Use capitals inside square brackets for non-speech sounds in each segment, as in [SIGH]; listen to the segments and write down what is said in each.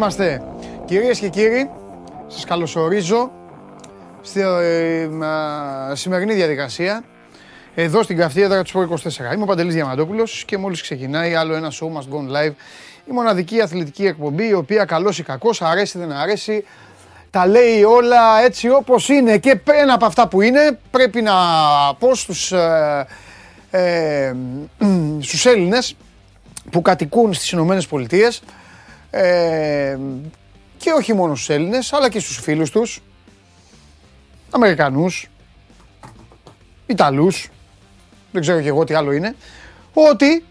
Εδώ είμαστε. Κυρίες και κύριοι, σας καλωσορίζω στη ε, α, σημερινή διαδικασία εδώ στην καυτή έδρα του Sport 24. Είμαι ο Παντελής Διαμαντόπουλος και μόλις ξεκινάει άλλο ένα show must go live η μοναδική αθλητική εκπομπή η οποία καλός ή κακός, αρέσει δεν αρέσει, τα λέει όλα έτσι όπως είναι και ένα από αυτά που είναι πρέπει να πω στους, ε, ε, [CLEARS THROAT] στους Έλληνες που κατοικούν στις Ηνωμένες Πολιτείες ε, και όχι μόνο στους Έλληνες αλλά και στους φίλους τους Αμερικανούς, Ιταλούς, δεν ξέρω και εγώ τι άλλο είναι, ότι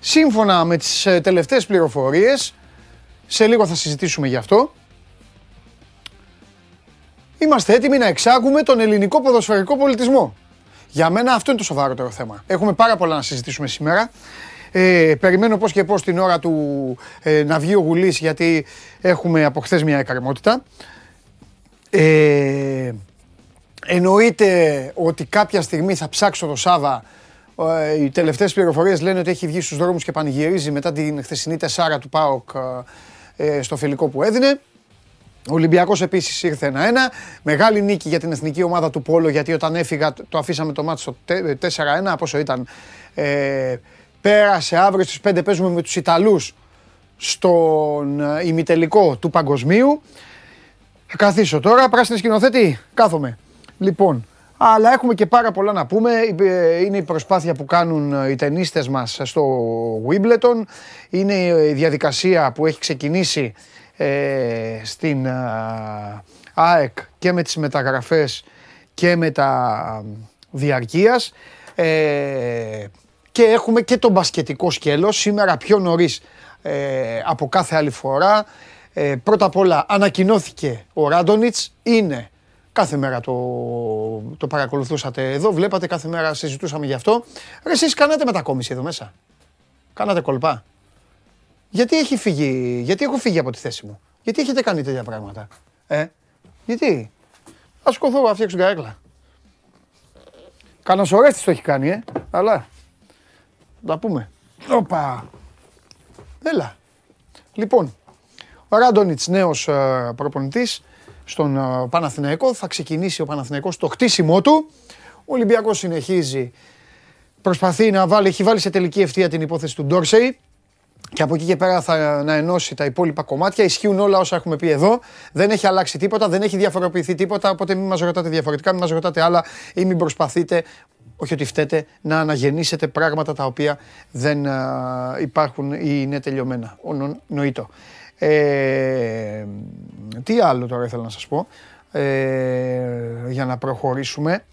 σύμφωνα με τις ε, τελευταίες πληροφορίες, σε λίγο θα συζητήσουμε γι' αυτό, είμαστε έτοιμοι να εξάγουμε τον ελληνικό ποδοσφαιρικό πολιτισμό. Για μένα αυτό είναι το σοβαρότερο θέμα. Έχουμε πάρα πολλά να συζητήσουμε σήμερα. Ε, περιμένω πώς και πώς την ώρα του ε, να βγει ο Γουλής γιατί έχουμε από χθες μια εκκρεμότητα. Ε, εννοείται ότι κάποια στιγμή θα ψάξω το Σάβα. Ε, οι τελευταίες πληροφορίες λένε ότι έχει βγει στους δρόμους και πανηγυρίζει μετά την χθεσινή τεσσάρα του ΠΑΟΚ ε, στο φιλικό που έδινε. Ο Ολυμπιακός επίσης ήρθε ένα-ένα. Μεγάλη νίκη για την εθνική ομάδα του Πόλο γιατί όταν έφυγα το αφήσαμε το μάτι στο 4-1 πόσο ήταν. Ε, πέρασε αύριο στις 5 παίζουμε με τους Ιταλούς στον ε, ημιτελικό του Παγκοσμίου. Θα καθίσω τώρα, πράσινη σκηνοθέτη, κάθομαι. Λοιπόν, αλλά έχουμε και πάρα πολλά να πούμε. Είναι η προσπάθεια που κάνουν οι ταινίστες μας στο Wimbledon. Είναι η διαδικασία που έχει ξεκινήσει ε, στην ΑΕΚ και με τις μεταγραφές και με τα διαρκείας. Ε, και έχουμε και το μπασκετικό σκέλος, σήμερα πιο νωρίς ε, από κάθε άλλη φορά. Ε, πρώτα απ' όλα ανακοινώθηκε ο Ράντονιτς, είναι κάθε μέρα το, το παρακολουθούσατε εδώ, βλέπατε κάθε μέρα συζητούσαμε γι' αυτό. Ρε εσείς κάνατε μετακόμιση εδώ μέσα, κάνατε κολπά. Γιατί έχει φύγει, γιατί έχω φύγει από τη θέση μου, γιατί έχετε κάνει τέτοια πράγματα, ε, γιατί; Ας σκοθώ να φτιάξω καρέκλα. Κανένας το έχει κάνει, ε, αλλά τα πούμε. Όπα. Έλα. Λοιπόν, ο Ράντονιτς νέος ε, προπονητής στον ε, Παναθηναϊκό. Θα ξεκινήσει ο Παναθηναϊκός το χτίσιμό του. Ο Ολυμπιακός συνεχίζει. Προσπαθεί να βάλει, έχει βάλει σε τελική ευθεία την υπόθεση του Ντόρσεϊ. Και από εκεί και πέρα θα να ενώσει τα υπόλοιπα κομμάτια. Ισχύουν όλα όσα έχουμε πει εδώ. Δεν έχει αλλάξει τίποτα, δεν έχει διαφοροποιηθεί τίποτα. Οπότε μην μας ρωτάτε διαφορετικά, μην μας ρωτάτε άλλα ή μην προσπαθείτε όχι ότι φταίτε, να αναγεννήσετε πράγματα τα οποία δεν υπάρχουν ή είναι τελειωμένα. Νοήτο. Ε, τι άλλο τώρα ήθελα να σας πω ε, για να προχωρήσουμε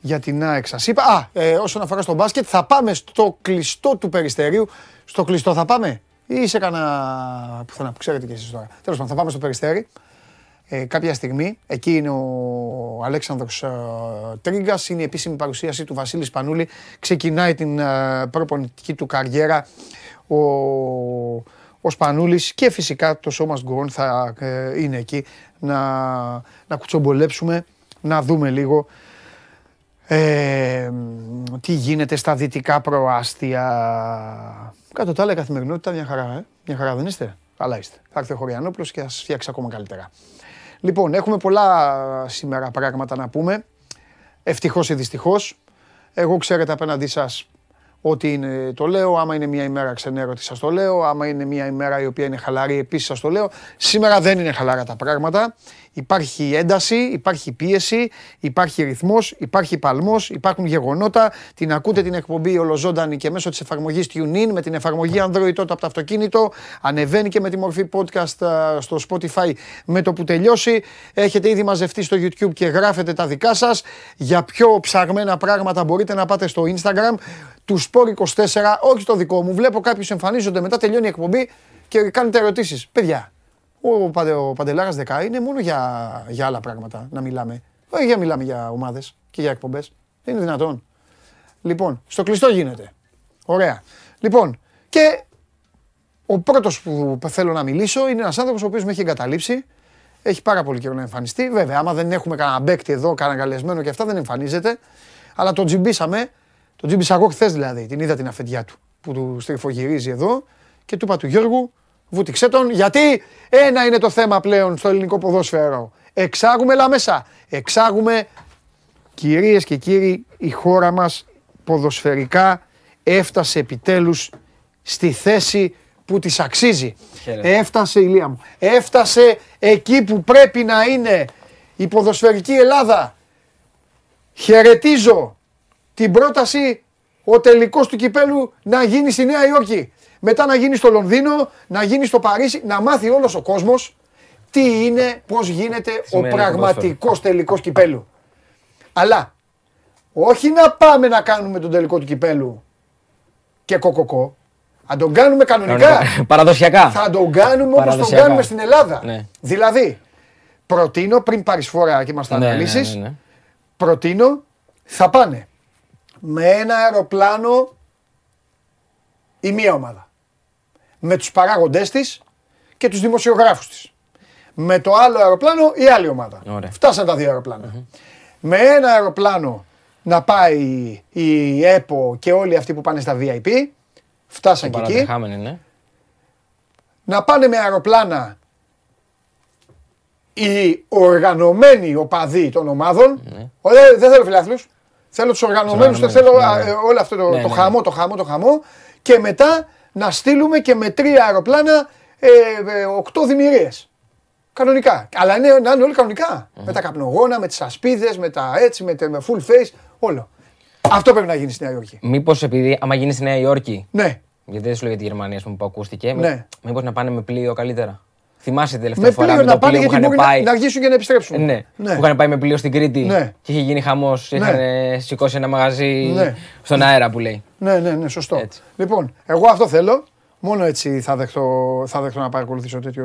για την ΑΕΚ σας είπα. Α, ε, όσον αφορά στο μπάσκετ θα πάμε στο κλειστό του Περιστερίου. Στο κλειστό θα πάμε ή σε κανένα πουθενά που ξέρετε και εσείς τώρα. Τέλος πάντων θα πάμε στο Περιστέρι ε, κάποια στιγμή. Εκεί είναι ο Αλέξανδρος ε, Τρίγκας, είναι η επίσημη παρουσίαση του Βασίλη Σπανούλη. Ξεκινάει την ε, προπονητική του καριέρα ο, ο Σπανούλης και φυσικά το σώμα Γκουρών θα ε, είναι εκεί να, να κουτσομπολέψουμε, να δούμε λίγο ε, τι γίνεται στα δυτικά προάστια. Κάτω τα άλλα καθημερινότητα μια χαρά, ε. Μια χαρά δεν είστε. Καλά είστε. Θα έρθει ο Χωριανόπουλος και θα σας φτιάξει ακόμα καλύτερα. Λοιπόν, έχουμε πολλά σήμερα πράγματα να πούμε. Ευτυχώς ή δυστυχώς. Εγώ ξέρετε απέναντί σας ότι είναι, το λέω. Άμα είναι μια ημέρα ξενέρωτη σας το λέω. Άμα είναι μια ημέρα η οποία είναι χαλαρή επίσης σας το λέω. Σήμερα δεν είναι χαλαρά τα πράγματα. Υπάρχει ένταση, υπάρχει πίεση, υπάρχει ρυθμός, υπάρχει παλμός, υπάρχουν γεγονότα. Την ακούτε την εκπομπή ολοζώντανη και μέσω της εφαρμογής TuneIn με την εφαρμογή Android τότε από το αυτοκίνητο. Ανεβαίνει και με τη μορφή podcast στο Spotify με το που τελειώσει. Έχετε ήδη μαζευτεί στο YouTube και γράφετε τα δικά σας. Για πιο ψαγμένα πράγματα μπορείτε να πάτε στο Instagram του Sport24, όχι το δικό μου. Βλέπω κάποιους εμφανίζονται μετά τελειώνει η εκπομπή και κάνετε ερωτήσεις. Παιδιά, ο, Παντε, ο Παντελάρας 10 είναι μόνο για, για άλλα πράγματα να μιλάμε. Όχι για μιλάμε για ομάδες και για εκπομπές. Δεν είναι δυνατόν. Λοιπόν, στο κλειστό γίνεται. Ωραία. Λοιπόν, και ο πρώτος που θέλω να μιλήσω είναι ένας άνθρωπος ο οποίος με έχει εγκαταλείψει. Έχει πάρα πολύ καιρό να εμφανιστεί. Βέβαια, άμα δεν έχουμε κανένα μπέκτη εδώ, κανένα καλεσμένο και αυτά δεν εμφανίζεται. Αλλά τον τζιμπήσαμε. Τον τζιμπήσα εγώ χθες δηλαδή. Την είδα την αφεντιά του που του στριφογυρίζει εδώ και του είπα του Γιώργου, Βούτυξέ τον, γιατί ένα είναι το θέμα πλέον στο ελληνικό ποδόσφαιρο. Εξάγουμε λαμέσα. Εξάγουμε, κυρίες και κύριοι, η χώρα μας ποδοσφαιρικά έφτασε επιτέλους στη θέση που της αξίζει. Χαίρετε. Έφτασε, ηλία μου, έφτασε εκεί που πρέπει να είναι η ποδοσφαιρική Ελλάδα. Χαιρετίζω την πρόταση ο τελικός του κυπέλου να γίνει στη Νέα Υόρκη. Μετά να γίνει στο Λονδίνο, να γίνει στο Παρίσι, να μάθει όλος ο κόσμος τι είναι, πώς γίνεται ο Σημαίνει πραγματικός τελικός κυπέλου. Αλλά όχι να πάμε να κάνουμε τον τελικό του κυπέλου και κοκοκό. Αν τον κάνουμε κανονικά, Κανονικά. [LAUGHS] Παραδοσιακά. θα τον κάνουμε όπως τον Παραδοσιακά. κάνουμε στην Ελλάδα. Ναι. Δηλαδή, προτείνω πριν πάρεις φορά και μας τα Ναι, ναι, αναλύσεις, ναι, ναι. προτείνω θα πάνε με ένα αεροπλάνο η μία ομάδα. Με τους παράγοντές της και τους δημοσιογράφους της. Με το άλλο αεροπλάνο η άλλη ομάδα. Ωραία. Φτάσαν τα δύο αεροπλάνα. Με ένα αεροπλάνο να πάει η ΕΠΟ και όλοι αυτοί που πάνε στα VIP. Φτάσαν και εκεί. Παρατεχάμενοι, ναι. Να πάνε με αεροπλάνα οι οργανωμένοι οπαδοί των ομάδων. Ωραία, δεν θέλω φιλάθλους. Θέλω τους οργανωμένους, δεν θέλω οργανωμένους, ναι, α, ναι. ε, όλο αυτό το, Ναι, το ναι, χαμό, το χαμό, το χαμό. Και μετά να στείλουμε και με τρία αεροπλάνα ε, ε, οκτώ δημιουργίες. Κανονικά. Αλλά είναι, να είναι όλοι κανονικά. Με τα καπνογόνα, με τις ασπίδες, με τα έτσι, με, τα- με full face, όλο. Αυτό πρέπει να γίνει στη Νέα Υόρκη. Μήπως επειδή, άμα γίνει στη Νέα Υόρκη, Ναι. γιατί δεν σου λέω για τη Γερμανία ας πούμε, που ακούστηκε, Ναι. μήπως να πάνε με πλοίο καλύτερα; Θυμάσαι την τελευταία Με φορά πλοίο με το να πάνε πλοίο που γιατί είχαν μπορεί να, πάει. να αργήσουν και να επιστρέψουν. Ε, Ναι. ναι. Που είχαν πάει με πλοίο στην Κρήτη Ναι. και είχε γίνει χαμός. Είχαν ε, σηκώσει ένα μαγαζί Ναι. στον αέρα που λέει. Ναι, ναι, ναι, σωστό. Έτσι. Λοιπόν, εγώ αυτό θέλω. Μόνο έτσι θα δεχτώ, θα δεχτώ να παρακολουθήσω τέτοιο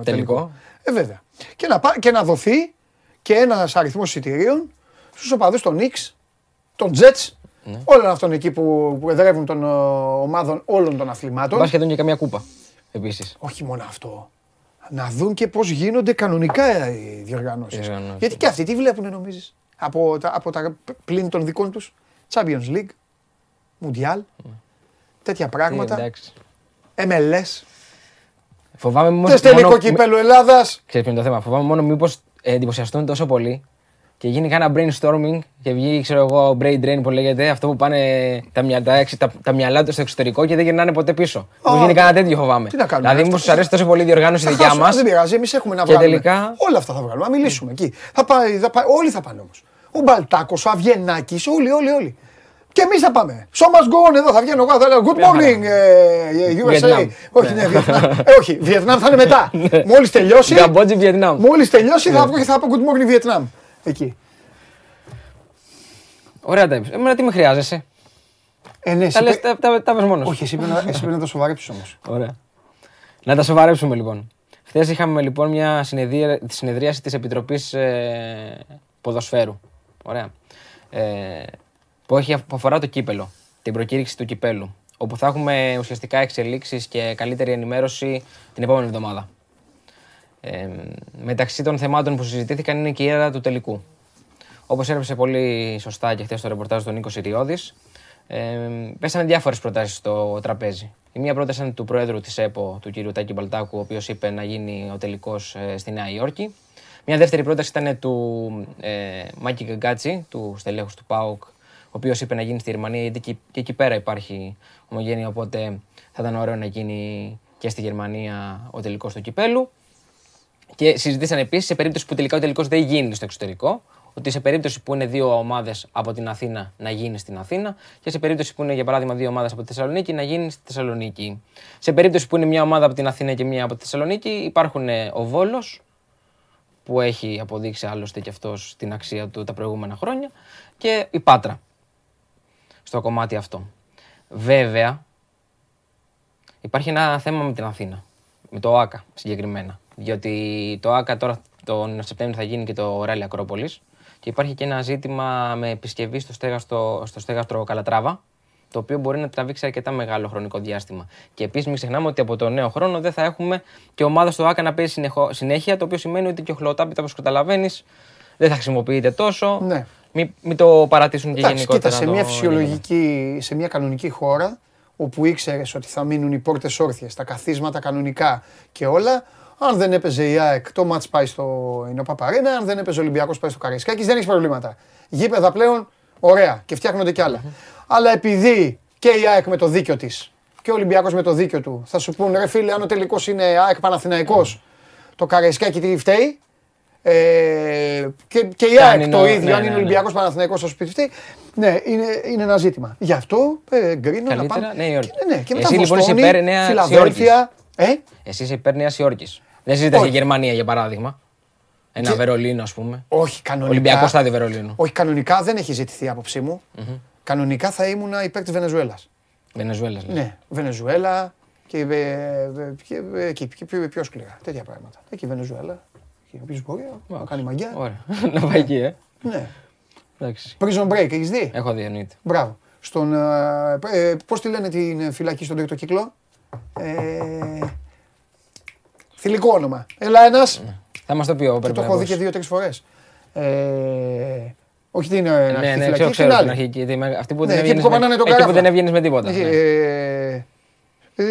ε, τελικό. Τελικό. Ε, βέβαια. Και να, πά- και να δοθεί και ένας αριθμός εισιτηρίων στους οπαδούς των Knicks, των Jets, Ναι. όλων αυτών εκεί που, που εδρεύουν των ε, ομάδων όλων των αθλημάτων. Μπα σχεδόν και καμία κούπα. Επίσης. Όχι μόνο αυτό. Να δουν και πώς γίνονται κανονικά οι διοργανώσεις. Οι διοργανώσεις. Γιατί και αυτοί τι βλέπουν νομίζεις; Από τα, από τα πλήν των δικών τους. Champions League, Mundial, τέτοια πράγματα. Εντάξει. MLS. Φοβάμαι μόνο. Θες τελικό μόνο- κύπελο Ελλάδας; Ξέρεις ποιο είναι το θέμα. Φοβάμαι μόνο μήπως εντυπωσιαστούν τόσο πολύ και γίνει κάνα brainstorming και βγει, ξέρω εγώ, brain drain που λέγεται, αυτό που πάνε τα, μυα, τα, εξ- τα, τα μυαλά τους στο εξωτερικό και δεν γυρνάνε ποτέ πίσω. Μου γίνει κάνα τέτοιο φοβάμαι. Τι να κάνουμε, Δηλαδή, αυτό- μήπω του αρέσει τόσο πολύ η διοργάνωση Θα δικιά χάσουμε, μας. Δεν πειράζει, εμείς έχουμε να Και βγάλουμε. τελικά- Όλα αυτά θα βγάλουμε, να μιλήσουμε εκεί. Θα πάει, θα πάει, όλοι θα πάνε όμως. Ο Μπαλτάκος, ο Αβγενάκης, όλοι, όλοι, όλοι. Και εμείς θα πάμε. So must go on εδώ, θα βγαίνω εγώ, θα λέω Good morning, ε, USA. Βιετνάμ. Όχι, ναι, Βιετνάμ. Ε, όχι, Βιετνάμ θα είναι μετά. Μόλις τελειώσει, Καμπότζη, Βιετνάμ. μόλις τελειώσει θα βγω και θα πω Good morning Βιετνάμ. Εκεί. Ωραία τα είπες. Εμένα τι με χρειάζεσαι; Ε, ναι, εσύ Τα, λες, πρέ- τα, τα, τα πες μόνος. Όχι, εσύ πρέπει να- εσύ πρέπει να τα σοβαρέψεις όμως. Ωραία. Να τα σοβαρέψουμε λοιπόν. Χθες είχαμε λοιπόν μια συνεδρία, τη συνεδρίαση της Επιτροπής ε, Ποδοσφαίρου. Ωραία. Ε, που, έχει, που αφορά το κύπελο, την προκήρυξη του κυπέλου. Όπου θα έχουμε ουσιαστικά εξελίξεις και καλύτερη ενημέρωση την επόμενη εβδομάδα. Ε, μεταξύ των θεμάτων που συζητήθηκαν είναι και η έδρα του τελικού. Όπως έγραψε πολύ σωστά και χθες στο ρεπορτάζ του Νίκος Συριώδης, ε, πέσανε διάφορες προτάσεις στο τραπέζι. Η μία πρόταση ήταν του Προέδρου της ΕΠΟ, του κ. Τάκη Μπαλτάκου, ο οποίος είπε να γίνει ο τελικός ε, στη Νέα Υόρκη. Μια δεύτερη πρόταση ήταν του ε, Μάκη Γκαγκάτσι, του στελέχους του ΠΑΟΚ, ο οποίος είπε να γίνει στη Γερμανία, γιατί και, και εκεί πέρα υπάρχει ομογένεια, οπότε θα ήταν ωραίο να γίνει και στη Γερμανία ο τελικός του κυπέλου. Και συζητήσαν επίσης σε περίπτωση που τελικά ο τελικός δεν γίνει στο εξωτερικό, ότι σε περίπτωση που είναι δύο ομάδες από την Αθήνα να γίνει στην Αθήνα και σε περίπτωση που είναι για παράδειγμα δύο ομάδες από τη Θεσσαλονίκη να γίνει στη Θεσσαλονίκη. Σε περίπτωση που είναι μια ομάδα από την Αθήνα και μια από τη Θεσσαλονίκη υπάρχουν ε, ο Βόλος, που έχει αποδείξει άλλωστε και αυτός την αξία του τα προηγούμενα χρόνια, και η Πάτρα στο κομμάτι αυτό. Βέβαια, Υπάρχει ένα θέμα με την Αθήνα. Με το ΆΚΑ συγκεκριμένα. Διότι το ΆΚΑ τώρα τον Σεπτέμβριο θα γίνει και το Ράλι Ακρόπολης. Και υπάρχει και ένα ζήτημα με επισκευή στο στέγαστρο, στο στέγαστρο Καλατράβα. Το οποίο μπορεί να τραβήξει αρκετά μεγάλο χρονικό διάστημα. Και επίσης μην ξεχνάμε ότι από το νέο χρόνο δεν θα έχουμε και ομάδα στο ΆΚΑ να παίζει συνεχώ- συνέχεια. Το οποίο σημαίνει ότι και ο χλωτάπιτα, όπως καταλαβαίνεις, δεν θα χρησιμοποιείται τόσο. Ναι. Μην, μην το παρατήσουν και Εντάξει, γενικότερα. κοίτα, σε το- μια φυσιολογική, σε μια κανονική χώρα, όπου ήξερες ότι θα μείνουν οι πόρτες όρθιες, τα καθίσματα κανονικά και όλα. Αν δεν έπαιζε η ΑΕΚ, το μάτς πάει στο είναι Παπαρένα. Αν δεν έπαιζε ο Ολυμπιακός πάει στο Καραϊσκάκης, δεν έχει προβλήματα. Γήπεδα πλέον ωραία και φτιάχνονται κι άλλα. Αλλά επειδή και η ΑΕΚ με το δίκιο της και ο Ολυμπιακός με το δίκιο του θα σου πούνε ρε φίλε, αν ο τελικός είναι ΑΕΚ Παναθηναϊκός, το Καραϊσκάκη τι φταίει. Ε, και, και η ΑΕΚ το ναι, ίδιο, ναι, αν είναι ναι, Ολυμπιακός Παναθηναϊκός στο σπίτι φταίει. Ναι, είναι, είναι ένα ζήτημα. Γι' αυτό ε, γκρίνω να Καλύτερα πάμε. Νέα Υόρκη. Και, ναι, και μετά Εσύ λοιπόν είσαι Βοστόνη, υπέρ Νέας Φιλαδέλφια. Ε, Εσύ είσαι υπέρ Νέας Υόρκης. Δεν συζητάς Όχι. για Γερμανία για παράδειγμα. Ένα Και- Βερολίνο, ας πούμε. όχι κανονικά. Ολυμπιακό στάδιο Βερολίνου. Όχι, κανονικά δεν έχει ζητηθεί η άποψή μου. Κανονικά θα ήμουν υπέρ της Βενεζουέλας. Βενεζουέλας. λες. Ναι, Βενεζουέλα και, ε, ε, και, ε, εκεί, και πιο, πιο σκληρά. Τέτοια πράγματα. Εκεί Βενεζουέλα. Εκεί ο οποίος μπορεί να κάνει μαγιά. Ωραία. [LAUGHS] Να πάει εκεί, ε. Ναι. Εντάξει. Prison Break, έχεις δει; Έχω δει, εννοείται. Μπράβο. Στον, ε, ε, πώς τη λένε την φυλακή στον τρίτο κύκλο; Ε, θηλυκό όνομα. Έλα ένας. Θα μας το πει ο Και πρέπει το να έχω δει ακούσει. και δύο-τρεις φορές. Ε, όχι την ε, αρχική Ναι, ναι, φυλακή, ξέρω, την ξέρω την άλλη. αρχική. τη με- Αυτή που Ναι, δεν εκεί που έβγαινες κοπανάνε με- τον εκεί που καράφα. δεν έβγαινες με τίποτα. Εκεί, ναι. ε,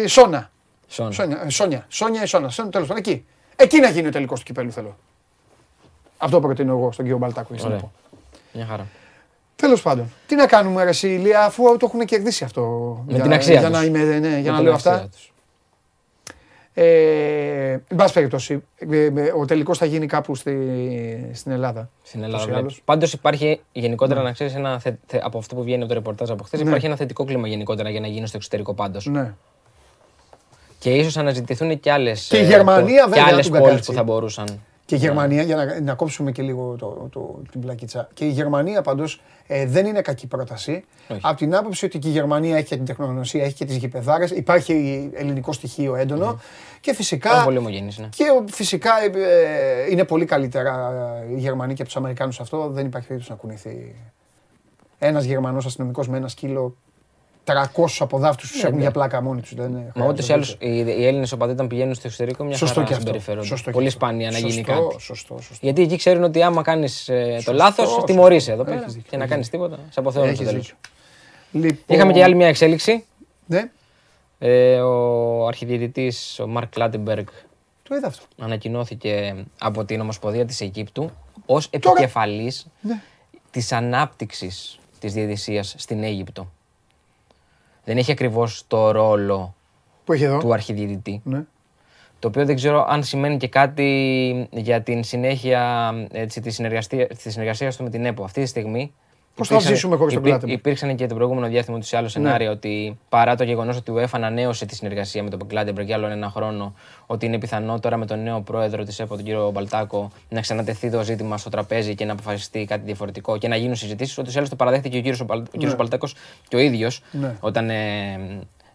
ε, Σόνα. Σόν. Σόνια, ε, Σόνια, Σόνια ή Σόνα. Σόνια, τέλος πάντων, εκεί. Εκεί να γίνει ο τελικός του κυπέλου θέλω. Αυτό προτείνω εγώ στον κύριο Μπαλτάκο. για να Ωραία. πω. Μια χαρά. Τέλος πάντων, τι να κάνουμε, ρε εσύ, Ηλία, αφού το έχουν κερδίσει αυτό. Με για, την αξία για τους. να, είμαι, ναι, για Με να την λέω αξία αυτά. τους. Ε, εν πάση περιπτώσει, ε, ε, ο τελικός θα γίνει κάπου στη, στην Ελλάδα. Στην Ούτως ή Ελλάδα. άλλως. Πάντως υπάρχει γενικότερα να ξέρεις ένα. θε- θε- από αυτό που βγαίνει από το ρεπορτάζ από χθες, Ναι. υπάρχει ένα θετικό κλίμα γενικότερα για να γίνει στο εξωτερικό πάντως. Ναι. Και ίσως αναζητηθούν και άλλες. Και η Γερμανία, βέβαια, Και άλλες του πόλει κακάτσι. που θα μπορούσαν. Και η Γερμανία, για να, να κόψουμε και λίγο το, το, την πλακίτσα. Και η Γερμανία πάντως ε, δεν είναι κακή πρόταση. Όχι. Από την άποψη ότι και η Γερμανία έχει και την τεχνογνωσία, έχει και τις γηπεδάρες, υπάρχει ελληνικό στοιχείο έντονο. Και Είναι φυσικά. πολύ ομογενή. Ναι. Και φυσικά ε, είναι πολύ καλύτερα οι Γερμανοί και από τους Αμερικάνους αυτό. Δεν υπάρχει περίπτωση να κουνηθεί. Ένας Γερμανός αστυνομικός με ένα σκύλο 300 από δάφτους τους Ναι, έχουν ναι. για πλάκα μόνοι τους. Μα ούτω ή άλλω οι, οι Έλληνες οπαδοί όταν πηγαίνουν στο εξωτερικό μια Σωστό χαρά και αυτό. συμπεριφέρονται. Σωστό και πολύ αυτό. σπάνια να γίνει Σωστό, κάτι. Σωστό, σωστό. Γιατί εκεί ξέρουν ότι άμα κάνεις το Σωστό, λάθος, σωστό. τιμωρείσαι εδώ πέρα. Έχεις δίκιο, Και να έχεις κάνεις τίποτα, σε αποθεώνουν στο Έχεις τέλο. δίκιο. Λοιπόν, Είχαμε και άλλη μια εξέλιξη. Ναι, Ε, ο αρχιδιαιτητής, ο Μαρκ Κλάντεμπεργκ, το είδα αυτό. ανακοινώθηκε από την Ομοσπονδία της Αιγύπτου ως επικεφαλής Ναι. της ανάπτυξης της διαιτησίας στην Αίγυπτο. Δεν έχει ακριβώς το ρόλο Που έχει εδώ. του αρχιδιαιτητή, Ναι. το οποίο δεν ξέρω αν σημαίνει και κάτι για την συνέχεια έτσι, της, συνεργαστία, της συνεργασίας του με την ΕΠΟ. Αυτή τη στιγμή Πώς θα υπήρξαν- ζήσουμε χωρίς τον υπή- Κλάτενμπεργκ; Υπήρξαν και το προηγούμενο διάστημα του σε άλλο σενάριο ότι παρά το γεγονός ότι η UEFA ανανέωσε τη συνεργασία με τον Κλάτενμπεργκ για άλλο ένα χρόνο, ότι είναι πιθανό τώρα με τον νέο πρόεδρο της ΕΠΟ, τον κύριο Μπαλτάκο, να ξανατεθεί το ζήτημα στο τραπέζι και να αποφασιστεί κάτι διαφορετικό και να γίνουν συζητήσεις. Ότι σε άλλο το παραδέχτηκε ο κύριος ο κύριος Μπαλτάκος και ο ίδιος Ναι. όταν ε,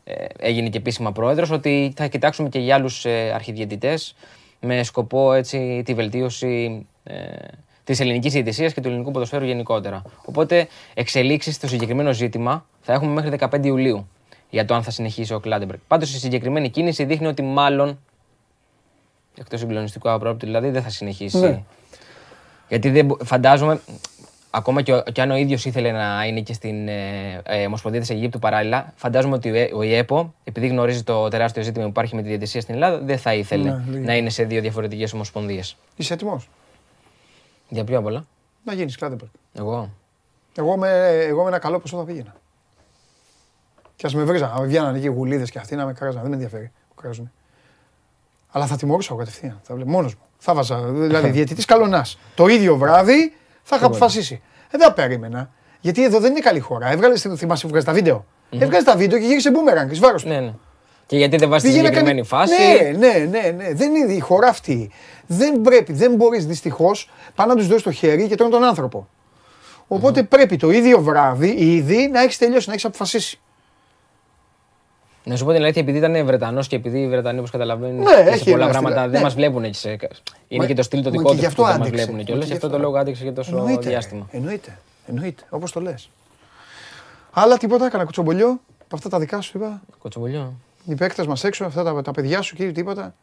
ε, έγινε και επίσημα πρόεδρος, ότι θα κοιτάξουμε και για άλλους ε, αρχιδιαιτητές με σκοπό έτσι, τη βελτίωση ε, της ελληνικής ηγεσίας και του ελληνικού ποδοσφαίρου γενικότερα. Οπότε, εξελίξεις στο συγκεκριμένο ζήτημα θα έχουμε μέχρι 15 Ιουλίου για το αν θα συνεχίσει ο Κλάντεμπεργκ. Πάντως, η συγκεκριμένη κίνηση δείχνει ότι μάλλον. Εκτός συγκλονιστικού απρόπτου, δηλαδή δεν θα συνεχίσει. Ναι. Γιατί δεν, μπο- φαντάζομαι, ακόμα και, ο- και αν ο ίδιος ήθελε να είναι και στην ε, ε, Ομοσπονδία της Αιγύπτου παράλληλα, φαντάζομαι ότι ο, Ε- ο ΙΕΠΟ, επειδή γνωρίζει το τεράστιο ζήτημα που υπάρχει με τη διαιτησία στην Ελλάδα, δεν θα ήθελε Ναι, λογικό. να είναι σε δύο διαφορετικές ομοσπονδίες. Είσαι έτοιμος; Για πιο πολλά. να γίνεις Κλάντεμπεργκ. Εγώ. Εγώ με, εγώ με ένα καλό ποσό θα πήγαινα. Και ας με βρίζαν, να βγαίνανε εκεί γουλίδες και αυτοί να με κράζαν. Δεν με ενδιαφέρει που κράζουν. Αλλά θα τιμωρούσα εγώ κατευθείαν. Θα βλέπω μόνος μου. Θα βάζα. Δηλαδή, [LAUGHS] διαιτητής καλονάς. Το ίδιο βράδυ θα είχα αποφασίσει. Ε, δεν θα περίμενα. Γιατί εδώ δεν είναι καλή χώρα. Έβγαλες, θυμάσαι που βγάζει τα βίντεο. Έβγαλε τα βίντεο και γύρισε μπούμεραν εις βάρος του. Ναι, ναι. Και γιατί δεν βάζεις τη Πήγε να συγκεκριμένη κάνει- φάση; Ναι, ναι, ναι, ναι. Δεν είναι η χώρα αυτή. Δεν πρέπει, δεν μπορείς δυστυχώς πάνω να τους δώσεις το χέρι και τρώνε τον άνθρωπο. Οπότε πρέπει το ίδιο βράδυ ήδη να έχεις τελειώσει, να έχεις αποφασίσει. Να σου πω την αλήθεια, επειδή ήταν Βρετανός και επειδή οι Βρετανοί, όπως καταλαβαίνεις, Ναι, σε έχει πολλά ένα πράγματα στυλ- δεν ναι. μας βλέπουν έτσι. Σε... Είναι Μα- και το στυλ το μα δικό και τους γι' αυτό που δεν μας άντεξε. βλέπουν Μα κιόλα. και Γι' γι' αυτό το αυτό. λόγο άντεξε και τόσο Εννοείται. διάστημα. Εννοείται. Εννοείται. Όπως το λες. Άλλα τίποτα, έκανα κουτσομπολιό; Από αυτά τα δικά σου είπα. Κοτσομπολιό. Οι παίκτες μας έξω, αυτά τα, τα παιδιά σου και τίποτα.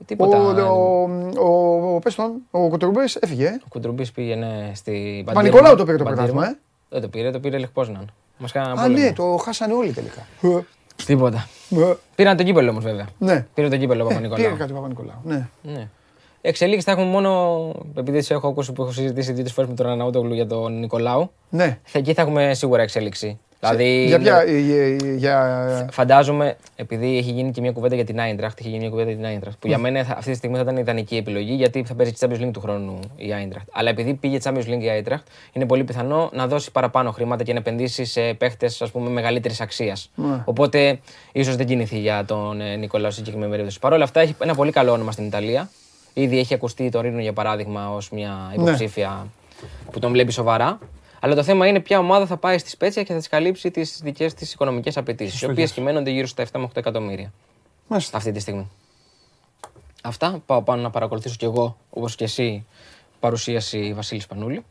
Ο, Τίποτα. ο, ο, ο, πες τον, ο Κοτουρμπής έφυγε. ε. Ο Κουντρουμπή πήγαινε στη Παπα-Νικολάου το πήρε το πρωτάθλημα, ε. Δεν το πήρε, το πήρε Λεχπόσναν. Μας κάνανε Α, πόλεμο. ναι, το χάσανε όλοι τελικά. Τίποτα. Ε, Πήραν το κύπελο όμως βέβαια. Ναι. Πήρε το κύπελο ο Πήρε Παπα-Νικολάου. κάτι Παπα-Νικολάου. Ναι. Ναι. Εξελίξεις θα έχουμε μόνο. Επειδή σε έχω ακούσει που έχω συζητήσει δύο φορές με τον Αναούτογλου για τον Νικολάου. Ναι. θα- Εκεί θα έχουμε σίγουρα εξέλιξη. Δηλαδή, Για ποια. είναι- για- Για. Φαντάζομαι, επειδή έχει γίνει και μια κουβέντα για την Άιντραχτ, έχει γίνει μια κουβέντα για την Άιντραχτ, που για μένα θα- αυτή τη στιγμή θα ήταν ιδανική επιλογή γιατί θα παίζει Champions League του χρόνου η Άιντραχτ. Αλλά επειδή πήγε Champions League η Άιντραχτ, είναι πολύ πιθανό να δώσει παραπάνω χρήματα και να επενδύσει σε παίχτες μεγαλύτερης αξίας. Ναι. Οπότε ίσως δεν κινηθεί για τον ε, Νικολάου στην συγκεκριμένη περίπτωση. Παρ' όλα αυτά έχει ένα πολύ καλό όνομα στην Ιταλία. Ήδη έχει ακουστεί το Ρήνο για παράδειγμα ως μια υποψήφια που τον βλέπει σοβαρά. Αλλά το θέμα είναι ποια ομάδα θα πάει στη Σπέτσια και θα της καλύψει τις δικές της οικονομικές απαιτήσεις, οι οποίες κυμαίνονται γύρω στα 7 με 8 εκατομμύρια Μάλιστα. αυτή τη στιγμή. Αυτά. Πάω πάνω να παρακολουθήσω κι εγώ, όπως και εσύ, παρουσίαση Βασίλης Πανούλη.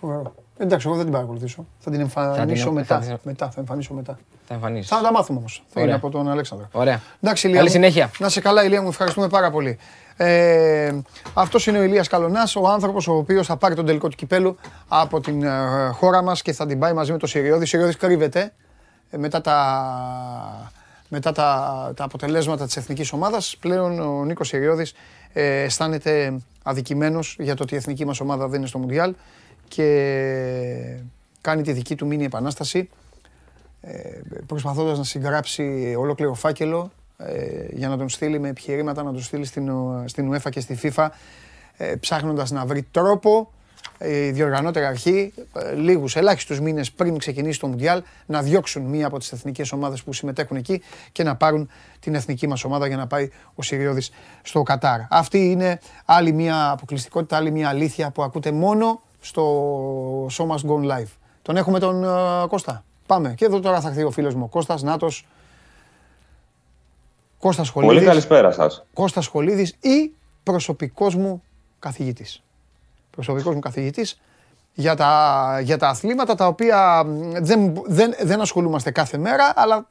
Φοβερό. Εντάξει, εγώ δεν την παρακολουθήσω. Θα την εμφανίσω θα μετά. την- Μετά, θα εμφανίσω μετά. Θα εμφανίσεις. Θα τα μάθουμε όμως. Θα Ωραία. είναι από τον Αλέξανδρο. Ωραία. Εντάξει, Ηλία. Καλή μου. συνέχεια. Να σε καλά, Ηλία μου, ευχαριστούμε πάρα πολύ. Ε, αυτός είναι ο Ηλίας Καλονάς, ο άνθρωπος ο οποίος θα πάρει τον τελικό του κυπέλου από την ε, χώρα μας και θα την πάει μαζί με τον Σιριώδη. Ο Σιριώδης κρύβεται ε, μετά τα, μετά τα, τα αποτελέσματα της εθνικής ομάδας. Πλέον ο Νίκος Σιριώδης ε, αισθάνεται αδικημένος για το ότι η εθνική μας ομάδα δεν είναι στο Μουντιάλ και κάνει τη δική του μήνυ επανάσταση προσπαθώντας να συγγράψει ολόκληρο φάκελο ε, για να τον στείλει με επιχειρήματα, να τον στείλει στην, Ο- στην UEFA και στη FIFA ε, ψάχνοντας να βρει τρόπο ε, η διοργανώτερα αρχή ε, λίγους ελάχιστους μήνες πριν ξεκινήσει το Μουντιάλ να διώξουν μία από τις εθνικές ομάδες που συμμετέχουν εκεί και να πάρουν την εθνική μας ομάδα για να πάει ο Συριώδης στο Κατάρ. Αυτή είναι άλλη μία αποκλειστικότητα, άλλη μία αλήθεια που ακούτε μόνο στο Show Must Go Live. Τον έχουμε τον ε, Κώστα. Πάμε. Και εδώ τώρα θα έρθει ο φίλος μου ο Κώστας Νάτος. Κώστας Πολύ Σχολίδης. καλησπέρα σας. Κώστας Σχολίδης ή προσωπικός μου καθηγητής. Προσωπικός μου καθηγητής για τα, για τα αθλήματα τα οποία μ, δεν, δεν, δεν ασχολούμαστε κάθε μέρα αλλά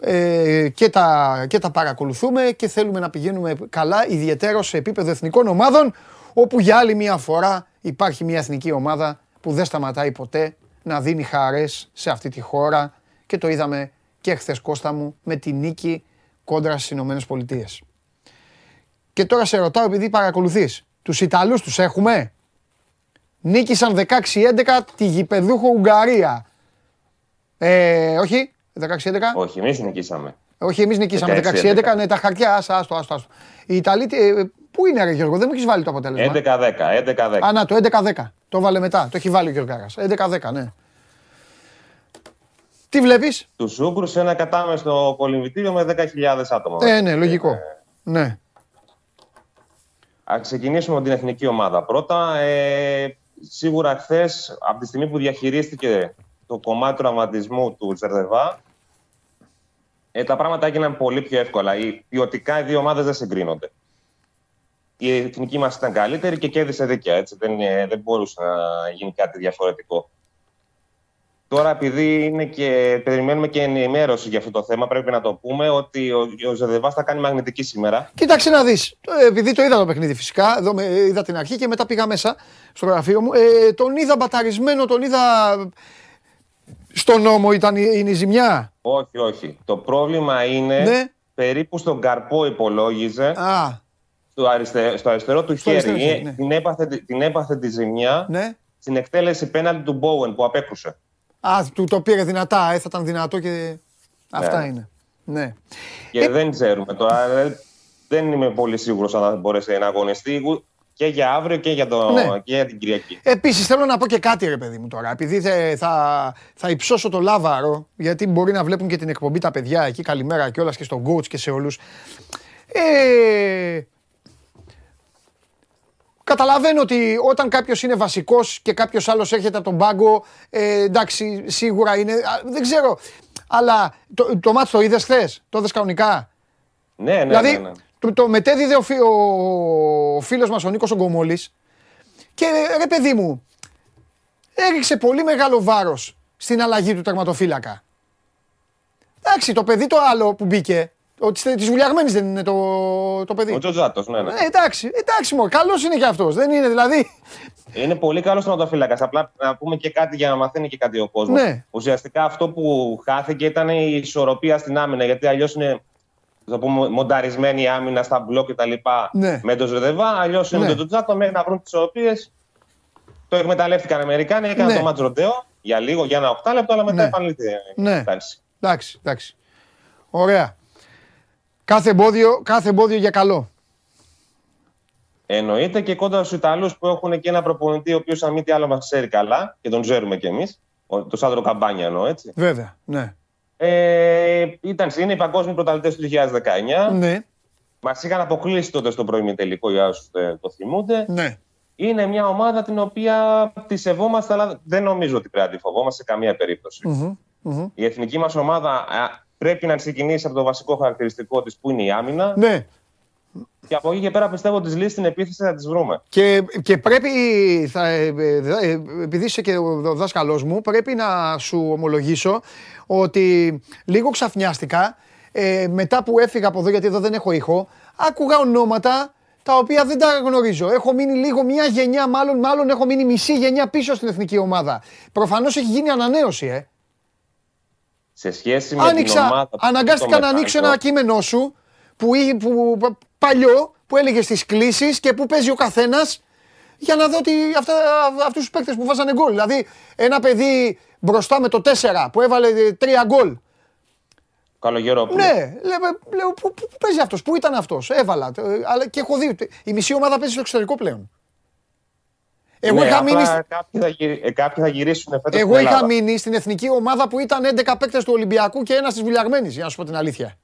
ε, και, τα, και τα παρακολουθούμε και θέλουμε να πηγαίνουμε καλά ιδιαίτερο σε επίπεδο εθνικών ομάδων όπου για άλλη μια φορά υπάρχει μια εθνική ομάδα που δεν σταματάει ποτέ να δίνει χαρές σε αυτή τη χώρα και το είδαμε και χθες Κώστα μου με τη νίκη κόντρα στις Ηνωμένες Πολιτείες. Και τώρα σε ρωτάω επειδή παρακολουθείς, τους Ιταλούς τους έχουμε; Νίκησαν 16-11 τη γηπεδούχο Ουγγαρία. Ε, όχι, 16-11. Όχι, εμείς νικήσαμε. Όχι, εμείς νικήσαμε 16-11. 16-11. Ναι, τα χαρτιά, άστο, άστο, άστο. άστο. Οι Ιταλοί, τι, ε, πού είναι, ρε Γιώργο, δεν μου έχεις βάλει το αποτέλεσμα. 11-10, 11-10. Α, να, το 11-10. Το βάλε μετά. Το έχει βάλει ο Γιώργαρας. 11-10, ναι. Τι βλέπεις; Τους Ούγκρους σε ένα κατάμεστο κολυμβητήριο με 10.000 άτομα. Ε, ναι, λογικό. Ναι. Ας ξεκινήσουμε με την εθνική ομάδα. Πρώτα, ε, σίγουρα χθες, από τη στιγμή που διαχειρίστηκε το κομμάτι του τραυματισμού του Ζερδεβά, ε, τα πράγματα έγιναν πολύ πιο εύκολα. Οι, ποιοτικά οι δύο ομάδες δεν συγκρίνονται. Η εθνική μας ήταν καλύτερη και κέρδισε δίκαια. Έτσι. Δεν, ε, δεν μπορούσε να γίνει κάτι διαφορετικό. Τώρα, επειδή είναι και, περιμένουμε και ενημέρωση για αυτό το θέμα, πρέπει να το πούμε ότι ο, ο Ζερδεβάς θα κάνει μαγνητική σήμερα. Κοίταξε να δεις. Ε, Επειδή το είδα το παιχνίδι φυσικά, εδώ με, είδα την αρχή και μετά πήγα μέσα στο γραφείο μου. Ε, τον είδα μπαταρισμένο, τον είδα... Στον νόμο ήταν, η- είναι η ζημιά; Όχι, όχι. Το πρόβλημα είναι Ναι. περίπου στον καρπό υπολόγιζε Α, στο, αριστε, στο αριστερό του Στο χέρι. αριστερό χέρι, Ε, ναι. την, έπαθε, την έπαθε τη ζημιά ναι. στην εκτέλεση πέναλτι του Μπόουεν που απέκρουσε. Α, του το πήρε δυνατά, ε, θα ήταν δυνατό και... Αυτά Ναι. είναι. Ναι. Και δεν ξέρουμε τώρα. ε, Δεν είμαι πολύ σίγουρος αν θα μπορέσει να αγωνιστεί ου- και για αύριο και για, το, Ναι. και για την Κυριακή. Επίσης θέλω να πω και κάτι, ρε παιδί μου τώρα. Επειδή θε- θα, θα υψώσω το λάβαρο, γιατί μπορεί να βλέπουν και την εκπομπή τα παιδιά εκεί. Καλημέρα και και στον coach και σε όλους. Ε, καταλαβαίνω ότι όταν κάποιος είναι βασικός και κάποιος άλλος έρχεται από τον πάγκο, ε, εντάξει, σίγουρα είναι. α, Δεν ξέρω. Αλλά το, το μάτι το είδες χθες, το είδες κανονικά; Ναι, ναι, δηλαδή, ναι, ναι. Το, το μετέδιδε ο, φι, ο, ο φίλος μας ο Νίκος Ογκομόλης και ρε παιδί μου, έριξε πολύ μεγάλο βάρος στην αλλαγή του τερματοφύλακα. Εντάξει, το παιδί το άλλο που μπήκε, Ότι της βουλιαγμένης δεν είναι το, το παιδί. Ο Τζοτζάτο, ναι, ναι. Ε, εντάξει, εντάξει, μόνο. Καλός είναι και αυτός. Δεν είναι δηλαδή. Είναι πολύ καλός τερματοφύλακα. Απλά να πούμε και κάτι για να μαθαίνει και κάτι ο κόσμος. Ναι. Ουσιαστικά αυτό που χάθηκε ήταν η ισορροπία στην άμυνα. Γιατί αλλιώς είναι θα πούμε, μονταρισμένη η άμυνα στα μπλοκ κτλ. Ναι. Με τον Ζεδεβά. Αλλιώς είναι Ναι. με τον Τζάτο μέχρι να βρουν τις ισορροπίε. Το εκμεταλλεύτηκαν οι Αμερικάνοι, έκαναν Ναι. το μάτζ ροντέο για λίγο, για ένα οκτάλεπτο, αλλά μετά Ναι. επανήλθε η Ναι. κατάσταση. Εντάξει, εντάξει. Ωραία. Κάθε εμπόδιο, κάθε εμπόδιο για καλό. Εννοείται και κόντρα στους Ιταλούς που έχουν και ένα προπονητή ο οποίος, αν μη τι άλλο, μας ξέρει καλά και τον ξέρουμε κι εμείς. Το Σάντρο Καμπάνια εννοώ έτσι. Βέβαια, ναι. Ε, ήταν, είναι οι παγκόσμιοι πρωταθλητές του 2019. Ναι, Μας είχαν αποκλείσει τότε στο πρώιμη τελικό, για όσους το θυμούνται. ναι. Είναι μια ομάδα την οποία τη σεβόμαστε, αλλά δεν νομίζω ότι πρέπει να τη φοβόμαστε σε καμία περίπτωση. Μμμ, μμμ. Η εθνική μας ομάδα α, πρέπει να ξεκινήσει από το βασικό χαρακτηριστικό της που είναι η άμυνα. Ναι. Και από εκεί και πέρα πιστεύω τι λύσει στην επίθεση θα τις βρούμε. Και, και πρέπει, θα, ε, ε, ε, επειδή είσαι και ο δάσκαλός μου, πρέπει να σου ομολογήσω ότι λίγο ξαφνιάστηκα ε, μετά που έφυγα από εδώ, γιατί εδώ δεν έχω ήχο, άκουγα ονόματα τα οποία δεν τα γνωρίζω. Έχω μείνει λίγο μια γενιά, μάλλον, μάλλον έχω μείνει μισή γενιά πίσω στην εθνική ομάδα. Προφανώς έχει γίνει ανανέωση, ε. Σε σχέση με την Άνοιξα, ομάδα. που αναγκάστηκα το να ανοίξω μετάλλιο, ένα κείμενό σου που, εί- που, πα- παλιό που έλεγε στις κλήσεις και που παίζει ο καθένας για να δω τι, αυτά, αυτούς τους παίκτες που βάζανε γκολ. Δηλαδή ένα παιδί μπροστά με το 4 που έβαλε ε, τρία γκολ. Καλογερόπουλο. Ναι, λέω, λέω πού, πού, πού παίζει αυτός, πού ήταν αυτός, έβαλα. ε, Αλλά και έχω δει, η μισή ομάδα παίζει στο εξωτερικό πλέον. Εγώ Ναι, είχα απλά μείνει, στη- Κάποιοι θα, γυρι- ε, κάποιοι θα γυρίσουν φέτος εγώ στην είχα Ελλάδα. μείνει στην εθνική ομάδα που ήταν 11 παίκτες του Ολυμπιακού και ένας της Βουλιαγμένης, για να σου πω την αλήθεια.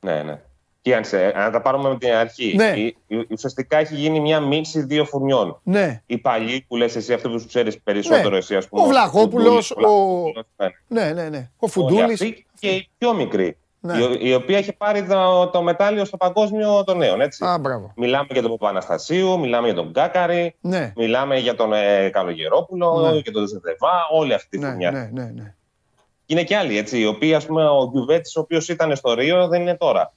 Ναι, ναι. Κοίταξε, να τα πάρουμε με την αρχή. Ναι. Η- η- ουσιαστικά έχει γίνει μια μίξη δύο φουρνιών. Ναι. Οι παλιοί που λες εσύ, αυτούς που ξέρεις περισσότερο Ναι. εσύ, ας πούμε. Ο Βλαχόπουλος, Φουντούλης, ο- Βλαχόπουλος, ναι. Ναι, ναι, ναι. Ο Όλοι Φουντούλης. αυτοί και η πιο μικρή. Ναι. Η, ο- η οποία έχει πάρει το, το μετάλλιο στο παγκόσμιο των νέων. Έτσι. Α, μπράβο. Μιλάμε για τον Παπαναστασίου, μιλάμε για τον Κάκαρη, Ναι, μιλάμε για τον ε, Καλογερόπουλο, Ναι. για τον Ζεδεβά, όλη αυτή τη ναι, φουρνιά. ναι, ναι, ναι. Και είναι και άλλοι, έτσι, οι οποίοι, ας πούμε, ο Γκιουβέτη, ο οποίος ήταν στο Ρίο, δεν είναι τώρα.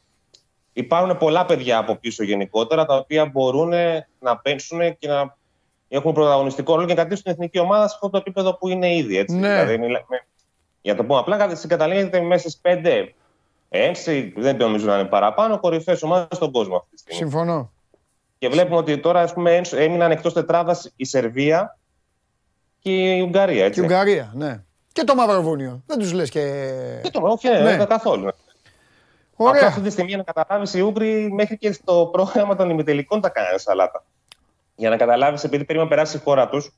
Υπάρχουν πολλά παιδιά από πίσω γενικότερα, τα οποία μπορούν να παίξουν και να έχουν πρωταγωνιστικό ρόλο και να κρατήσουν την εθνική ομάδα σε αυτό το επίπεδο που είναι ήδη. Έτσι. Ναι. Δηλαδή, μιλάμε, για να το πούμε απλά, κατα- καταλήγεται μέσα στις πέντε, έξι, δεν νομίζω να είναι παραπάνω, κορυφαίε ομάδες στον κόσμο αυτή τη στιγμή. Συμφωνώ. Και βλέπουμε ότι τώρα ας πούμε, έμειναν εκτός τετράδας η Σερβία και η Ουγγαρία. Και Έτσι. η Ουγγαρία, ναι. Και το Μαυροβούνιο. Δεν τους λες και. Δεν το όχι, ναι, Ναι. ναι. καθόλου. Απλά Ωραία. αυτή τη στιγμή για να καταλάβεις, οι Ούγγροι μέχρι και στο πρόγραμμα των ημιτελικών τα κάνανε σαλάτα. Για να καταλάβεις, επειδή πρέπει να περάσει η χώρα τους,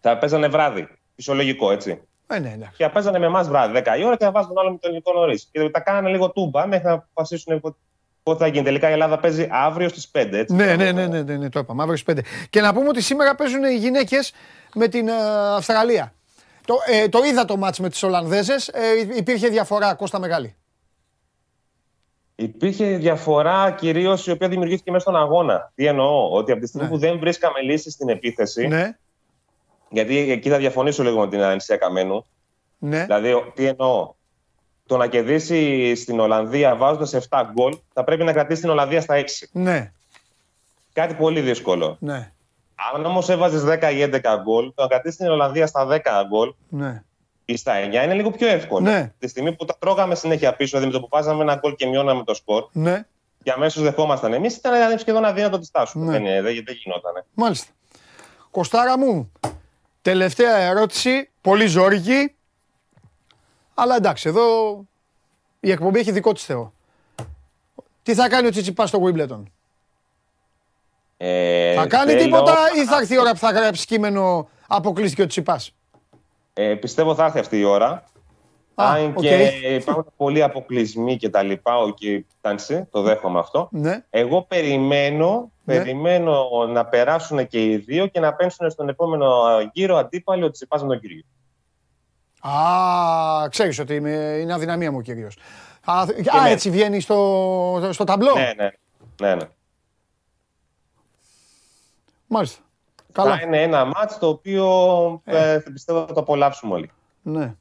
θα παίζανε βράδυ. Φυσιολογικό, έτσι. Ε, ναι, εντάξει. Και θα παίζανε με εμάς βράδυ 10 η ώρα και θα βάζουν τον άλλο ημιτελικό νωρί. Και τα κάνανε λίγο τούμπα μέχρι να αποφασίσουν πότε- πότε θα γίνει. Τελικά η Ελλάδα παίζει αύριο στις 5. Έτσι. Ναι, ναι, ναι, ναι, ναι, ναι, το είπαμε. Αύριο στις 5. Και να πούμε ότι σήμερα παίζουν οι γυναίκες με την ε, Αυστραλία. Το, ε, το είδα το μάτς με τις Ολλανδέζες. Ε, υπήρχε διαφορά, Κώστα Μεγάλη; Υπήρχε διαφορά κυρίως η οποία δημιουργήθηκε μέσα στον αγώνα. Τι εννοώ, ότι από τη στιγμή Ναι. που δεν βρίσκαμε λύση στην επίθεση, Ναι, γιατί εκεί θα διαφωνήσω λίγο με την Ανησία Καμένου. ναι. Δηλαδή, ο- τι εννοώ; Το να κερδίσει στην Ολλανδία βάζοντας 7 γκολ, θα πρέπει να κρατήσει την Ολλανδία στα 6. Ναι, Κάτι πολύ δύσκολο. ναι, Αν όμως έβαζες 10 ή 11 γκολ, το να κρατήσεις την Ολλανδία στα 10 γκολ ναι. ή στα 9 είναι λίγο πιο εύκολο. Ναι. Τη στιγμή που τα τρώγαμε συνέχεια πίσω, δηλαδή με το που βάζαμε ένα γκολ και μειώναμε το σκορ, ναι. και αμέσως δεχόμασταν εμείς, ήταν σχεδόν αδύνατο τη τάσουμε. Ναι. Δεν, είναι- δεν, δεν γινόταν. Μάλιστα. Κωστάρα μου, τελευταία ερώτηση, πολύ ζόρικη. Αλλά εντάξει, εδώ η εκπομπή έχει δικό της Θεό. Τι θα κάνει ο Τσιτσιπάς στο Wimbledon; Ε, θα κάνει θέλω- τίποτα ή θα έρθει η ώρα που θα γράψει κείμενο αποκλείστηκε ο Τσιτσιπάς; Ε, πιστεύω θα έρθει αυτή η ώρα. Α, Αν οκ. και υπάρχουν πολλοί αποκλεισμοί και τα λοιπά, οκ, εντάξει, το δέχομαι αυτό. Ναι. Εγώ περιμένω, Ναι. περιμένω να περάσουν και οι δύο και να πέσουν στον επόμενο γύρο αντίπαλοι ο Τσίτσι με τον Κύργιο. Α, ξέρεις ότι είμαι, είναι αδυναμία μου ο κύριος. Α, α, ναι. έτσι βγαίνει στο, στο ταμπλό. Ναι, ναι, ναι, ναι. Μάλιστα. Καλά. Θα είναι ένα μάτς το οποίο ε, θα πιστεύω θα το απολαύσουμε όλοι. Ναι.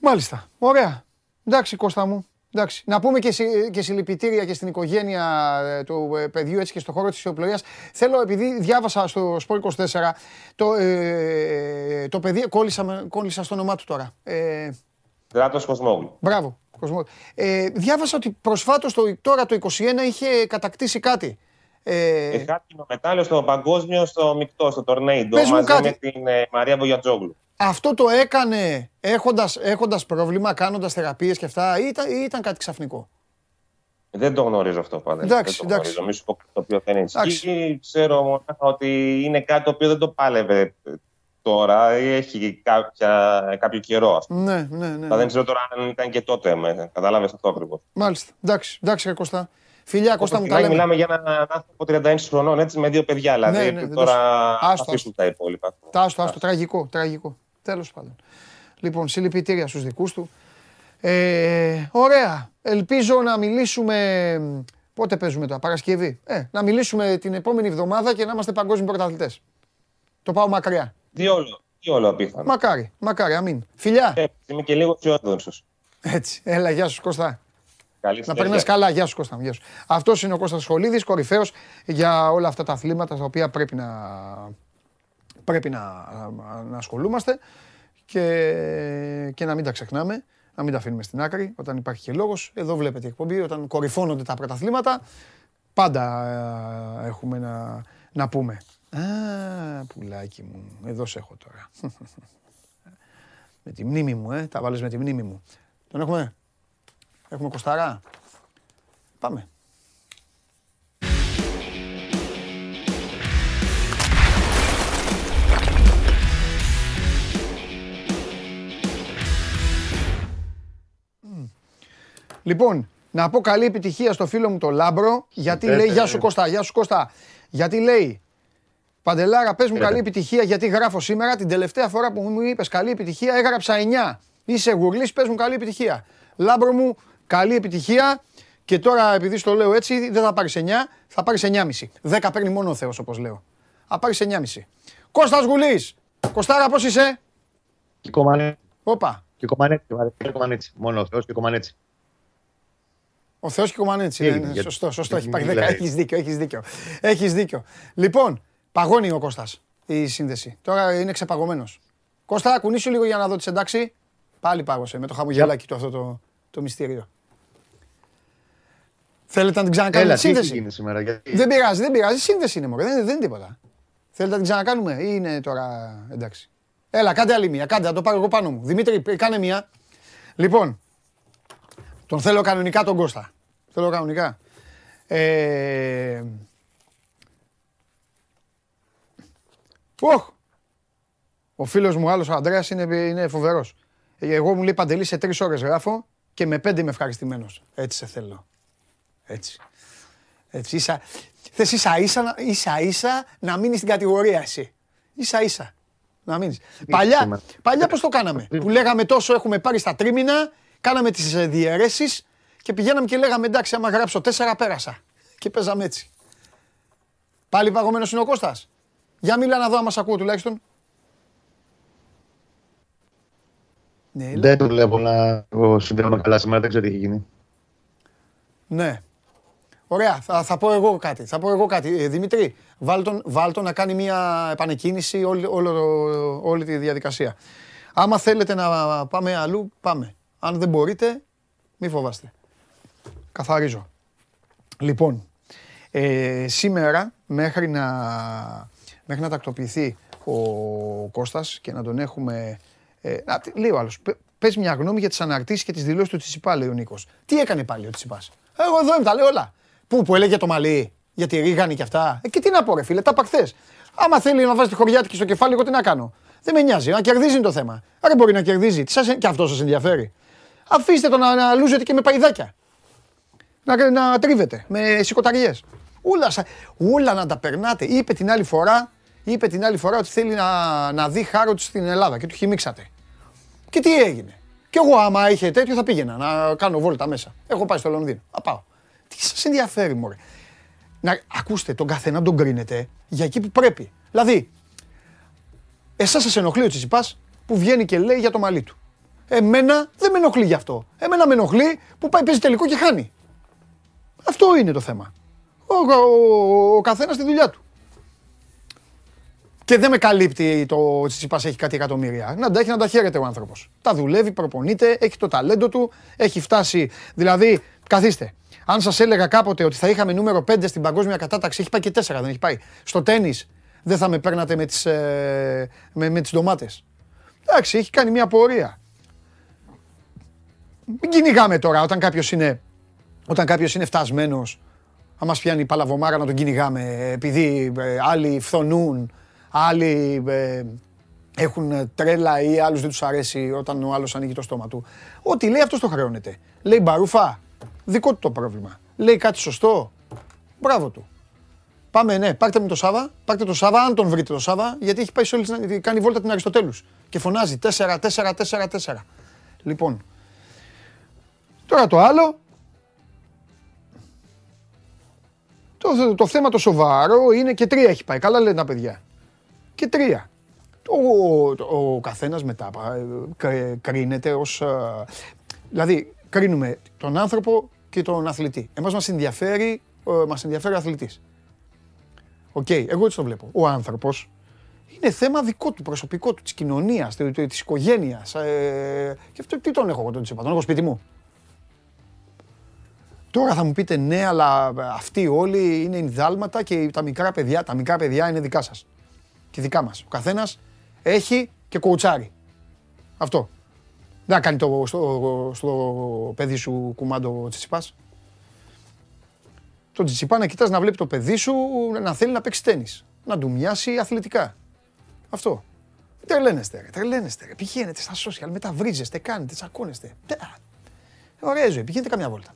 Μάλιστα. Ωραία. Εντάξει Κώστα μου. Εντάξει. Να πούμε και, συ- και συλληπιτήρια και στην οικογένεια ε, του ε, παιδιού έτσι και στο χώρο της ισοπλοείας. Θέλω, επειδή διάβασα στο Σπορ 24, το, ε, το παιδί, κόλλησα, με- κόλλησα στο όνομά του τώρα. Ε, Δράτος Κοσμόγλου. μπράβο, Κοσμό. Ε, διάβασα ότι προσφάτως το, τώρα το 21 είχε κατακτήσει κάτι. Ε, Ε, χάτινο μετάλλιο στο παγκόσμιο, στο μεικτό, στο τορνέιντο, Πες μου μαζί κάτι. με την ε, Μαρία Μπογιατζόγλου. Αυτό το έκανε έχοντας, έχοντας πρόβλημα, κάνοντας θεραπείες και αυτά ή ήταν, ή ήταν κάτι ξαφνικό; Δεν το γνωρίζω αυτό πάντα. Εντάξει, δεν το εντάξει. γνωρίζω. Μη σου πω κάτι το οποίο δεν Εντάξει. ισχύει. Ξέρω μονάχα ότι είναι κάτι το οποίο δεν το πάλευε ε, τώρα ή έχει κάποια, κάποιο καιρό. Ας πούμε. Ναι, ναι, ναι. Αλλά δεν ξέρω τώρα αν ήταν και τότε. Με, κατάλαβες αυτό ακριβώς. Μάλιστα. Εντάξει, εντάξει, ρε Κώστα. Φιλιά, Κώστα μου τα λέμε. Μιλάμε για έναν άνθρωπο 31 χρονών, έτσι, με δύο παιδιά. Δηλαδή, Ναι, ναι, δεν τώρα το- θα Άστο, αφήσουν τα υπόλοιπα. Τα άστο, άστο, τραγικό, τραγικό. Τέλος πάντων. Λοιπόν, συλληπιτήρια στους δικούς του. Ε, ωραία. Ελπίζω να μιλήσουμε... Πότε παίζουμε τώρα, Παρασκευή. Ε, να μιλήσουμε την επόμενη εβδομάδα και να είμαστε παγκόσμιοι πρωταθλητές. Το πάω μακριά. Τι όλο, τι όλο απίθανο. Μακάρι, μακάρι, αμήν. Φιλιά. Ε, είμαι και λίγο αισιόδοξο. Έτσι, έλα, γεια σου Κώστα. Καλή Να συνέχεια. περνάς καλά. Γεια σου Κώστα. μου, Γεια σου. Αυτός είναι ο Κώστας Σχολίδης, κορυφαίος για όλα αυτά τα αθλήματα τα οποία πρέπει να, πρέπει να, να ασχολούμαστε και, και να μην τα ξεχνάμε, να μην τα αφήνουμε στην άκρη όταν υπάρχει και λόγος. Εδώ βλέπετε η εκπομπή, όταν κορυφώνονται τα πρωταθλήματα, πάντα ε, έχουμε να, να πούμε. Α, πουλάκι μου, εδώ σε έχω τώρα. [LAUGHS] με τη μνήμη μου, ε, τα βάλες με τη μνήμη μου. Τον έχουμε; Έχουμε κοσταρά; Πάμε. Λοιπόν, να πω καλή επιτυχία στο φίλο μου το Λάμπρο, γιατί λέει, γεια σου Κώστα, γεια σου Κώστα, γιατί λέει, Παντελάρα, πες μου καλή επιτυχία γιατί γράφω σήμερα. Την τελευταία φορά που μου είπες καλή επιτυχία έγραψα 9. Είσαι γουρλής, πες μου καλή επιτυχία. Λάμπρο μου, καλή επιτυχία. Και τώρα επειδή στο λέω έτσι δεν θα πάρεις 9, θα πάρεις 9,5. 10 παίρνει μόνο ο Θεός όπως λέω. Θα πάρεις 9,5. Κώστας Γουλής, Κωστάρα πώς είσαι; Και κομμανέτσι. Όπα, Και κομμανέτσι. και κομμανέτσι. Μόνο ο Θεός και κομμανέτσι. Ο Θεός και ο Κομανέτσι. Έγινε, Ναι, ναι, γιατί- σωστό, σωστό, έχει γιατί πάρει 10. μιλάει. Έχεις δίκιο, έχεις δίκιο. Έχεις δίκιο. Λοιπόν, παγώνει ο Κώστας η σύνδεση. Τώρα είναι ξεπαγωμένος. Κώστα, κουνήσου λίγο για να δω τις εντάξει. Πάλι πάγωσε με το χαμογελάκι του αυτό το, το μυστήριο. Θέλετε να την ξανακάνουμε Έλα, τη τι έχει σύνδεση; γίνει σήμερα. Γιατί... Δεν πειράζει, δεν πειράζει. Σύνδεση είναι μωρέ. Δεν, δεν είναι τίποτα. Θέλετε να την ξανακάνουμε ή είναι τώρα εντάξει. Έλα, κάντε άλλη μία. Κάντε, να το πάρω εγώ πάνω μου. Δημήτρη, κάνε μία. Λοιπόν, τον θέλω κανονικά τον Κώστα. Θέλω κανονικά. Ε... Οχ! Ο φίλος μου άλλος ο Ανδρέας είναι, είναι φοβερός. Ε, Εγώ μου λέει Παντελή σε τρεις ώρες γράφω και με πέντε είμαι ευχαριστημένος. Έτσι σε θέλω. Έτσι. Έτσι, ίσα, θες ίσα ίσα, να- ίσα ίσα να μείνεις στην κατηγορία εσύ. Ίσα ίσα να μείνεις. Παλιά, σήμερα. παλιά πώς το κάναμε; που λέγαμε τόσο έχουμε πάρει στα τρίμηνα, κάναμε τις ε, διαιρέσεις και πηγαίναμε και λέγαμε εντάξει άμα γράψω τέσσερα πέρασα. Και παίζαμε έτσι. Πάλι παγωμένος είναι ο Κώστας. Για μίλα να δω άμα σ' ακούω τουλάχιστον. Ναι, έλα. Δεν το βλέπω να το συνδέομαι καλά σήμερα. Δεν ξέρω τι έχει γίνει. Ναι. Ωραία, θα, θα πω εγώ κάτι. Θα πω εγώ κάτι. Ε, Δημήτρη, βάλ τον, βάλ τον να κάνει μια επανεκκίνηση όλη, όλο, το- όλη τη διαδικασία. Άμα θέλετε να πάμε αλλού, πάμε. Αν δεν μπορείτε, μη φοβάστε. Καθαρίζω. Λοιπόν, ε, σήμερα μέχρι να, μέχρι να τακτοποιηθεί ο Κώστας και να τον έχουμε... Ε, α, τι- λέει ο άλλος, πε- πες μια γνώμη για τις αναρτήσεις και τις δηλώσεις του Τσιπά, λέει ο Νίκος. Τι έκανε πάλι ο Τσιπάς. Εγώ εδώ είμαι, τα λέω όλα. Πού, που έλεγε το μαλλί, για τη Ρίγανη και αυτά. Ε, και τι να πω ρε φίλε, τα είπα χθες. Άμα θέλει να βάζει τη χωριάτικη στο κεφάλι, εγώ τι να κάνω. Δεν με νοιάζει, να κερδίζει είναι το θέμα. Άρα μπορεί να κερδίζει. Τι σας, και αυτό σας ενδιαφέρει. Αφήστε τον να, να λούζετε και με παϊδάκια να, να τρίβετε με σηκωταριές. Ούλα, σα- ούλα να τα περνάτε. Είπε την άλλη φορά, είπε την άλλη φορά ότι θέλει να, να δει χάρο του στην Ελλάδα και του χυμίξατε. Και τι έγινε; Κι εγώ άμα είχε τέτοιο θα πήγαινα να κάνω βόλτα μέσα. Έχω πάει στο Λονδίνο. Θα πάω. Τι σας ενδιαφέρει μωρέ; Να, ακούστε, τον καθένα τον κρίνετε για εκεί που πρέπει. Δηλαδή, εσάς σας ενοχλεί ο Τσιτσιπάς που βγαίνει και λέει για το μαλλί του. Εμένα δεν με ενοχλεί γι' αυτό. Εμένα με ενοχλεί που πάει παίζει τελικό και χάνει. Αυτό είναι το θέμα. Ο, ο, ο καθένας τη δουλειά του. Και δεν με καλύπτει το Τσιτσιπάς έχει κάτι εκατομμύρια. Να τα έχει να τα χαίρεται ο άνθρωπος. Τα δουλεύει, προπονείται, έχει το ταλέντο του, έχει φτάσει. Δηλαδή, καθίστε. Αν σας έλεγα κάποτε ότι θα είχαμε νούμερο 5 στην παγκόσμια κατάταξη, έχει πάει και 4, δεν έχει πάει. Στο τέννη δεν θα με παίρνατε με τις ε, με, με τις ντομάτες. Εντάξει, έχει κάνει μια πορεία. Μην κυνηγάμε τώρα όταν κάποιος είναι, όταν κάποιος είναι φτασμένος, αν μας πιάνει η παλαβομάρα να τον κυνηγάμε επειδή ε, άλλοι φθονούν, άλλοι ε, έχουν τρέλα ή άλλους δεν τους αρέσει όταν ο άλλος ανοίγει το στόμα του. Ό,τι λέει αυτός το χρεώνεται. Λέει μπαρούφα, δικό του το πρόβλημα. Λέει κάτι σωστό, μπράβο του. Πάμε, ναι, πάρτε μου το Σάβα. Πάρτε το Σάβα, αν τον βρείτε το Σάβα, γιατί έχει πάει σε όλη, κάνει βόλτα την Αριστοτέλους. Και φωνάζει 4, 4, 4, 4. Λοιπόν, τώρα το άλλο. Το, το θέμα το σοβαρό είναι και τρία έχει πάει. Καλά λένε τα παιδιά. Και τρία. Ο, ο, ο καθένας μετά ε, κρίνεται ως... Ε, δηλαδή, κρίνουμε τον άνθρωπο και τον αθλητή. Εμάς μας ενδιαφέρει, ε, μας ενδιαφέρει ο αθλητής. Οκ, εγώ έτσι το βλέπω. Ο άνθρωπος είναι θέμα δικό του, προσωπικό του, της κοινωνίας, της οικογένειας. Ε, και αυτό τι τον έχω εγώ τον Τσίπα, τον έχω σπίτι μου. Τώρα θα μου πείτε ναι, αλλά αυτοί όλοι είναι ενδάλματα και τα μικρά παιδιά, τα μικρά παιδιά είναι δικά σας. Και δικά μας. Ο καθένας έχει και κοουτσάρι. Αυτό. Δεν θα κάνει το στο, στο παιδί σου κουμάντο Τσιτσιπάς τον Τσιτσιπά να κοιτάς να βλέπει το παιδί σου να θέλει να παίξει τέννις. Να του μοιάσει αθλητικά. Αυτό. Τρελαίνεστε, ρε, τρελαίνεστε. Ρε. Πηγαίνετε στα social, μεταβρίζεστε, κάνετε, τσακώνεστε. Ωραία ζωή, πηγαίνετε καμιά βόλτα.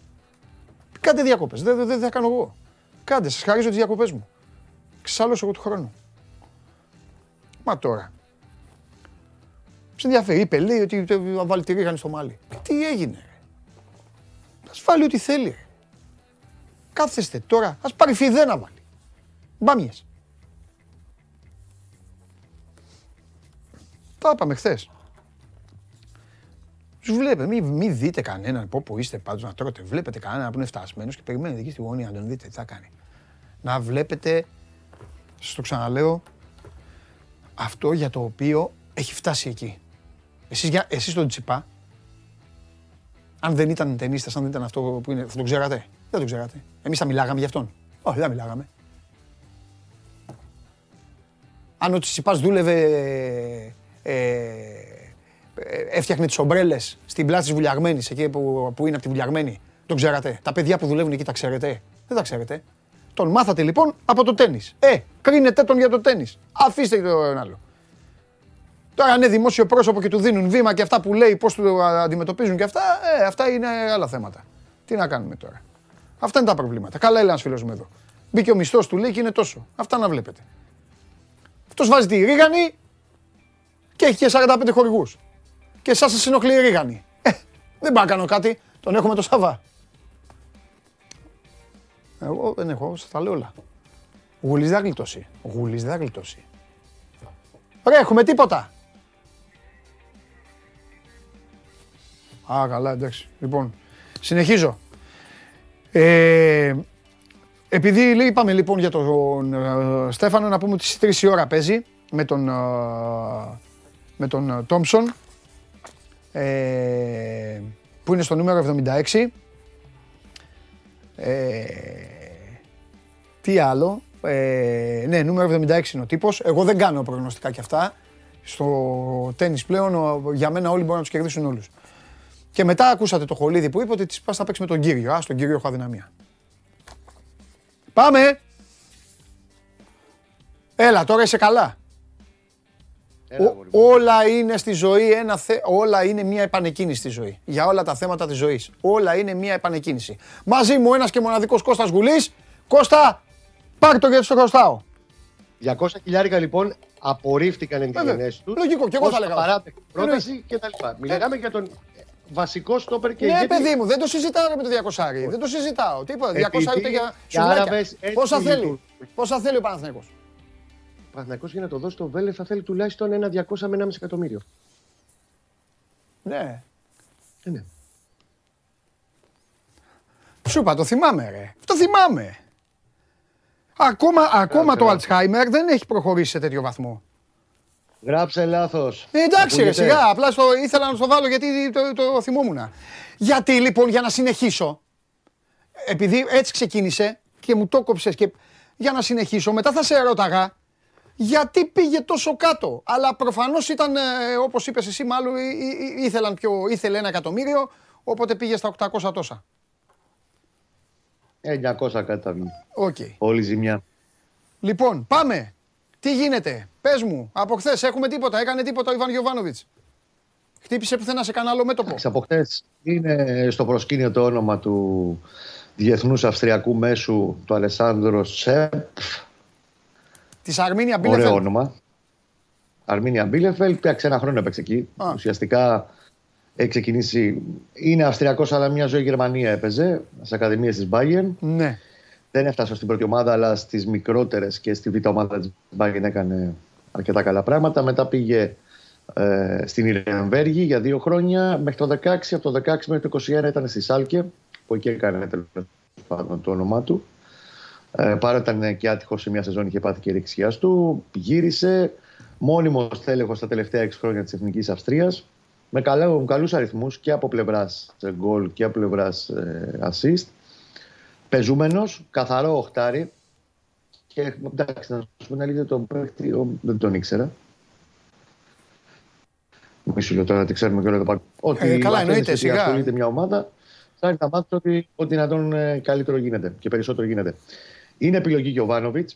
Κάντε διακοπές, δεν δε, δε, θα κάνω εγώ. Κάντε, σας χαρίζω τις διακοπές μου. Ξάλλωσα εγώ του χρόνου. Μα τώρα. Σε ενδιαφέρει, είπε, λέει ότι θα βάλει τη ρίγανη στο μάλι. Τι έγινε, ρε; Θα βάλει ό,τι θέλει, ρε. Κάθεστε τώρα, ας πάρει φιδέ να βάλει. Μπάμιες. Τα είπαμε χθες. Τους βλέπετε, μην μη δείτε κανέναν πω που είστε πάντως να τρώτε. Βλέπετε κανέναν που είναι φτασμένος και περιμένετε εκεί στη γωνία να τον δείτε τι θα κάνει. Να βλέπετε, σας το ξαναλέω, αυτό για το οποίο έχει φτάσει εκεί. Εσείς, για, εσείς τον Τσιπά, αν δεν ήταν ταινίστας, αν δεν ήταν αυτό που είναι, θα το ξέρατε; Δεν το ξέρατε. Εμείς θα μιλάγαμε γι' αυτόν. Όχι, δεν μιλάγαμε. Αν ο Τσιπάς δούλευε, ε, ε, έφτιαχνε τις ομπρέλες στην πλάτη της Βουλιαγμένης, εκεί που, που είναι από τη Βουλιαγμένη, τον ξέρατε. Τα παιδιά που δουλεύουν εκεί τα ξέρετε; Δεν τα ξέρετε. Τον μάθατε λοιπόν από το τέννις. Ε, κρίνετε τον για το τέννις. Αφήστε τον άλλο. Τώρα αν είναι δημόσιο πρόσωπο και του δίνουν βήμα και αυτά που λέει, πώς του αντιμετωπίζουν και αυτά, ε, αυτά είναι άλλα θέματα. Τι να κάνουμε τώρα. Αυτά είναι τα προβλήματα. Καλά, έλεγε ένας φίλος μου εδώ. Μπήκε ο μισθός του λέει και είναι τόσο. Αυτά να βλέπετε. Αυτός βάζει τη ρίγανη και έχει και 45 χορηγούς. Και εσά σα ενοχλεί η ρίγανη. Ε, δεν πάω να κάνω κάτι. Τον έχουμε το Σαββά. Εγώ δεν έχω, σα τα λέω όλα. Ο Γουλής δεν γλιτώσει. Ο Γουλής δεν γλιτώσει. Ωραία, έχουμε τίποτα. Α, καλά, εντάξει. Λοιπόν, συνεχίζω. Ε, επειδή λέει, είπαμε λοιπόν για τον ε, Στέφανο να πούμε ότι στις 3 η ώρα παίζει με τον, ε, με τον Τόμψον ε, που είναι στο νούμερο 76. Ε, τι άλλο; Ε, ναι, νούμερο 76 είναι ο τύπος. Εγώ δεν κάνω προγνωστικά κι αυτά. Στο τέννις πλέον για μένα όλοι μπορούν να τους κερδίσουν όλους. Και μετά ακούσατε το χολίδι που είπε ότι της πας θα παίξει με τον κύριο. Α, στον κύριο έχω αδυναμία. Πάμε! Έλα, τώρα είσαι καλά. Όλα είναι στη ζωή ένα θε... όλα είναι μια επανεκκίνηση στη ζωή. Για όλα τα θέματα της ζωής. Όλα είναι μια επανεκκίνηση. Μαζί μου ένας και μοναδικός Κώστας Γουλής. Κώστα, πάρ' το γιατί στο χρωστάω. 200 χιλιάρικα λοιπόν απορρίφθηκαν εν τη τους. Λογικό, και εγώ θα λέγαμε. Πρόταση και τα λοιπά. Μιλάγαμε για τον βασικό στόπερ και Ναι, γιατί... παιδί μου, δεν το συζητάω με το 200. Δεν το συζητάω. Τίποτα. 200 ούτε για σουβλάκια. Πόσα θέλει; Πόσα θέλει ο Παναθηναϊκός; Ο Παναθηναϊκός για να το δώσει στο Βέλε θα θέλει τουλάχιστον ένα 200 με 1,5 εκατομμύριο. Ναι. Είναι. Σου είπα, το θυμάμαι ρε. Το θυμάμαι. Ακόμα, ακόμα το Alzheimer δεν έχει προχωρήσει σε τέτοιο βαθμό. Γράψε λάθος. Ε, εντάξει, ρε, σιγά. Απλά στο, ήθελα να το βάλω γιατί το, το θυμόμουν. Γιατί λοιπόν, για να συνεχίσω, επειδή έτσι ξεκίνησε και μου το κόψες και για να συνεχίσω, μετά θα σε ρώταγα γιατί πήγε τόσο κάτω. Αλλά προφανώς ήταν, ε, όπως είπες εσύ, μάλλον ήθελαν πιο, ήθελε ένα εκατομμύριο, οπότε πήγε στα 800 τόσα. 900 κάτι θα βγει. Okay. Όλη ζημιά. Λοιπόν, πάμε. Τι γίνεται, πες μου, από χθες έχουμε τίποτα, έκανε τίποτα ο Ιβάν Γιοβάνοβιτ. Χτύπησε πουθενά σε κανένα άλλο μέτωπο; Από χθες είναι στο προσκήνιο το όνομα του διεθνούς Αυστριακού μέσου, του Αλεσάνδρος Σεπ. Της Αρμίνια Μπίλεφελ. Ωραίο όνομα. Αρμίνια Μπίλεφελ, πια ένα χρόνο έπαιξε εκεί. Ουσιαστικά έχει ξεκινήσει. Είναι Αυστριακός, αλλά μια ζωή Γερμανία έπαιζε στις ακαδημίες της Bayern. Ναι δεν έφτασε στην πρώτη ομάδα, αλλά στις μικρότερες και στη β' ομάδα της Μπάγκεν έκανε αρκετά καλά πράγματα. Μετά πήγε ε, στην Ιρεμβέργη για δύο χρόνια μέχρι το 16. Από το 16 μέχρι το 21 ήταν στη Σάλκε, που εκεί έκανε πάντων το όνομά του. Ε, παρά ήταν και άτυχος σε μια σεζόν, είχε πάθει και ρηξιά του. Γύρισε μόνιμος τέλεχος τα τελευταία 6 χρόνια της Εθνικής Αυστρίας. Με καλούς αριθμούς και από πλευράς γκολ και από πλευράς ε, assist. Πεζούμενος, καθαρό οχτάρι. Και εντάξει, να σου πω αλήθεια, τον παίχτη δεν τον ήξερα. Μη σου λέω τώρα ότι ξέρουμε και όλο το Ότι ε, καλά, εννοείται, σιγά. ασχολείται μια ομάδα, θα να μάθει ότι ό,τι να τον ε, καλύτερο γίνεται και περισσότερο γίνεται. Είναι επιλογή και ο Βάνοβιτ.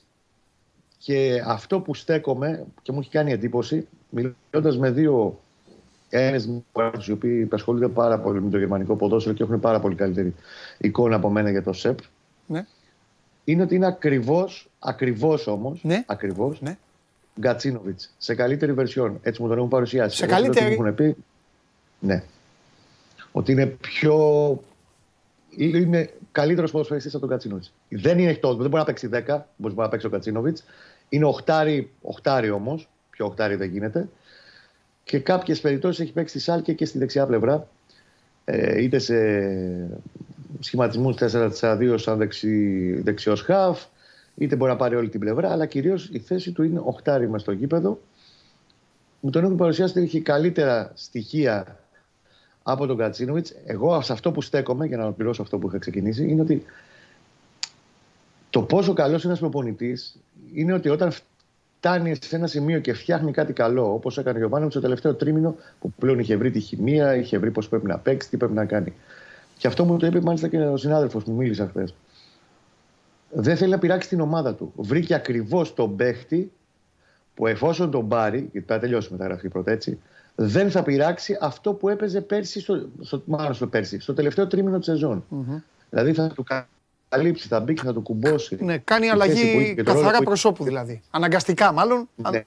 Και αυτό που στέκομαι και μου έχει κάνει εντύπωση, μιλώντας με δύο Έλληνες οι οποίοι ασχολούνται πάρα πολύ με το γερμανικό ποδόσφαιρο και έχουν πάρα πολύ καλύτερη εικόνα από μένα για το ΣΕΠ. Ναι. Είναι ότι είναι ακριβώς, ακριβώς όμως, ναι. ακριβώς, ναι. Γκατσίνοβιτς. Σε καλύτερη βερσιόν. Έτσι μου τον έχουν παρουσιάσει. Σε καλύτερη. Έχουν πει, ναι. Ότι είναι πιο. Είναι καλύτερος ποδοσφαιριστής από τον Γκατσίνοβιτ. Δεν είναι εκτός, δεν μπορεί να παίξει 10 όπω μπορείς να παίξει ο Γκατσίνοβιτ. Είναι οχτάρι, οχτάρι όμως. Πιο οχτάρι δεν γίνεται και κάποιες περιπτώσεις έχει παίξει στη Σάλκε και στη δεξιά πλευρά. Ε, είτε σε σχηματισμούς 4-4-2 σαν δεξι, δεξιός χαφ, είτε μπορεί να πάρει όλη την πλευρά, αλλά κυρίως η θέση του είναι οχτάρι στο γήπεδο. Μου τον έχουν παρουσιάσει ότι έχει καλύτερα στοιχεία από τον Κατσίνοβιτς. Εγώ σε αυτό που στέκομαι, για να ολοκληρώσω αυτό που είχα ξεκινήσει, είναι ότι το πόσο καλός είναι ένας προπονητής είναι ότι όταν φτάνει σε ένα σημείο και φτιάχνει κάτι καλό, όπως έκανε ο Γιωβάνοβιτς το τελευταίο τρίμηνο, που πλέον είχε βρει τη χημεία, είχε βρει πώς πρέπει να παίξει, τι πρέπει να κάνει. Και αυτό μου το είπε μάλιστα και ο συνάδελφος που μίλησε χθες. Δεν θέλει να πειράξει την ομάδα του. Βρήκε ακριβώς τον παίχτη που εφόσον τον πάρει, γιατί πρέπει να τελειώσει η μεταγραφή πρώτα έτσι, δεν θα πειράξει αυτό που έπαιζε πέρσι, στο, στο, μάλλον στο πέρσι, στο τελευταίο τρίμηνο της σεζόν. Mm-hmm. Δηλαδή θα του καλύψει, θα μπει και θα το κουμπώσει. Ναι, κάνει αλλαγή καθαρά προσώπου δηλαδή. Αναγκαστικά μάλλον. Ναι.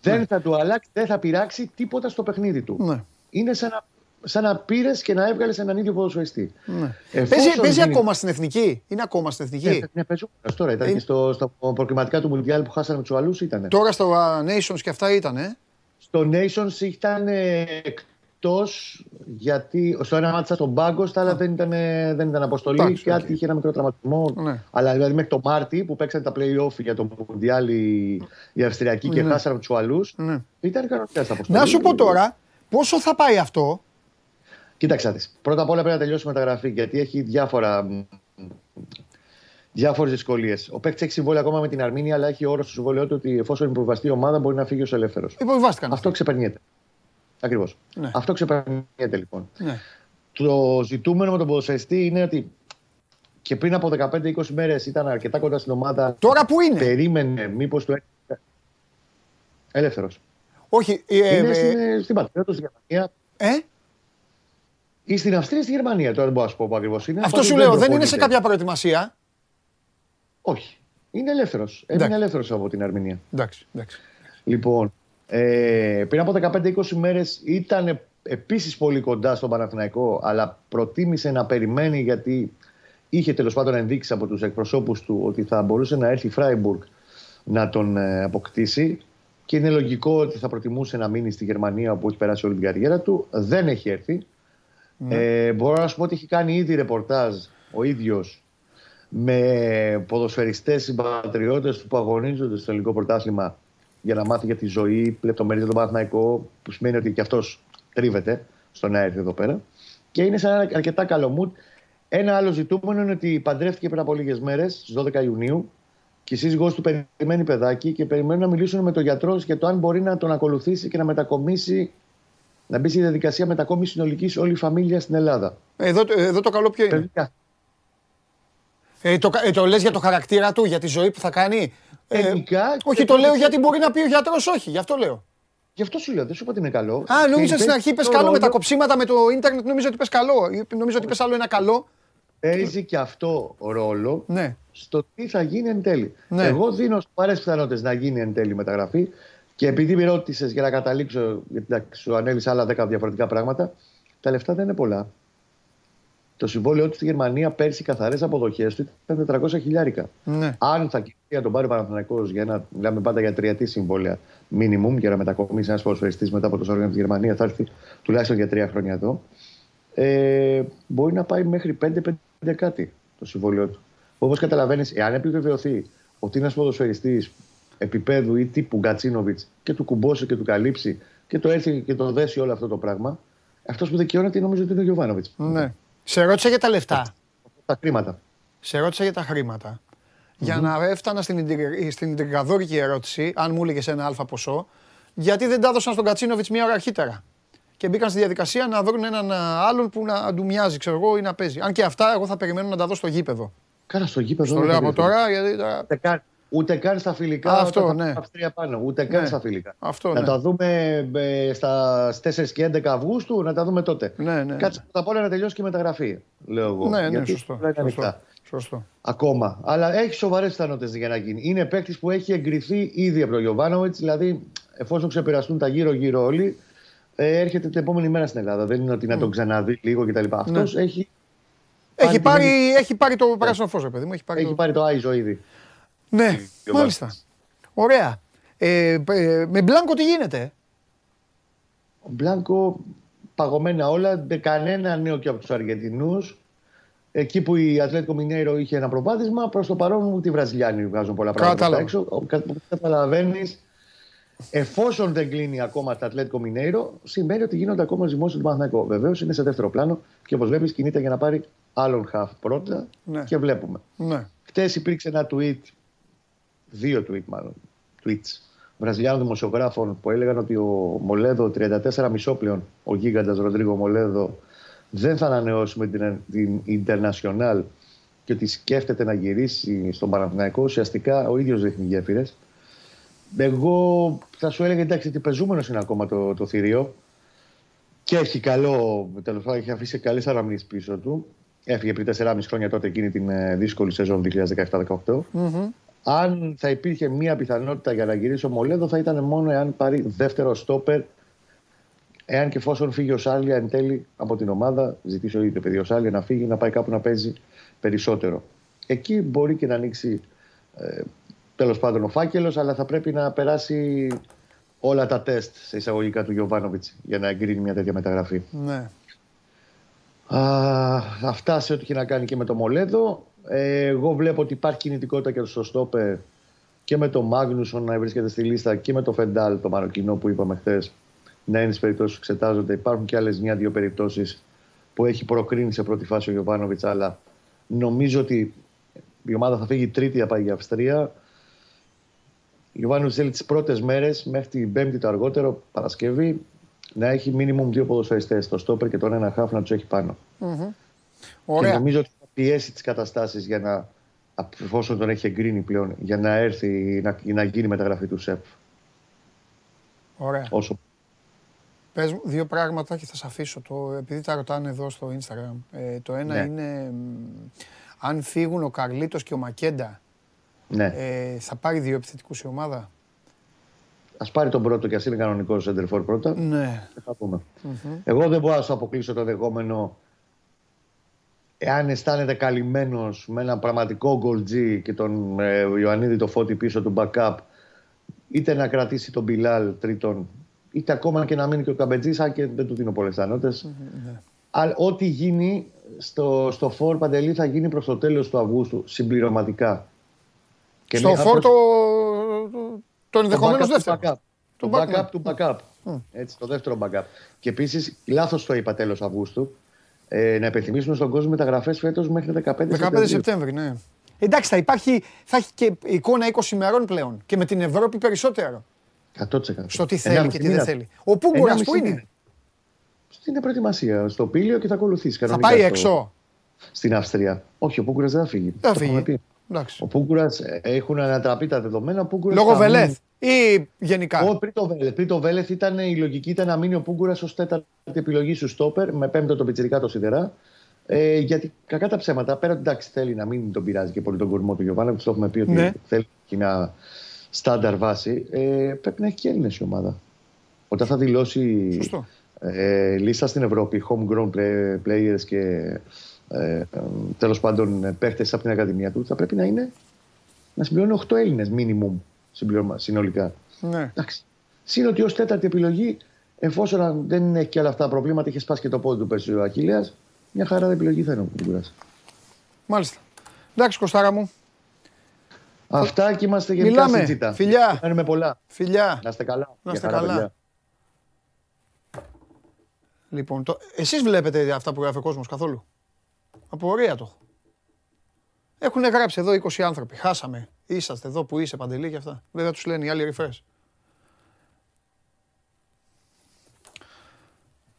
Δεν ναι. θα του αλλάξει, δεν θα πειράξει τίποτα στο παιχνίδι του. Ναι. Είναι σαν να, σαν να πήρες και να έβγαλες έναν ίδιο ποδοσφαιριστή. Ναι. Παίζει, παίζει ακόμα στην εθνική; Είναι ακόμα στην εθνική; Ναι, ναι παίζει τώρα. Ήταν ε... και στο, στα προκριματικά του Μουντιάλ που χάσανε με τους αλλού ήταν. Τώρα στο Nations και αυτά ήταν. Ε; Στο Nations ήταν εκτός γιατί στο ένα μάτσα στον πάγκο, στα άλλα δεν ήταν, δεν ήταν αποστολή. Τάξη, κάτι okay. είχε ένα μικρό τραυματισμό. Ναι. Αλλά δηλαδή μέχρι το Μάρτι που παίξαν τα playoff για το Μουντιάλ οι, οι Αυστριακοί ναι. και χάσανε τους άλλου. Ναι. Ήταν κανονικά στα αποστολή. Να σου πω τώρα, πόσο θα πάει αυτό; Κοίταξα τη. Πρώτα απ' όλα πρέπει να τελειώσει η μεταγραφή γιατί έχει διάφορα. Διάφορες δυσκολίες. Ο παίκτης έχει συμβόλαιο ακόμα με την Αρμίνια, αλλά έχει όρο στο συμβόλαιό του ότι εφόσον υποβιβαστεί η ομάδα μπορεί να φύγει ως ελεύθερος. Αυτό ξεπερνιέται. Ακριβώς. Ναι. Αυτό ξεπερνιέται λοιπόν. Ναι. Το ζητούμενο με τον ποδοσφαιριστή είναι ότι και πριν από 15-20 μέρες ήταν αρκετά κοντά στην ομάδα. Τώρα που είναι. Περίμενε, μήπως του έρθει. Ελεύθερος. Όχι. Ε, είναι ε, στην, στην πατρίδα του, στη Γερμανία. Ε; Ή στην Αυστρία ή στη Γερμανία. Τώρα δεν μπορώ να σου πω που ακριβώς είναι. Αυτό σου λέω, δεν είναι σε κάποια προετοιμασία. Όχι. Είναι ελεύθερος. Είναι ελεύθερος από την Αρμηνία. Εντάξει, εντάξει. Λοιπόν, ε, πριν από 15-20 μέρες ήταν επίσης πολύ κοντά στον Παναθηναϊκό, αλλά προτίμησε να περιμένει γιατί είχε τέλος πάντων ενδείξει από τους εκπροσώπους του ότι θα μπορούσε να έρθει η Φράιμπουργκ να τον ε, αποκτήσει. και είναι λογικό ότι θα προτιμούσε να μείνει στη Γερμανία όπου έχει περάσει όλη την καριέρα του. Δεν έχει έρθει. Ε, μπορώ να σου πω ότι έχει κάνει ήδη ρεπορτάζ ο ίδιος με ποδοσφαιριστές συμπατριώτες του που αγωνίζονται στο ελληνικό πρωτάθλημα για να μάθει για τη ζωή, λεπτομέρειε για τον Παναθηναϊκό, που σημαίνει ότι και αυτός τρίβεται στο να έρθει εδώ πέρα. Και είναι σε ένα αρκετά καλό mood. Ένα άλλο ζητούμενο είναι ότι παντρεύτηκε πριν από λίγες μέρες, στις 12 Ιουνίου, και η σύζυγός του περιμένει παιδάκι και περιμένουν να μιλήσουν με τον γιατρό για το αν μπορεί να τον ακολουθήσει και να μετακομίσει, να μπει στη διαδικασία μετακόμισης συνολικής όλη η φαμίλια στην Ελλάδα. Εδώ, εδώ το καλό ποιο είναι; Παιδιά, Ε, το, ε, το λες για το χαρακτήρα του, για τη ζωή που θα κάνει; Ε, Γενικά, όχι, και το το- λέω γιατί μπορεί να πει ο γιατρός όχι, γι' αυτό λέω. Γι' αυτό σου λέω, δεν σου είπα ότι είναι καλό. Α, νόμιζα Και στην αρχή παίζει πες το καλό με τα ρόλο- κοψίματα με το ίντερνετ, νόμιζα ότι πες καλό. Ή Νόμιζα ότι πες άλλο ένα καλό. Παίζει και αυτό ρόλο Ναι. στο τι θα γίνει εν τέλει. Ναι. Εγώ δίνω σοβαρέ πιθανότητες να γίνει εν τέλει μεταγραφή και επειδή με ρώτησες για να καταλήξω, γιατί εντάξει, σου ανέλησα άλλα 10 διαφορετικά πράγματα, τα λεφτά δεν είναι πολλά. Το συμβόλαιό του στη Γερμανία πέρσι καθαρές αποδοχές του ήταν 400 χιλιάρικα. Ναι. Αν θα κινηθεί να τον πάρει ο Παναθηναϊκός για ένα, μιλάμε πάντα για τριετή συμβόλαια minimum για να μετακομίσει ένας ποδοσφαιριστής μετά από το Σόργιο της Γερμανίας, θα έρθει τουλάχιστον για τρία χρόνια εδώ. Ε, μπορεί να πάει μέχρι 5-5 κάτι το συμβόλαιο του. Όπως καταλαβαίνεις, εάν επιβεβαιωθεί ότι είναι ένας ποδοσφαιριστής επίπεδου ή τύπου Γκατσίνοβιτς και του κουμπώσει και του καλύψει και το έρθει και το δέσει όλο αυτό το πράγμα, αυτός που δικαιώνεται νομίζω ότι είναι ο Γιωβάνοβιτς. ναι. Σε ρώτησα για τα λεφτά. Τα χρήματα. Σε ρώτησα για τα χρήματα. Για να έφτανα στην, ιντρι- στην ιντρικαδόρικη ερώτηση, αν μου έλεγε ένα αλφα ποσό, γιατί δεν τα έδωσαν στον Κατσίνοβιτς μία ώρα αρχίτερα. Και μπήκαν στη διαδικασία να βρουν έναν α, άλλον που να του μοιάζει, ξέρω εγώ, ή να παίζει. Αν και αυτά, εγώ θα περιμένω να τα δω στο γήπεδο. Κάνα στο γήπεδο. Το δεν λέω θα από βρεθεί. τώρα, γιατί τώρα. Ούτε καν, ούτε καν στα φιλικά. Α, αυτό, όταν θα ναι. πάμε Αυστρία πάνω. Ούτε καν Ναι. στα φιλικά. Αυτό, να ναι. τα δούμε ε, στα 4 και 11 Αυγούστου, να τα δούμε τότε. Ναι, ναι. Κάτσε πρώτα απ' όλα να τελειώσει και η μεταγραφή, λέω εγώ. Ναι, ναι, Γιατί σωστό. όλα είναι Σωστό. ανοιχτά. σωστό. Ακόμα. Αλλά έχει σοβαρές πιθανότητες για να γίνει. Είναι παίκτης που έχει εγκριθεί ήδη από τον Γιωβάνοβιτς, δηλαδή εφόσον ξεπεραστούν τα γύρω-γύρω όλοι, ε, έρχεται την επόμενη μέρα στην Ελλάδα. Δεν είναι ότι να τον ξαναδεί λίγο κτλ. Αυτός έχει, Ναι. Έχει Πάρει την πάρει, έχει πάρει το πράσινο φως, ρε παιδί μου. Έχει πάρει έχει το... πάρει το Άιζο ήδη. Ναι, Γιωβάνοβιτς. μάλιστα. Ωραία. Ε, ε, με Μπλάνκο τι γίνεται; Ο Μπλάνκο παγωμένα όλα, με κανένα νέο και από τους Αργεντινούς. Εκεί που η Ατλέτικο Μινέιρο είχε ένα προβάδισμα, προς το παρόν μου τη Βραζιλιάνοι βγάζουν πολλά πράγματα προς τα Κατάλαβα. έξω. Όπω καταλαβαίνεις, εφόσον δεν κλείνει ακόμα το Ατλέτικο Μινέιρο, σημαίνει ότι γίνονται ακόμα ζυμώσεις του Παναθηναϊκού. Βεβαίως είναι σε δεύτερο πλάνο και όπως βλέπεις κινείται για να πάρει άλλον χαφ πρώτα Ναι. και βλέπουμε. Ναι. Χτες υπήρξε ένα tweet, δύο tweet μάλλον, tweets Βραζιλιάνων δημοσιογράφων που έλεγαν ότι ο Μολέδο 34 μισόπλεον, ο γίγαντας Ροντρίγκο Μολέδο, δεν θα ανανεώσει με την, την International και ότι σκέφτεται να γυρίσει στον Παναθηναϊκό. Ουσιαστικά ο ίδιος δείχνει γέφυρες. Εγώ θα σου έλεγα εντάξει ότι πεζούμενος είναι ακόμα το, το θηρίο και έχει καλό, τέλος πάντων έχει αφήσει καλές αναμνήσεις πίσω του. Έφυγε πριν 4,5 χρόνια τότε εκείνη την ε, δύσκολη σεζόν 2017-18. Μμμ. Αν θα υπήρχε μία πιθανότητα για να γυρίσει ο Μολέδο, θα ήταν μόνο εάν πάρει δεύτερο στόπερ. Εάν και εφόσον φύγει ο Σάλια εν τέλει από την ομάδα, ζητήσει ο ίδιος παιδί ο Σάλια να φύγει, να πάει κάπου να παίζει περισσότερο. Εκεί μπορεί και να ανοίξει ε, τέλος πάντων ο φάκελος, αλλά θα πρέπει να περάσει όλα τα τεστ σε εισαγωγικά του Γιωβάνοβιτς για να εγκρίνει μια τέτοια μεταγραφή. Ναι. Α, αυτά σε ό,τι έχει να κάνει και με το Μολέδο. Ε, εγώ βλέπω ότι υπάρχει κινητικότητα και στο Στόπερ και με το Μάγνουσον να βρίσκεται στη λίστα και με το Φεντάλ, το Μαροκινό που είπαμε χθες, να είναι στι περιπτώσει που εξετάζονται. Υπάρχουν και άλλες μια-δύο περιπτώσεις που έχει προκρίνει σε πρώτη φάση ο Γιωβάνοβιτς, αλλά νομίζω ότι η ομάδα θα φύγει τρίτη να πάει για Αυστρία. Ο Γιωβάνοβιτς θέλει τις πρώτες μέρες μέχρι την Πέμπτη το αργότερο, Παρασκευή, να έχει μίνιμουμ δύο ποδοσφαιριστές, το Στόπερ και τον ένα χάφ να τους έχει πάνω. Και Ωραία. νομίζω ότι θα πιέσει τις καταστάσεις για να, εφόσον τον έχει εγκρίνει πλέον, για να έρθει να, να γίνει μεταγραφή του ΣΕΠ. Ωραία. Όσο Πες μου δύο πράγματα και θα σε αφήσω. Το, επειδή τα ρωτάνε εδώ στο Instagram. Ε, το ένα Ναι. είναι μ, αν φύγουν ο Καρλίτος και ο Μακέντα, ναι. ε, θα πάρει δύο επιθετικούς η ομάδα; Α πάρει τον πρώτο και ας είναι κανονικός σέντερφορ πρώτα. Ναι. και Θα πούμε. Εγώ δεν μπορώ να σου αποκλείσω το δεχόμενο εάν αισθάνεται καλυμμένος με έναν πραγματικό γκολτζή και τον ε, Ιωαννίδη το φώτι πίσω του backup είτε να κρατήσει τον Μπιλάλ τρίτον, είτε ακόμα και να μείνει και ο Καμπετζής, αν και δεν του δίνω πολλές πιθανότητες. Αλλά ό,τι γίνει στο, στο φόρ Παντελή θα γίνει προς το τέλος του Αυγούστου συμπληρωματικά. Και στο φόρ το, το ενδεχομένως δεύτερο. Backup. Το backup του backup. Έτσι, το δεύτερο backup. Και επίσης, λάθος το είπα τέλος Αυγούστου. Ε, να υπενθυμίσουμε στον κόσμο μεταγραφές φέτος μέχρι 15 Σεπτέμβρη. 15 Σεπτέμβρη, ναι. Εντάξει, θα, υπάρχει, θα έχει και εικόνα 20 ημερών πλέον. Και με την Ευρώπη περισσότερο. 100%. Στο τι θέλει και τι δεν θέλει. Ο Πούγκουρας που είναι; Στην προετοιμασία, στο πύλιο και θα ακολουθήσει. Θα πάει στο... έξω. Στην Αυστρία. Όχι, ο Πούγκουρας δεν θα φύγει. Δεν θα φύγει. Ο Πούγκουρας ε, έχουν ανατραπεί τα δεδομένα. Λόγω Βελέθ ή γενικά; Όχι, πριν το Βέλεθ. Πριν το Βέλεθ ήταν, η λογική ήταν να μείνει ο Πούγκουρας ως τέταρτη επιλογή σου στόπερ με πέμπτο το πιτσυρικά το σιδερά. Ε, γιατί κακά τα ψέματα, πέρα εντάξει θέλει να μην τον πειράζει και πολύ τον κορμό του Γιωβάνα, το έχουμε πει ότι ναι. θέλει να στάνταρ βάση, ε, πρέπει να έχει και Έλληνες η ομάδα. Όταν θα δηλώσει ε, λίστα στην Ευρώπη, homegrown players και ε, τέλος πάντων παίχτες από την Ακαδημία του, θα πρέπει να είναι να συμπληρώνει 8 Έλληνες minimum συνολικά. Ναι. Εντάξει. Συν ότι ως τέταρτη επιλογή, εφόσον δεν έχει και άλλα αυτά τα προβλήματα, είχε σπάσει και το πόδι του πέρσι ο Αχίλια, μια χαρά επιλογή θα είναι ο κουράσει. Μάλιστα. Εντάξει, Κωστάρα μου. Αυτά και είμαστε γενικά Μιλάμε. συζήτα. Φιλιά. Κάνουμε πολλά. Φιλιά. Να είστε καλά. Να είστε καλά. Παιδιά. Λοιπόν, το... εσείς βλέπετε αυτά που γράφει ο κόσμος καθόλου; Απορία το έχω. Έχουν γράψει εδώ 20 άνθρωποι. Χάσαμε. Είσαστε εδώ που είσαι παντελή και αυτά. Βέβαια τους λένε οι άλλοι ρηφές.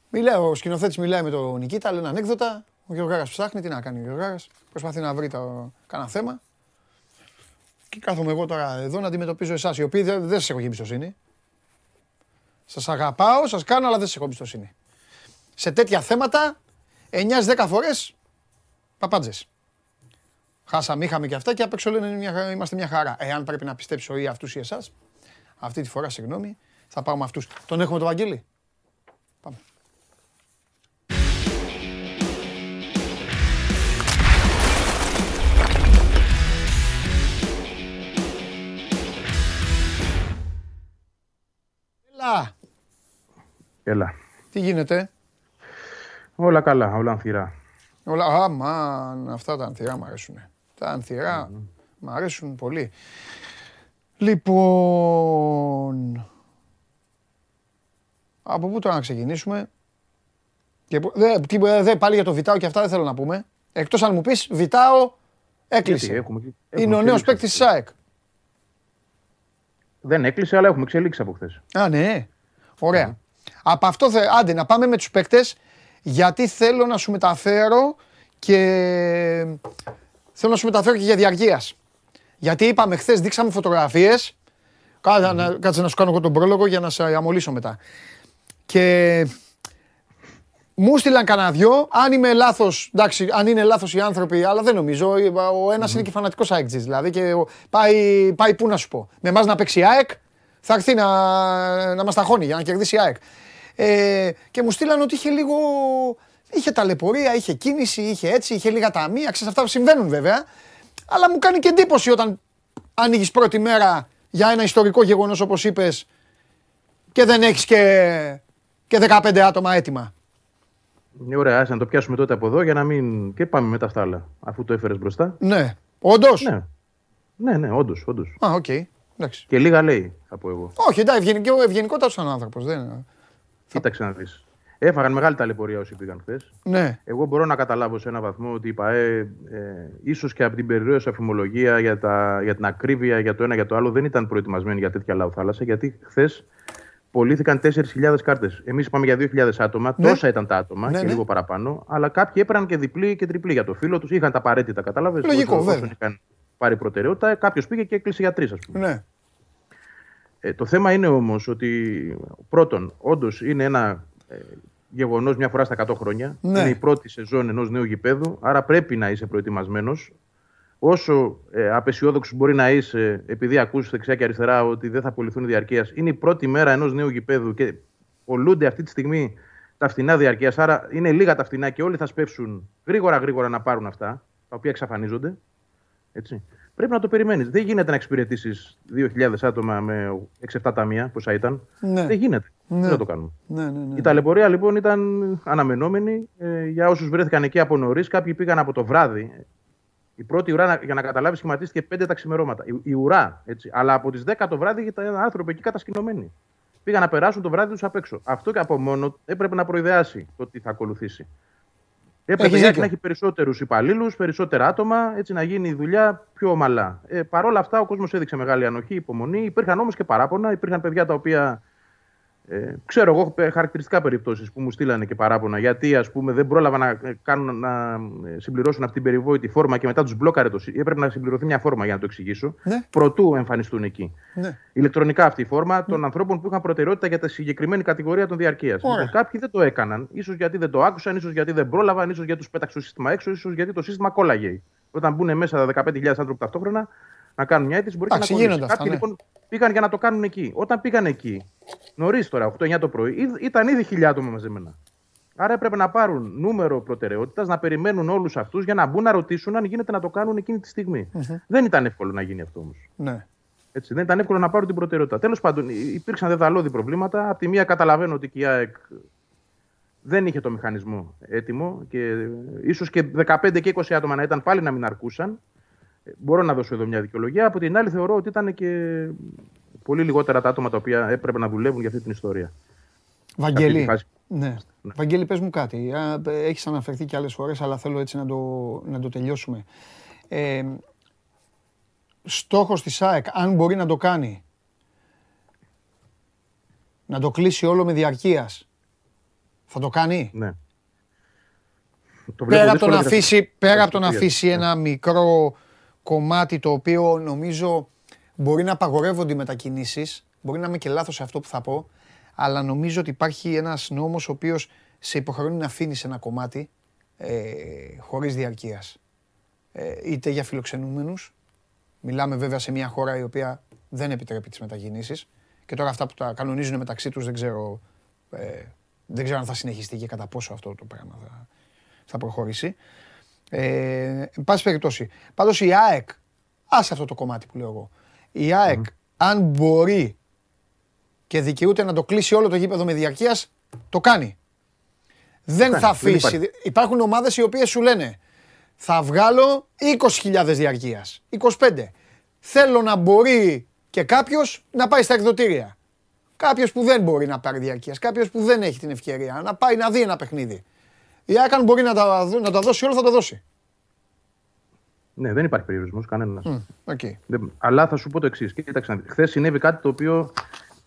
Μιλάει, ο σκηνοθέτης μιλάει με τον Νικήτα, λένε ανέκδοτα. Ο Γιώργαρας ψάχνει, τι να κάνει ο Γιώργαρας. Προσπαθεί να βρει το... κανένα θέμα. Και κάθομαι εγώ τώρα εδώ να αντιμετωπίζω εσάς, οι οποίοι δεν, δεν σας έχω εμπιστοσύνη. Σας αγαπάω, σας κάνω, αλλά δεν σας έχω εμπιστοσύνη. Σε τέτοια θέματα, 9-10 φορές, παπάντζες. Χάσαμε, είχαμε και αυτά και απ' έξω λένε είμαστε μια χαρά. Εάν πρέπει να πιστέψω ή αυτούς ή εσάς, αυτή τη φορά, συγγνώμη, θα πάω με αυτούς. Τον έχουμε το Βαγγέλη; Πάμε. Έλα. Έλα. Τι γίνεται; Όλα καλά, όλα ανθυρά. Όλα, αμάν, αυτά τα ανθυρά μου αρέσουν. Τα ανθυρά mm μου αρέσουν πολύ. Λοιπόν, από πού τώρα να ξεκινήσουμε; Και, δε, δε, πάλι για το Βιτάο και αυτά δεν θέλω να πούμε. Εκτός αν μου πεις Βιτάο έκλεισε. έχουμε, Είναι ο νέος παίκτης της ΣΑΕΚ. Δεν έκλεισε, αλλά έχουμε εξελίξει από χθες. Α, ναι. Ωραία. Από αυτό, θε... άντε, να πάμε με τους παίκτες, γιατί θέλω να σου μεταφέρω και θέλω να σου μεταφέρω και για διαρκείας. Γιατί είπαμε χθες, δείξαμε φωτογραφίες, κάτσε να σου κάνω εγώ τον πρόλογο για να σε αμολύσω μετά. Και μου στείλαν κανένα δυο. Αν είμαι λάθος, εντάξει, αν είναι λάθος οι άνθρωποι, αλλά δεν νομίζω. Ο ένας είναι και φανατικός ΑΕΚ δηλαδή και πάει, πάει πού να σου πω. Με εμάς να παίξει η ΑΕΚ, θα έρθει να, να μας ταχώνει για να κερδίσει η ΑΕΚ. Ε, και μου στείλαν ότι είχε λίγο. Είχε ταλαιπωρία, είχε κίνηση, είχε έτσι, είχε λίγα ταμεία. Ξέρεις, αυτά συμβαίνουν βέβαια. Αλλά μου κάνει και εντύπωση όταν ανοίγεις πρώτη μέρα για ένα ιστορικό γεγονός όπως είπες και δεν έχεις και, και 15 άτομα έτοιμα. Είναι ωραία, ας να το πιάσουμε τότε από εδώ για να μην. και πάμε μετά στα άλλα, αφού το έφερες μπροστά. Ναι. Όντως; Ναι, ναι, ναι όντως. Όντως. Α, OK. Okay. Και λίγα λέει, θα πω εγώ. Όχι, εντάξει, ευγενικό, ευγενικότατος ήταν άνθρωπος. Δεν... Κοίταξε να δεις. Έφαγαν μεγάλη ταλαιπωρία όσοι πήγαν χθες. Ναι. Εγώ μπορώ να καταλάβω σε έναν βαθμό ότι η ΠΑΕ, ε, ίσως και από την περιρρέουσα φημολογία για, τα, για την ακρίβεια, για το ένα για το άλλο, δεν ήταν προετοιμασμένη για τέτοια λαοθάλασσα. Γιατί χθες πωλήθηκαν 4.000 κάρτες. Εμείς είπαμε για 2.000 άτομα. Ναι. Τόσα ήταν τα άτομα ναι, και ναι. λίγο παραπάνω. Αλλά κάποιοι έπαιρναν και διπλή και τριπλή για το φίλο τους. Είχαν τα απαραίτητα, κατάλαβες. Λογικό, βέβαια. Είχαν πάρει προτεραιότητα. Κάποιος πήγε και έκλεισε για τρεις, ας πούμε. Ναι. Ε, το θέμα είναι όμως ότι πρώτον, όντως είναι ένα ε, γεγονός μια φορά στα 100 χρόνια. Ναι. Είναι η πρώτη σεζόν ενός νέου γηπέδου. Άρα πρέπει να είσαι προετοιμασμένος όσο ε, απεσιόδοξος μπορεί να είσαι, επειδή ακούσει δεξιά και αριστερά ότι δεν θα απολυθούν διαρκείας, είναι η πρώτη μέρα ενός νέου γηπέδου και πολλούνται αυτή τη στιγμή τα φθηνά διαρκείας. Άρα είναι λίγα τα φθηνά και όλοι θα σπεύσουν γρήγορα γρήγορα να πάρουν αυτά, τα οποία εξαφανίζονται. Έτσι. Πρέπει να το περιμένεις. Δεν γίνεται να εξυπηρετήσεις 2.000 άτομα με 6-7 ταμεία, πόσα ήταν. Ναι. Δεν γίνεται. Ναι. Δεν θα το κάνουμε. Ναι, ναι, ναι. Η ταλαιπωρία λοιπόν ήταν αναμενόμενη ε, για όσους βρέθηκαν εκεί από νωρίς. Κάποιοι πήγαν από το βράδυ. Η πρώτη ουρά, να- για να καταλάβεις, σχηματίστηκε 5 τα ξημερώματα. Η, η ουρά, έτσι. Αλλά από τις 10 το βράδυ ήταν άνθρωποι εκεί κατασκηνωμένοι. Πήγαν να περάσουν το βράδυ τους απ' έξω. Αυτό και από μόνο έπρεπε να προειδεάσει το τι θα ακολουθήσει. Έπρεπε Έχεις η ΑΕΚ δίκιο. να έχει περισσότερους υπαλλήλους, περισσότερα άτομα, έτσι να γίνει η δουλειά πιο ομαλά. Ε, Παρ' όλα αυτά, ο κόσμος έδειξε μεγάλη ανοχή, υπομονή. Υπήρχαν όμως και παράπονα. Υπήρχαν παιδιά τα οποία ε, ξέρω εγώ πε- χαρακτηριστικά περιπτώσεις που μου στείλανε και παράπονα γιατί ας πούμε, δεν πρόλαβα να, ε, κάνουν, να ε, συμπληρώσουν αυτή την περιβόητη φόρμα και μετά τους μπλόκαρε το. σύ- Έπρεπε να συμπληρωθεί μια φόρμα για να το εξηγήσω. Ναι. Προτού εμφανιστούν εκεί. Ναι. Ηλεκτρονικά αυτή η φόρμα των ανθρώπων που είχαν προτεραιότητα για τη συγκεκριμένη κατηγορία των διαρκείας. Ωραία. Λοιπόν, κάποιοι δεν το έκαναν. ίσως γιατί δεν το άκουσαν, ίσως γιατί δεν πρόλαβαν, ίσως γιατί τους πέταξε το σύστημα έξω, ίσως γιατί το σύστημα κόλλαγε. Όταν μπουν μέσα τα 15.000 άνθρωποι ταυτόχρονα να κάνουν μια αίτηση, μπορεί και να Εντάξει, κολλήσει. γίνονται αυτά, Κάποιοι ναι. λοιπόν πήγαν για να το κάνουν εκεί. Όταν πήγαν εκεί, νωρίς τώρα, 8-9 το πρωί, ήδη- ήταν ήδη χιλιά άτομα μαζεμένα. Άρα έπρεπε να πάρουν νούμερο προτεραιότητας, να περιμένουν όλους αυτούς για να μπουν να ρωτήσουν αν γίνεται να το κάνουν εκείνη τη στιγμη Δεν ήταν εύκολο να γίνει αυτό όμως. ναι. Έτσι, δεν ήταν εύκολο να πάρουν την προτεραιότητα. Τέλος πάντων, υ- υπήρξαν δεδαλώδη προβλήματα. Απ' τη μία καταλαβαίνω ότι και η ΑΕΚ δεν είχε το μηχανισμό έτοιμο και ίσως και 15 και 20 άτομα να ήταν πάλι να μην αρκούσαν. Ε, Μπορώ να δώσω εδώ μια δικαιολογία. Από την άλλη, θεωρώ ότι ήταν και πολύ λιγότερα τα άτομα τα οποία έπρεπε να δουλεύουν για αυτή την ιστορία. Αυτή Βαγγέλη, τη φάση. ναι. Βαγγέλη, πες μου κάτι. Α, Έχεις αναφερθεί και άλλες φορές, αλλά θέλω έτσι να το, να το τελειώσουμε. Ε, στόχος της ΑΕΚ, αν μπορεί να το κάνει, να το κλείσει όλο με διαρκείας, θα το κάνει; Ναι. Το βλέπω Πέρα από το να δύσκολο και θα- αφήσει, πέρα από το να θα- αφήσει ένα μικρό κομμάτι το οποίο νομίζω μπορεί να απαγορεύονται οι μετακινήσεις, μπορεί να είμαι και λάθος σε αυτό που θα πω, αλλά νομίζω ότι υπάρχει ένας νόμος ο οποίος σε υποχρεώνει να αφήνεις ένα κομμάτι ε, χωρίς διαρκείας. Ε, είτε για φιλοξενούμενους, μιλάμε βέβαια σε μια χώρα η οποία δεν επιτρέπει τις μετακινήσεις και τώρα αυτά που τα κανονίζουν μεταξύ τους δεν ξέρω, ε, δεν ξέρω αν θα συνεχιστεί και κατά πόσο αυτό το πράγμα θα, θα προχωρήσει. Ε, εν πάση περιπτώσει. Πάντως η ΑΕΚ, άσε αυτό το κομμάτι που λέω εγώ. Η ΑΕΚ, αν μπορεί και δικαιούται να το κλείσει όλο το γήπεδο με διαρκείας, το κάνει. Δεν κάνει, θα δεν αφήσει. υπάρχει. Υπάρχουν ομάδες οι οποίες σου λένε θα βγάλω 20.000 διαρκείας, 25. Θέλω να μπορεί και κάποιος να πάει στα εκδοτήρια. Κάποιος που δεν μπορεί να πάρει διαρκείας, κάποιος που δεν έχει την ευκαιρία να πάει να δει ένα παιχνίδι. Η ΑΕΚ αν μπορεί να τα, δω- να τα δώσει όλα θα τα δώσει. Ναι, δεν υπάρχει περιορισμός κανένας. Μμ, οκ. Δεν- Αλλά θα σου πω το εξής. Κοίταξε, χθες συνέβη κάτι το οποίο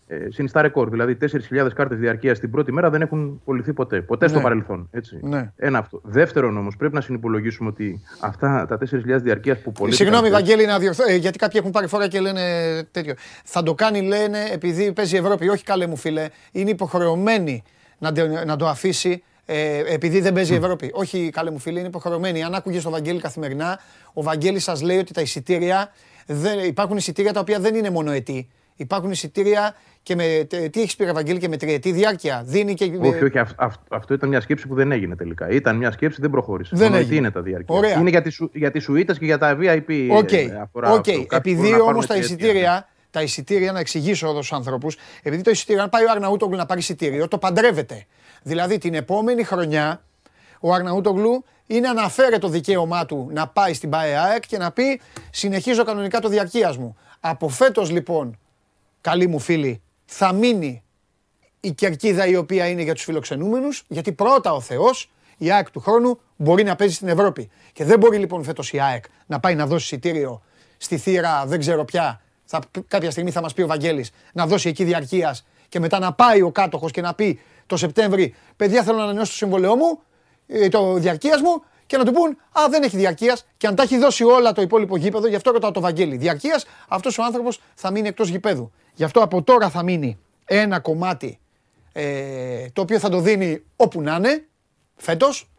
ε, συνιστά ρεκόρ. Δηλαδή, 4.000 κάρτες διαρκείας την πρώτη μέρα δεν έχουν πωληθεί ποτέ. Ποτέ στο Ναι. παρελθόν. Έτσι. Ναι. Ένα αυτό. Δεύτερον, όμως, πρέπει να συνυπολογίσουμε ότι αυτά τα 4.000 διαρκείας που πωλήθηκαν. Συγγνώμη, χθες- Βαγγέλη, να διορθώ, ε, γιατί κάποιοι έχουν πάρει φορά και λένε τέτοιο. Θα το κάνει, λένε, επειδή παίζει η Ευρώπη. Όχι, καλέ μου φίλε, είναι υποχρεωμένη να, το- να το αφήσει ε, επειδή δεν παίζει η Ευρώπη. Όχι, καλέ μου φίλε, είναι υποχρεωμένη. Αν άκουγες τον Βαγγέλη καθημερινά, ο Βαγγέλης σας λέει ότι τα εισιτήρια, δεν, υπάρχουν εισιτήρια τα οποία δεν είναι μονοετή. Υπάρχουν εισιτήρια και με. τε- Τι έχεις πει, ρε Βαγγέλη, και με τριετή διάρκεια; Δίνει και. Όχι, όχι, αυ- αυ- αυτό ήταν μια σκέψη που δεν έγινε τελικά. Ήταν μια σκέψη, δεν προχώρησε. Δεν Μόνο έγινε. τι είναι τα διαρκεία. Ωραία. Είναι για τις, σου- για τις σουίτες και για τα VIP. OK, ε, αφορά οκ. αυτό. Κάποιοι Επειδή μπορούν να πάρουν όμως τα τριετία, ναι. εισιτήρια, τα εισιτήρια, να εξηγήσω εδώ στους ανθρώπους, επειδή το εισιτήριο, αν πάει ο Αρναούτογλου να πάρει εισιτήριο, το παντρεύεται. Δηλαδή την επόμενη χρονιά ο Αρναούτογλου είναι αναφέρε το δικαίωμά του να πάει στην ΠΑΕΑΕΚ και να πει συνεχίζω κανονικά το διαρκείας μου. Από φέτος λοιπόν, καλοί μου φίλοι, θα μείνει η κερκίδα η οποία είναι για τους φιλοξενούμενους, γιατί πρώτα ο Θεός, η ΑΕΚ του χρόνου, μπορεί να παίζει στην Ευρώπη. Και δεν μπορεί λοιπόν φέτος η ΑΕΚ να πάει να δώσει εισιτήριο στη θύρα δεν ξέρω ποια, θα, κάποια στιγμή θα μας πει ο Βαγγέλης, να δώσει εκεί διαρκείας και μετά να πάει ο κάτοχος και να πει το Σεπτέμβρη, παιδιά θέλω να ανανεώσω το συμβολαιό μου, ε, το διαρκείας μου και να του πούν Α, δεν έχει διαρκείας. Και αν τα έχει δώσει όλα το υπόλοιπο γήπεδο, γι' αυτό ρωτάω το Βαγγέλη. Διαρκείας, αυτός ο άνθρωπος θα μείνει εκτός γηπέδου. Γι' αυτό από τώρα θα μείνει ένα κομμάτι ε, το οποίο θα το δίνει όπου να είναι φέτος,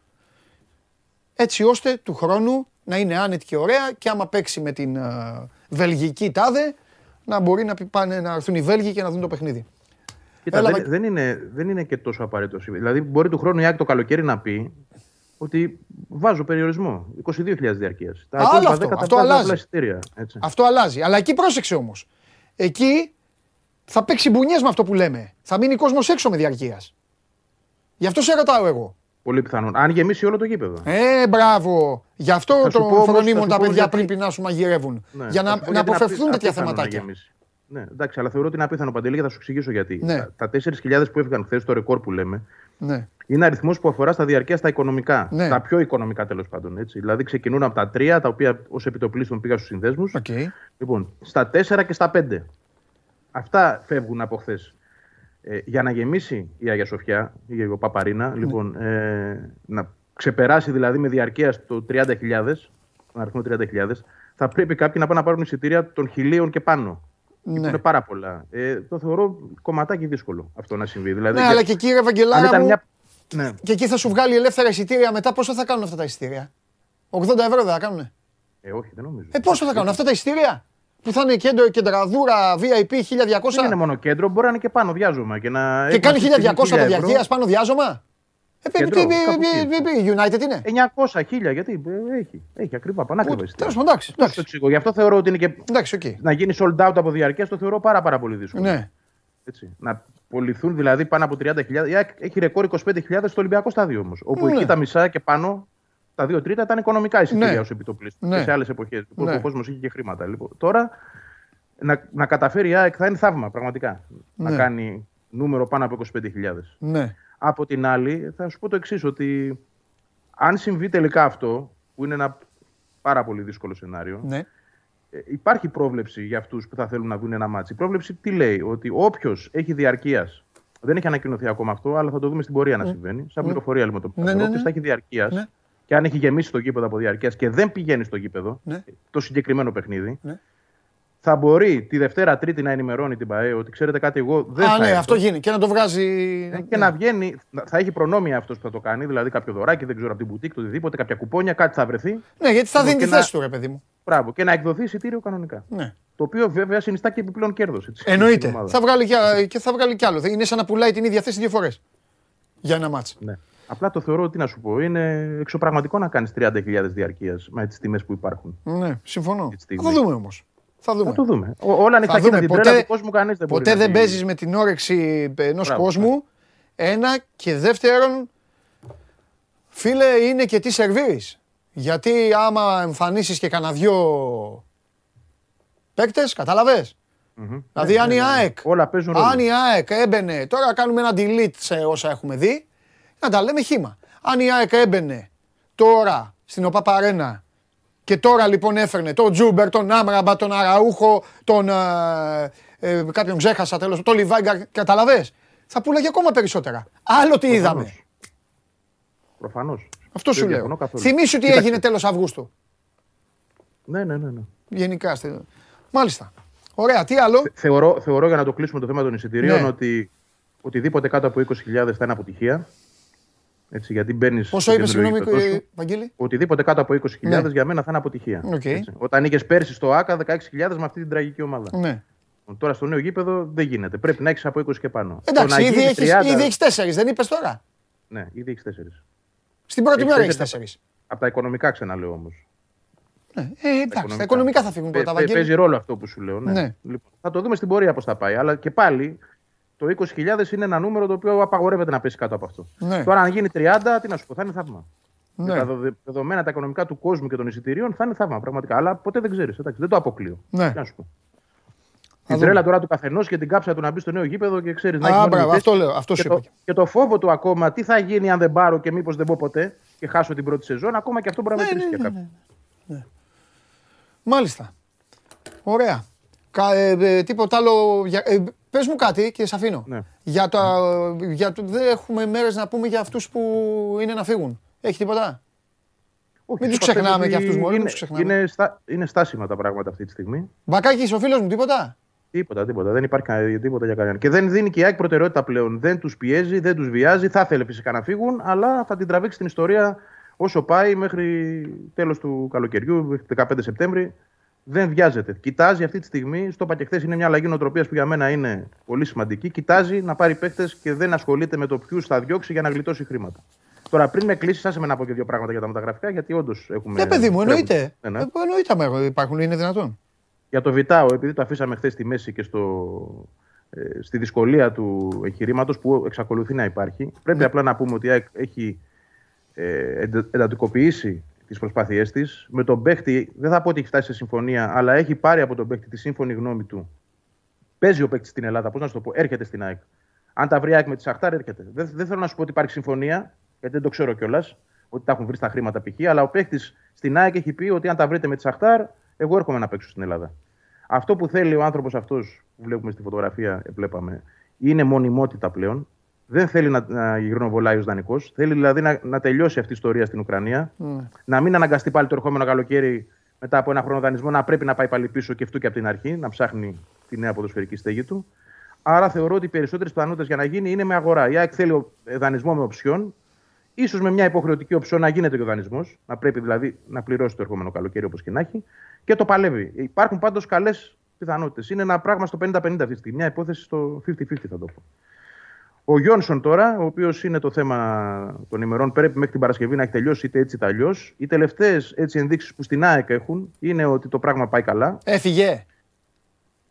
έτσι ώστε του χρόνου να είναι άνετη και ωραία και άμα παίξει με την ε, βελγική τάδε να μπορεί να, πει- πάνε, να έρθουν οι Βέλγοι και να δουν το παιχνίδι. Κοίτα, Έλα, δεν, Βαγ- δεν, είναι, δεν είναι και τόσο απαραίτητο. Δηλαδή, μπορεί του χρόνου η ΑΕΚ το καλοκαίρι να πει ότι βάζω περιορισμό. 22.000 διαρκείας. Τα Άλλο υπόλοιπα αυτό, 10 τα αυτό βγάζω αλλάζει. απλά εισιτήρια, έτσι. Αυτό αλλάζει. Αλλά εκεί πρόσεξε όμως. Εκεί θα παίξει μπουνιές με αυτό που λέμε. Θα μείνει κόσμος έξω με διαρκείας. Γι' αυτό σε ρωτάω εγώ. Πολύ πιθανόν. Αν γεμίσει όλο το γήπεδο. Ε, μπράβο. Γι' αυτό Θα σου πω το όμως, φρονίμων θα τα σου πω παιδιά γιατί- πριν πεινάσουν μαγειρεύουν. Ναι, Για θα να, σου πω να γιατί είναι αποφευχθούν απί- τέτοια απίθανο να θεματάκια. γεμίσει. Ναι, εντάξει, αλλά θεωρώ ότι είναι απίθανο Παντελή και θα σου εξηγήσω γιατί. Ναι. Τα, τα 4.000 που έφυγαν χθες, το ρεκόρ που λέμε, Ναι. είναι αριθμός που αφορά στα διαρκεία στα οικονομικά. Ναι. Τα πιο οικονομικά τέλος πάντων. Έτσι. Δηλαδή ξεκινούν από τα 3, τα οποία ως επί το πλείστον πήγαν στους συνδέσμους. Οκ. Λοιπόν, στα 4 και στα 5. Αυτά φεύγουν από χθες. Ε, για να γεμίσει η Αγία Σοφιά, η ο Παπαρίνα, Ναι. λοιπόν, ε, να ξεπεράσει δηλαδή με διαρκεία στο 30.000, τον αριθμό 30.000, θα πρέπει κάποιοι να πάνε να πάρουν εισιτήρια των χιλίων και πάνω. Ναι. Είναι πάρα πολλά. Ε, το θεωρώ κομματάκι δύσκολο αυτό να συμβεί. Δηλαδή, Ναι, αλλά και κύριε αν Ευαγγελάρα ήταν μου, μια... Ναι. και εκεί θα σου βγάλει ελεύθερα εισιτήρια μετά. Πόσο θα κάνουν αυτά τα εισιτήρια; 80 ευρώ δεν θα κάνουν. Ε, όχι, δεν νομίζω. Ε, πόσο θα κάνουν αυτά τα εισιτήρια; Που θα είναι κέντρο, κεντραδούρα, VIP 1200. Δεν είναι μόνο κέντρο, μπορεί να είναι και πάνω διάζωμα. Και, να Και κάνει έχουμε 1200 το 1000 ευρώ. διαρκείας πάνω διάζωμα; Ε, πει- Κέντρο, πει- πει- κάπου πει- εκεί. πει- πει- United είναι. 900, 1000, γιατί ε, έχει, έχει ακριβά, πανάκριβα Τέλος εισιτήρια. πάντων, εντάξει. Πώς το εντάξει. εξηγώ. Γι' αυτό θεωρώ ότι είναι και Εντάξει, οκ. να γίνει sold out από διαρκεία το θεωρώ πάρα, πάρα πολύ δύσκολο. Ναι. Έτσι. Να πολιθούν δηλαδή πάνω από 30.000. Η ΑΕΚ έχει ρεκόρ 25.000 στο Ολυμπιακό στάδιο όμως. Όπου Ναι. εκεί τα μισά και πάνω, τα δύο τρίτα ήταν οικονομικά εισιτήρια Ναι. ως επί το πλείστον. Ναι. Και σε άλλες εποχές. Που Ναι. ο κόσμος είχε και χρήματα. Λοιπόν, τώρα να, να καταφέρει η ΑΕΚ θα είναι θαύμα πραγματικά. Ναι. Να κάνει νούμερο πάνω από 25.000. Ναι. Από την άλλη, θα σου πω το εξής, ότι αν συμβεί τελικά αυτό, που είναι ένα πάρα πολύ δύσκολο σενάριο, Ναι. ε, υπάρχει πρόβλεψη για αυτούς που θα θέλουν να δουν ένα ματς. Η πρόβλεψη τι λέει, ότι όποιος έχει διαρκείας. Δεν έχει ανακοινωθεί ακόμα αυτό, αλλά θα το δούμε στην πορεία να συμβαίνει. Σαν πληροφορία λοιπόν το Ναι, ναι, ναι. Όποιος θα έχει διαρκείας Ναι. και αν έχει γεμίσει το γήπεδο από διαρκείας και δεν πηγαίνει στο γήπεδο, Ναι. το συγκεκριμένο παιχνίδι, Ναι. Θα μπορεί τη Δευτέρα Τρίτη να ενημερώνει την ΠαΕ ότι ξέρετε κάτι, εγώ δεν Α, θα ναι, έρθω. αυτό γίνει. Και να το βγάζει. Ε, Και να βγαίνει, θα έχει προνόμια αυτός που θα το κάνει, δηλαδή κάποιο δωράκι, δεν ξέρω από την μπουτίκ, το οτιδήποτε, κάποια κουπόνια, κάτι θα βρεθεί. Ναι, γιατί θα Λοιπόν, δίνει τη και θέση να- του, ρε παιδί μου. Μπράβο, και να εκδοθεί εισιτήριο κανονικά. Ναι. Το οποίο βέβαια συνιστά και επιπλέον κέρδος. Εννοείται. Θα βγάλει κι α- και θα βγάλει κι άλλο. Είναι σαν να πουλάει την ίδια θέση δύο φορές. Για ένα μάτσο. Ναι. Απλά το θεωρώ, τι να σου πω, είναι εξωπραγματικό να κάνεις 30.000 διαρκείας με τις τιμές που υπάρχουν. Ναι, συμφωνώ. τη στιγμή. Θα το δούμε όμως. Θα δούμε. Θα το δούμε. Ο- όλα ανοιχτά Θα και με δούμε. την Ποτέ, τρέλα του κόσμου κανείς δεν μπορεί ποτέ να δεν πει- παίζεις με την όρεξη ενός Μπράβο, κόσμου. Ένα και δεύτερον, φίλε, είναι και τι σερβίρεις. Γιατί άμα εμφανίσεις και κανένα δυο παίκτες, κατάλαβες; Μμμ. Δηλαδή, Ναι, αν ναι, η ναι. ΑΕΚ, Όλα παίζουν ρόλο. αν η ΑΕΚ έμπαινε, τώρα κάνουμε ένα delete σε όσα έχουμε δει, να τα λέμε χήμα. Αν η ΑΕΚ έμπαινε τώρα στην ΟΠΑΠ Αρένα και τώρα λοιπόν έφερνε τον Τζούμπερ, τον Άμραμπα, τον Αραούχο, τον. ε, ε, κάποιον ξέχασα τέλος, τον Λιβάγκα, καταλαβέ. Θα πουλάγε ακόμα περισσότερα. Άλλο τι είδαμε. Προφανώς. Αυτό σου λέω. Θυμήσου τι Κοίταξε. έγινε τέλος Αυγούστου; Ναι, ναι, ναι. ναι. Γενικά. στη- Μάλιστα. Ωραία, τι άλλο; Θεωρώ, θεωρώ για να το κλείσουμε το θέμα των εισιτηρίων Ναι. ότι οτιδήποτε κάτω από 20.000 θα είναι αποτυχία. Έτσι, γιατί μπαίνεις. Πόσο είπες, συγγνώμη, ε, Βαγγέλη; Οτιδήποτε κάτω από 20.000 Ναι. για μένα θα είναι αποτυχία. Οκ. Έτσι. Όταν είχες πέρσι στο ΟΑΚΑ 16.000 με αυτή την τραγική ομάδα. Ναι. Τώρα στο νέο γήπεδο δεν γίνεται. Πρέπει να έχεις από 20 και πάνω. Το Εντάξει, να ήδη γίνεις έχεις, 30 ήδη έχεις τέσσερις, δεν είπες τώρα; Ναι, ήδη έχεις 4. Στην πρώτη Έχεις μέρα έχεις τέσσερις. τέσσερις. Από τα οικονομικά ξαναλέω όμως. Ναι, ε, εντάξει, τα οικονομικά θα φύγουν πρώτα, Παίζει Βαγγέλη. ρόλο αυτό που σου λέω. Ναι. Ναι. Λοιπόν, θα το δούμε στην πορεία πώς θα πάει. Αλλά και πάλι το 20.000 είναι ένα νούμερο το οποίο απαγορεύεται να πέσει κάτω από αυτό. Ναι. Τώρα, αν γίνει 30, τι να σου πω, θα είναι θαύμα. Ναι. Με τα δεδο- δεδομένα τα οικονομικά του κόσμου και των εισιτηρίων θα είναι θαύμα πραγματικά. Αλλά ποτέ δεν ξέρεις. Δεν το αποκλείω. Ναι. Τι να σου πω. Θα Την δούμε. τρέλα τώρα του καθενός και την κάψα του να μπει στο νέο γήπεδο και ξέρεις να Α, έχει μόνιμη μπράβο, θέση. αυτό λέω, αυτό και, σου το, είπα. και το φόβο του ακόμα, τι θα γίνει αν δεν πάρω και μήπως δεν πω ποτέ και χάσω την πρώτη σεζόν, ακόμα και αυτό μπορεί να Ναι, μετρήσει ναι, για ναι, κάποιον. Μάλιστα. Ωραία. Κα, ε, ε, τίποτα άλλο. Για, ε, πες μου κάτι και σε αφήνω. Ναι. Για τα, για, το- δεν έχουμε μέρες να πούμε για αυτούς που είναι να φύγουν. Έχει τίποτα; Όχι, Μην τους είπα, ξεχνάμε ότι και αυτούς, μωρέ, μην είναι, τους ξεχνάμε. Είναι, στα, είναι στάσιμα τα πράγματα αυτή τη στιγμή. Μπακάκης ο φίλος μου, τίποτα; Τίποτα, τίποτα. Δεν υπάρχει κα- τίποτα για κανέναν. Και δεν δίνει και η ΑΕΚ προτεραιότητα πλέον. Δεν τους πιέζει, δεν τους βιάζει. Θα ήθελε φυσικά να φύγουν, αλλά θα την τραβήξει την ιστορία όσο πάει μέχρι τέλος του καλοκαιριού, μέχρι 15 Σεπτέμβρη. Δεν βιάζεται. Κοιτάζει αυτή τη στιγμή, στο είπα και χθες, είναι μια αλλαγή νοοτροπίας που για μένα είναι πολύ σημαντική. Κοιτάζει να πάρει παίχτες και δεν ασχολείται με το ποιους θα διώξει για να γλιτώσει χρήματα. Τώρα, πριν με κλείσει, άσε με να πω και δύο πράγματα για τα μεταγραφικά, γιατί όντως έχουμε. Ναι, παιδί μου, εννοείται. Ναι, ναι. Ε, Εννοείται άμα υπάρχουν, είναι δυνατόν. Για το Βιτάο, επειδή το αφήσαμε χθες στη μέση και στο, ε, στη δυσκολία του εγχειρήματος που εξακολουθεί να υπάρχει, πρέπει Ναι. απλά να πούμε ότι η ΑΕΚ έχει ε, εντα- εντατικοποιήσει τις προσπάθειές της. Με τον παίχτη, δεν θα πω ότι έχει φτάσει σε συμφωνία, αλλά έχει πάρει από τον παίχτη τη σύμφωνη γνώμη του. Παίζει ο παίχτη στην Ελλάδα, πώς να σου το πω, έρχεται στην ΑΕΚ. Αν τα βρει η ΑΕΚ με τη Σαχτάρ, έρχεται. Δεν, δεν θέλω να σου πω ότι υπάρχει συμφωνία, γιατί δεν το ξέρω κιόλας, ότι τα έχουν βρει στα χρήματα π.χ. Αλλά ο παίχτη στην ΑΕΚ έχει πει ότι αν τα βρείτε με τη Σαχτάρ, εγώ έρχομαι να παίξω στην Ελλάδα. Αυτό που θέλει ο άνθρωπος αυτός που βλέπουμε στη φωτογραφία, βλέπαμε, είναι μονιμότητα πλέον. Δεν θέλει να, να γυρνοβολάει ω δανεικό. Θέλει δηλαδή να, να τελειώσει αυτή η ιστορία στην Ουκρανία. Να μην αναγκαστεί πάλι το ερχόμενο καλοκαίρι μετά από ένα χρόνο δανεισμό να πρέπει να πάει πάλι πίσω και αυτού και από την αρχή, να ψάχνει τη νέα ποδοσφαιρική στέγη του. Άρα θεωρώ ότι οι περισσότερε πιθανότητε για να γίνει είναι με αγορά. Η ΑΕΚ θέλει ο- ε, δανεισμό με οψιόν, ίσως με μια υποχρεωτική οψιόν να γίνεται και ο δανεισμός, να πρέπει δηλαδή να πληρώσει το ερχόμενο καλοκαίρι όπως και να έχει, και το παλεύει. Υπάρχουν πάντως καλές πιθανότητες. Είναι ένα πράγμα στο 50-50 αυτή τη στιγμή, μια υπόθεση στο 50-50 θα το πω. Ο Γιόνσον τώρα, ο οποίος είναι το θέμα των ημερών, πρέπει μέχρι την Παρασκευή να έχει τελειώσει είτε έτσι είτε αλλιώς. Οι τελευταίες ενδείξεις που στην ΑΕΚ έχουν είναι ότι το πράγμα πάει καλά. Έφυγε.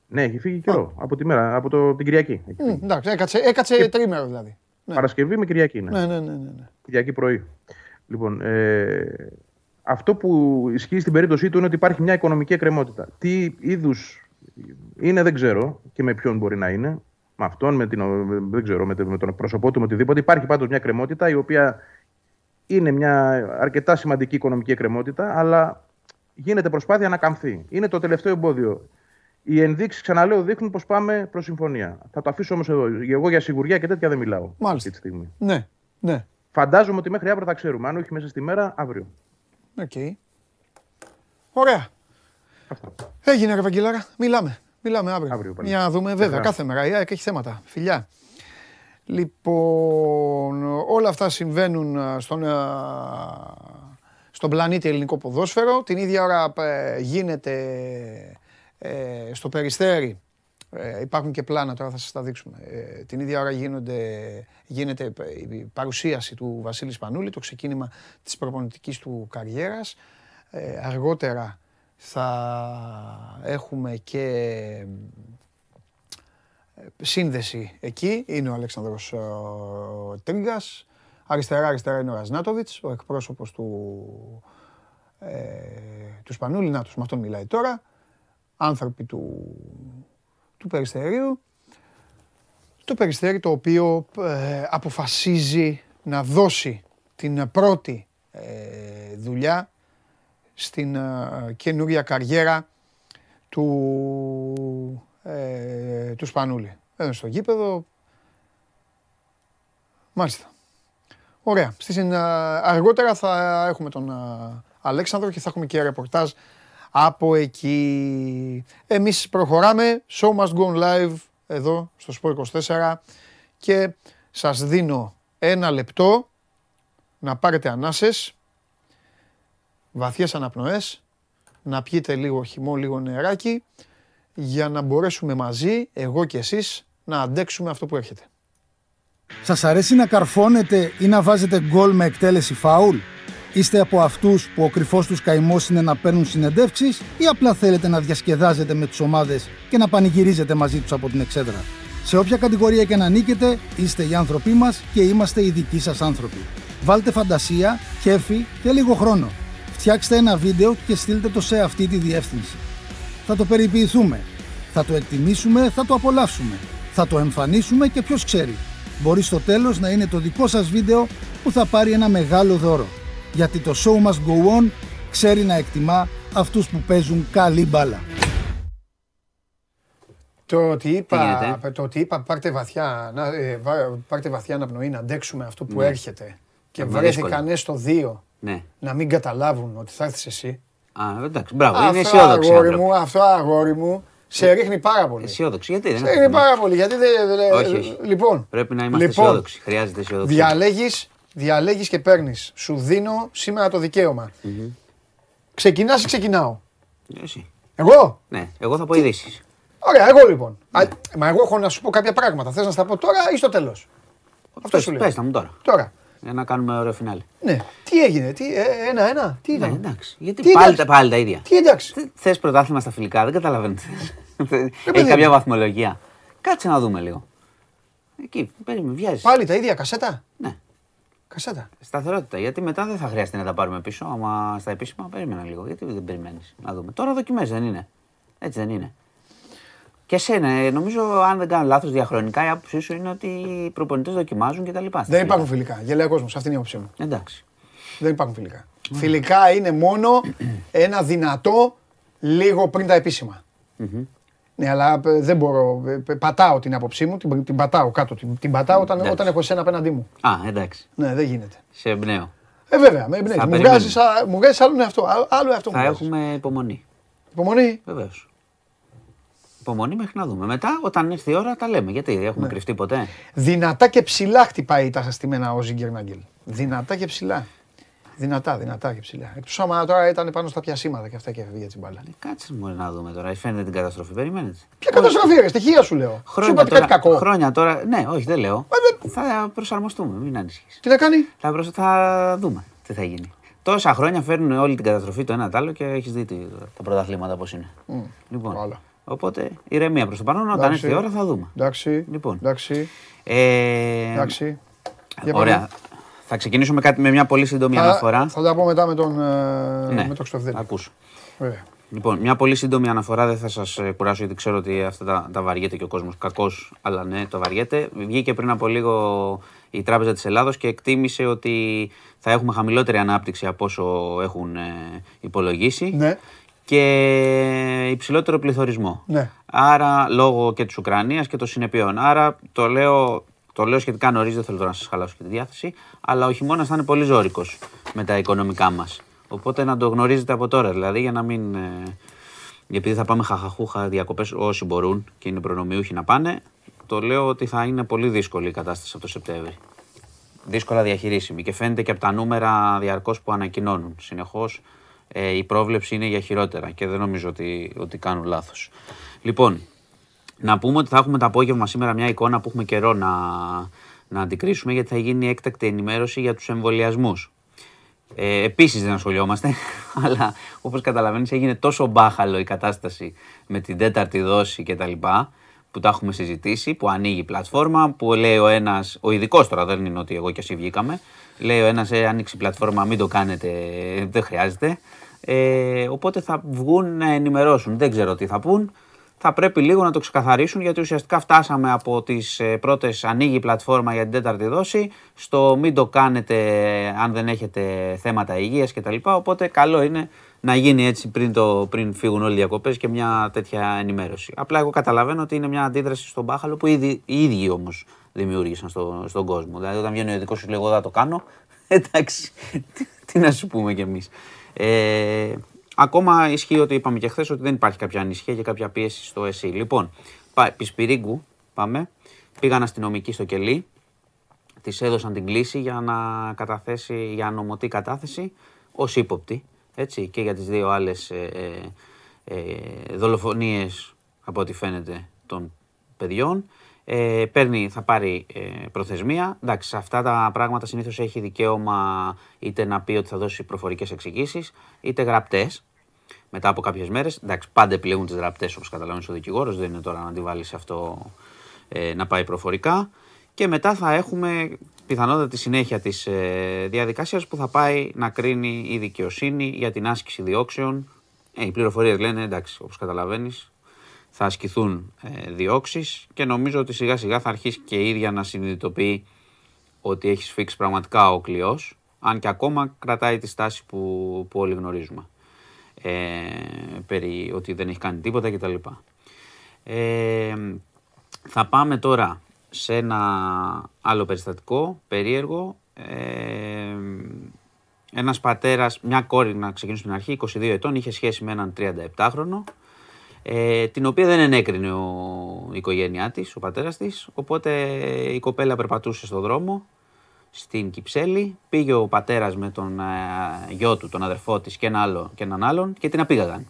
Ναι, έχει φύγει καιρό. Από, τη μέρα, από το, την Κυριακή. Έχει Μμ, φύγει. Εντάξει, έκατσε, έκατσε τρίμερο δηλαδή. Ναι. Παρασκευή με Κυριακή. Ναι. Ναι, ναι, ναι. ναι, ναι. Κυριακή πρωί. Λοιπόν, ε, αυτό που ισχύει στην περίπτωσή του είναι ότι υπάρχει μια οικονομική εκκρεμότητα. Τι είδους είναι δεν ξέρω και με ποιον μπορεί να είναι. Με αυτόν, με, την, με- δεν ξέρω, με, τον- με τον πρόσωπό του, με οτιδήποτε. Υπάρχει πάντως μια εκκρεμότητα η οποία είναι μια αρκετά σημαντική οικονομική εκκρεμότητα, αλλά γίνεται προσπάθεια να καμφθεί. Είναι το τελευταίο εμπόδιο. Οι ενδείξεις, ξαναλέω, δείχνουν πως πάμε προς συμφωνία. Θα το αφήσω όμως εδώ. Εγώ για σιγουριά και τέτοια δεν μιλάω Μάλιστα. αυτή τη στιγμή. ναι, ναι. Φαντάζομαι ότι μέχρι αύριο θα ξέρουμε. Αν όχι μέσα στη μέρα, αύριο. Οκ. Ωραία. Αυτό. Έγινε ρε Βαγγελάρα. Μιλάμε. Μιλάμε αύριο. Αύριο πάλι. Για να δούμε βέβαια Χαρά. κάθε μέρα. Η ΑΕΚ έχει θέματα. Φιλιά. Λοιπόν, όλα αυτά συμβαίνουν α, στον, α, στον πλανήτη ελληνικό ποδόσφαιρο. Την ίδια ώρα ε, γίνεται ε, στο Περιστέρι. Ε, υπάρχουν και πλάνα, τώρα θα σας τα δείξουμε. Ε, την ίδια ώρα γίνονται, γίνεται η παρουσίαση του Βασίλη Σπανούλη, το ξεκίνημα της προπονητικής του καριέρας. Ε, αργότερα θα έχουμε και ε, σύνδεση εκεί. Είναι ο Αλέξανδρος ε, Τρίγκας. Αριστερά-αριστερά είναι ο Ραζνάτοβιτς, ο εκπρόσωπος του, ε, του Σπανούλη. Νάτος, με αυτόν μιλάει τώρα. Άνθρωποι του, του Περιστερίου. Το Περιστέρι το οποίο ε, αποφασίζει να δώσει την πρώτη ε, δουλειά στην ε, καινούρια καριέρα του, ε, του Σπανούλη. Εδώ στο γήπεδο. Μάλιστα. Ωραία. Στη συν- αργότερα θα έχουμε τον α, Αλέξανδρο και θα έχουμε και ρεπορτάζ από εκεί. Εμείς προχωράμε. Show must go on live εδώ στο Sport 24 και σας δίνω ένα λεπτό να πάρετε ανάσες, βαθιές αναπνοές, να πιείτε λίγο χυμό, λίγο νεράκι για να μπορέσουμε μαζί, εγώ και εσείς, να αντέξουμε αυτό που έρχεται. Σας αρέσει να καρφώνετε ή να βάζετε γκολ με εκτέλεση φάουλ; Είστε από αυτούς που ο κρυφός τους καημός είναι να παίρνουν συνεντεύξεις ή απλά θέλετε να διασκεδάζετε με τις ομάδες και να πανηγυρίζετε μαζί τους από την εξέδρα; Σε όποια κατηγορία και να ανήκετε, είστε οι άνθρωποι μας και είμαστε οι δικοί σας άνθρωποι. Βάλτε φαντασία, κέφι και λίγο χρόνο. Φτιάξτε ένα βίντεο και στείλτε το σε αυτή τη διεύθυνση. Θα το περιποιηθούμε. Θα το εκτιμήσουμε, θα το απολαύσουμε. Θα το εμφανίσουμε και ποιος ξέρει. Μπορεί στο τέλος να είναι το δικό σας βίντεο που θα πάρει ένα μεγάλο δώρο. Γιατί το show must go on ξέρει να εκτιμά αυτούς που παίζουν καλή μπάλα. Το ότι Τι είπα, γίνεται; το ότι είπα πάρτε, βαθιά, να, ε, βα- πάρτε βαθιά αναπνοή να αντέξουμε αυτό που Ναι. έρχεται και Θα είναι βρέθηκαν δύσκολο. στο δύο Ναι. να μην καταλάβουν ότι θα έρθεις εσύ. Α, εντάξει, μπράβο. Είναι Αυτό αισιόδοξη. αγόρι άνθρωποι. μου, αυτό αγόρι μου, σε ρίχνει πάρα πολύ. Αισιόδοξη. Γιατί δεν Σε ρίχνει πάρα πολύ, γιατί δεν... δεν- Όχι, όχι. Λοιπόν, Πρέπει να είμαστε λοιπόν, αισιόδοξοι. Χρειάζεται αισιοδοξία. Διαλέγεις, διαλέγεις και παίρνεις. Σου δίνω σήμερα το δικαίωμα. Ξεκινάς ή ξεκινάω; Εσύ. Εγώ; Ναι, εγώ θα πω ειδήσεις. Ωραία, εγώ λοιπόν. Α, μα εγώ έχω να σου πω κάποια πράγματα. Θες να στα πω τώρα ή στο τέλος; Αυτό σου λέω. Πες τα μου τώρα. Τώρα, Για να κάνουμε ωραίο φινάλι. Ναι. Τι έγινε, τι, ε, ένα-ένα, τι Ναι, ήταν; εντάξει. Γιατί Τι πάλι, εντάξει; τα- πάλι τα ίδια. Τι εντάξει. Θε πρωτάθλημα στα φιλικά, δεν καταλαβαίνω. [LAUGHS] παιδί Έχει μου. κάποια βαθμολογία. Κάτσε να δούμε λίγο. Εκεί, περίμενε, βιάζεις. Πάλι τα ίδια κασέτα; Ναι. Κασέτα. Σταθερότητα. Γιατί μετά δεν θα χρειαστεί να τα πάρουμε πίσω. Άμα στα επίσημα, περίμενα λίγο. Γιατί δεν περιμένεις να δούμε. Τώρα δοκιμές δεν είναι. Έτσι δεν είναι. Και εσένα, ε, νομίζω, αν δεν κάνω λάθος, διαχρονικά η άποψή σου είναι ότι οι προπονητές δοκιμάζουν και τα λοιπά. στα Δεν φιλικά. υπάρχουν φιλικά. Γελάει ο κόσμος. Αυτή είναι η άποψή μου. Εντάξει. Δεν υπάρχουν φιλικά. Φιλικά είναι μόνο ένα δυνατό λίγο πριν τα επίσημα. Ναι, αλλά ε, δεν μπορώ. ε, ε, Πατάω την άποψή μου, την, την πατάω κάτω. Την, την πατάω όταν, Εντάξει. όταν έχω εσένα απέναντί μου. Α, εντάξει. Ναι, δεν γίνεται. Σε εμπνέω. Ε, βέβαια, με εμπνέεις. Θα Μου περιμένουμε. βγάζεις, α- μου βγάζεις άλλον εαυτό. α- Άλλο εαυτό μου Θα βγάζεις. έχουμε υπομονή. Υπομονή; Βεβαίως. Υπομονή μέχρι να δούμε. Μετά, όταν έρθει η ώρα, τα λέμε. Γιατί Ναι. έχουμε κρυφτεί ποτέ; Δυνατά και ψηλά χτυπάει τα στημένα ο Ζίγκερ Νάγκελ. Δυνατά και ψηλά. Δυνατά, δυνατά και ψηλά. Εκτός άμα τώρα ήταν πάνω στα πιασίματα και αυτά και έφευγε την μπάλα. Ε, Κάτσε μου να δούμε τώρα. Φαίνεται την καταστροφή. Περιμένετε. Ποια καταστροφή, ρε, στοιχεία σου λέω. Σου Χρόνια είπα ότι τώρα, κάτι κακό. χρόνια τώρα. Ναι, όχι, δεν λέω. Ε, Θα προσαρμοστούμε. Μην ανησυχείς. Τι να κάνει; Θα, προσ... θα δούμε τι θα γίνει. Τόσα χρόνια φέρνουν όλη την καταστροφή το ένα το άλλο και έχεις δει τι- τα πρωταθλήματα πώς είναι. Λοιπόν, Καλά. Οπότε ηρεμία προς το παρόν. Όταν Εντάξει. έρθει η ώρα θα δούμε. Εντάξει. Λοιπόν. Εντάξει. Ε, Εντάξει. Για Ωραία. πάμε. Θα ξεκινήσω με, κάτι, με μια πολύ σύντομη Θα, αναφορά. θα τα πω μετά με τον, ε, ναι, με τον Χρυστοφιδέλη. θα ακούσω. Βέβαια. Λοιπόν, μια πολύ σύντομη αναφορά, δεν θα σας κουράσω γιατί ξέρω ότι αυτά τα, τα βαριέται και ο κόσμος. Κακώς, αλλά ναι, το βαριέται. Βγήκε πριν από λίγο η Τράπεζα της Ελλάδος και εκτίμησε ότι θα έχουμε χαμηλότερη ανάπτυξη από όσο έχουν ε, υπολογίσει. Ναι. Και υψηλότερο πληθωρισμό. Ναι. Άρα, λόγω και της Ουκρανίας και των συνεπειών. Άρα, το λέω, το λέω σχετικά νωρίς, δεν θέλω τώρα να σας χαλάσω και τη διάθεση. Αλλά ο χειμώνας θα είναι πολύ ζώρικος με τα οικονομικά μας. Οπότε να το γνωρίζετε από τώρα, δηλαδή, για να μην. Ε, επειδή θα πάμε χαχαχούχα διακοπές όσοι μπορούν και είναι προνομιούχοι να πάνε, το λέω ότι θα είναι πολύ δύσκολη η κατάσταση από το Σεπτέμβρη. Δύσκολα διαχειρίσιμη και φαίνεται και από τα νούμερα διαρκώς που ανακοινώνουν. Συνεχώς ε, η πρόβλεψη είναι για χειρότερα και δεν νομίζω ότι, ότι κάνουν λάθος. Λοιπόν, να πούμε ότι θα έχουμε το απόγευμα σήμερα μια εικόνα που έχουμε καιρό να, να αντικρίσουμε γιατί θα γίνει έκτακτη ενημέρωση για τους εμβολιασμούς. Ε, Επίσης δεν ασχολιόμαστε, [LAUGHS] αλλά όπως καταλαβαίνεις έγινε τόσο μπάχαλο η κατάσταση με την τέταρτη δόση κτλ. που τα έχουμε συζητήσει, που ανοίγει η πλατφόρμα, που λέει ο ένας, ο ειδικός τώρα δεν είναι ότι εγώ και εσύ βγήκαμε, λέει ο ένας ε, ανοίξει η πλατφόρμα μην το κάνετε, δεν χρειάζεται. Ε, οπότε θα βγουν να ενημερώσουν, δεν ξέρω τι θα πούν θα πρέπει λίγο να το ξεκαθαρίσουν γιατί ουσιαστικά φτάσαμε από τις ε, πρώτες ανοίγει η πλατφόρμα για την τέταρτη δόση στο μην το κάνετε αν δεν έχετε θέματα υγείας κτλ. Οπότε καλό είναι να γίνει έτσι πριν, το, πριν φύγουν όλοι οι διακοπές και μια τέτοια ενημέρωση. Απλά εγώ καταλαβαίνω ότι είναι μια αντίδραση στον Μπάχαλο που ήδη, οι ίδιοι όμως δημιούργησαν στο, στον κόσμο. Δηλαδή όταν βγαίνει ο ειδικός σου λέει εγώ θα το κάνω, [LAUGHS] εντάξει, τι, τι να σου πούμε κι εμείς. Ε, Ακόμα ισχύει ότι είπαμε και χθες ότι δεν υπάρχει κάποια ανησυχία και κάποια πίεση στο ΕΣΥ. Λοιπόν, πα- Πισπυρίγκου, πάμε. Πήγαν αστυνομικοί στο κελί. Τη έδωσαν την κλίση για να καταθέσει, για νομοτή κατάθεση ως ύποπτη. Έτσι, και για τις δύο άλλες ε, ε, ε, δολοφονίες από ό,τι φαίνεται των παιδιών. Ε, παίρνει, θα πάρει ε, προθεσμία. Εντάξει, σε αυτά τα πράγματα συνήθως έχει δικαίωμα είτε να πει ότι θα δώσει προφορικές εξηγήσεις, είτε γραπτές. Μετά από κάποιες μέρες. Εντάξει, πάντα επιλέγουν τις γραπτές όπως καταλαβαίνεις ο δικηγόρος. Δεν είναι τώρα να τη βάλει αυτό ε, να πάει προφορικά. Και μετά θα έχουμε πιθανότατα τη συνέχεια της ε, διαδικασίας που θα πάει να κρίνει η δικαιοσύνη για την άσκηση διώξεων. Ε, οι πληροφορίες λένε εντάξει, όπως καταλαβαίνεις, θα ασκηθούν ε, διώξεις και νομίζω ότι σιγά σιγά θα αρχίσει και η ίδια να συνειδητοποιεί ότι έχει σφίξει πραγματικά ο κλειός, αν και ακόμα κρατάει τη στάση που, που όλοι γνωρίζουμε. Ε, περί ότι δεν έχει κάνει τίποτα κτλ. Ε, θα πάμε τώρα σε ένα άλλο περιστατικό, περίεργο. Ε, ένας πατέρας, μια κόρη να ξεκινήσουμε στην αρχή, 22 ετών, είχε σχέση με έναν 37χρονο, ε, την οποία δεν ενέκρινε ο, η οικογένειά της, ο πατέρας της, οπότε η κοπέλα περπατούσε στο δρόμο, στην Κυψέλη, πήγε ο πατέρας με τον ε, γιο του, τον αδερφό της και, ένα άλλο, και έναν άλλον και την απήγαγαν.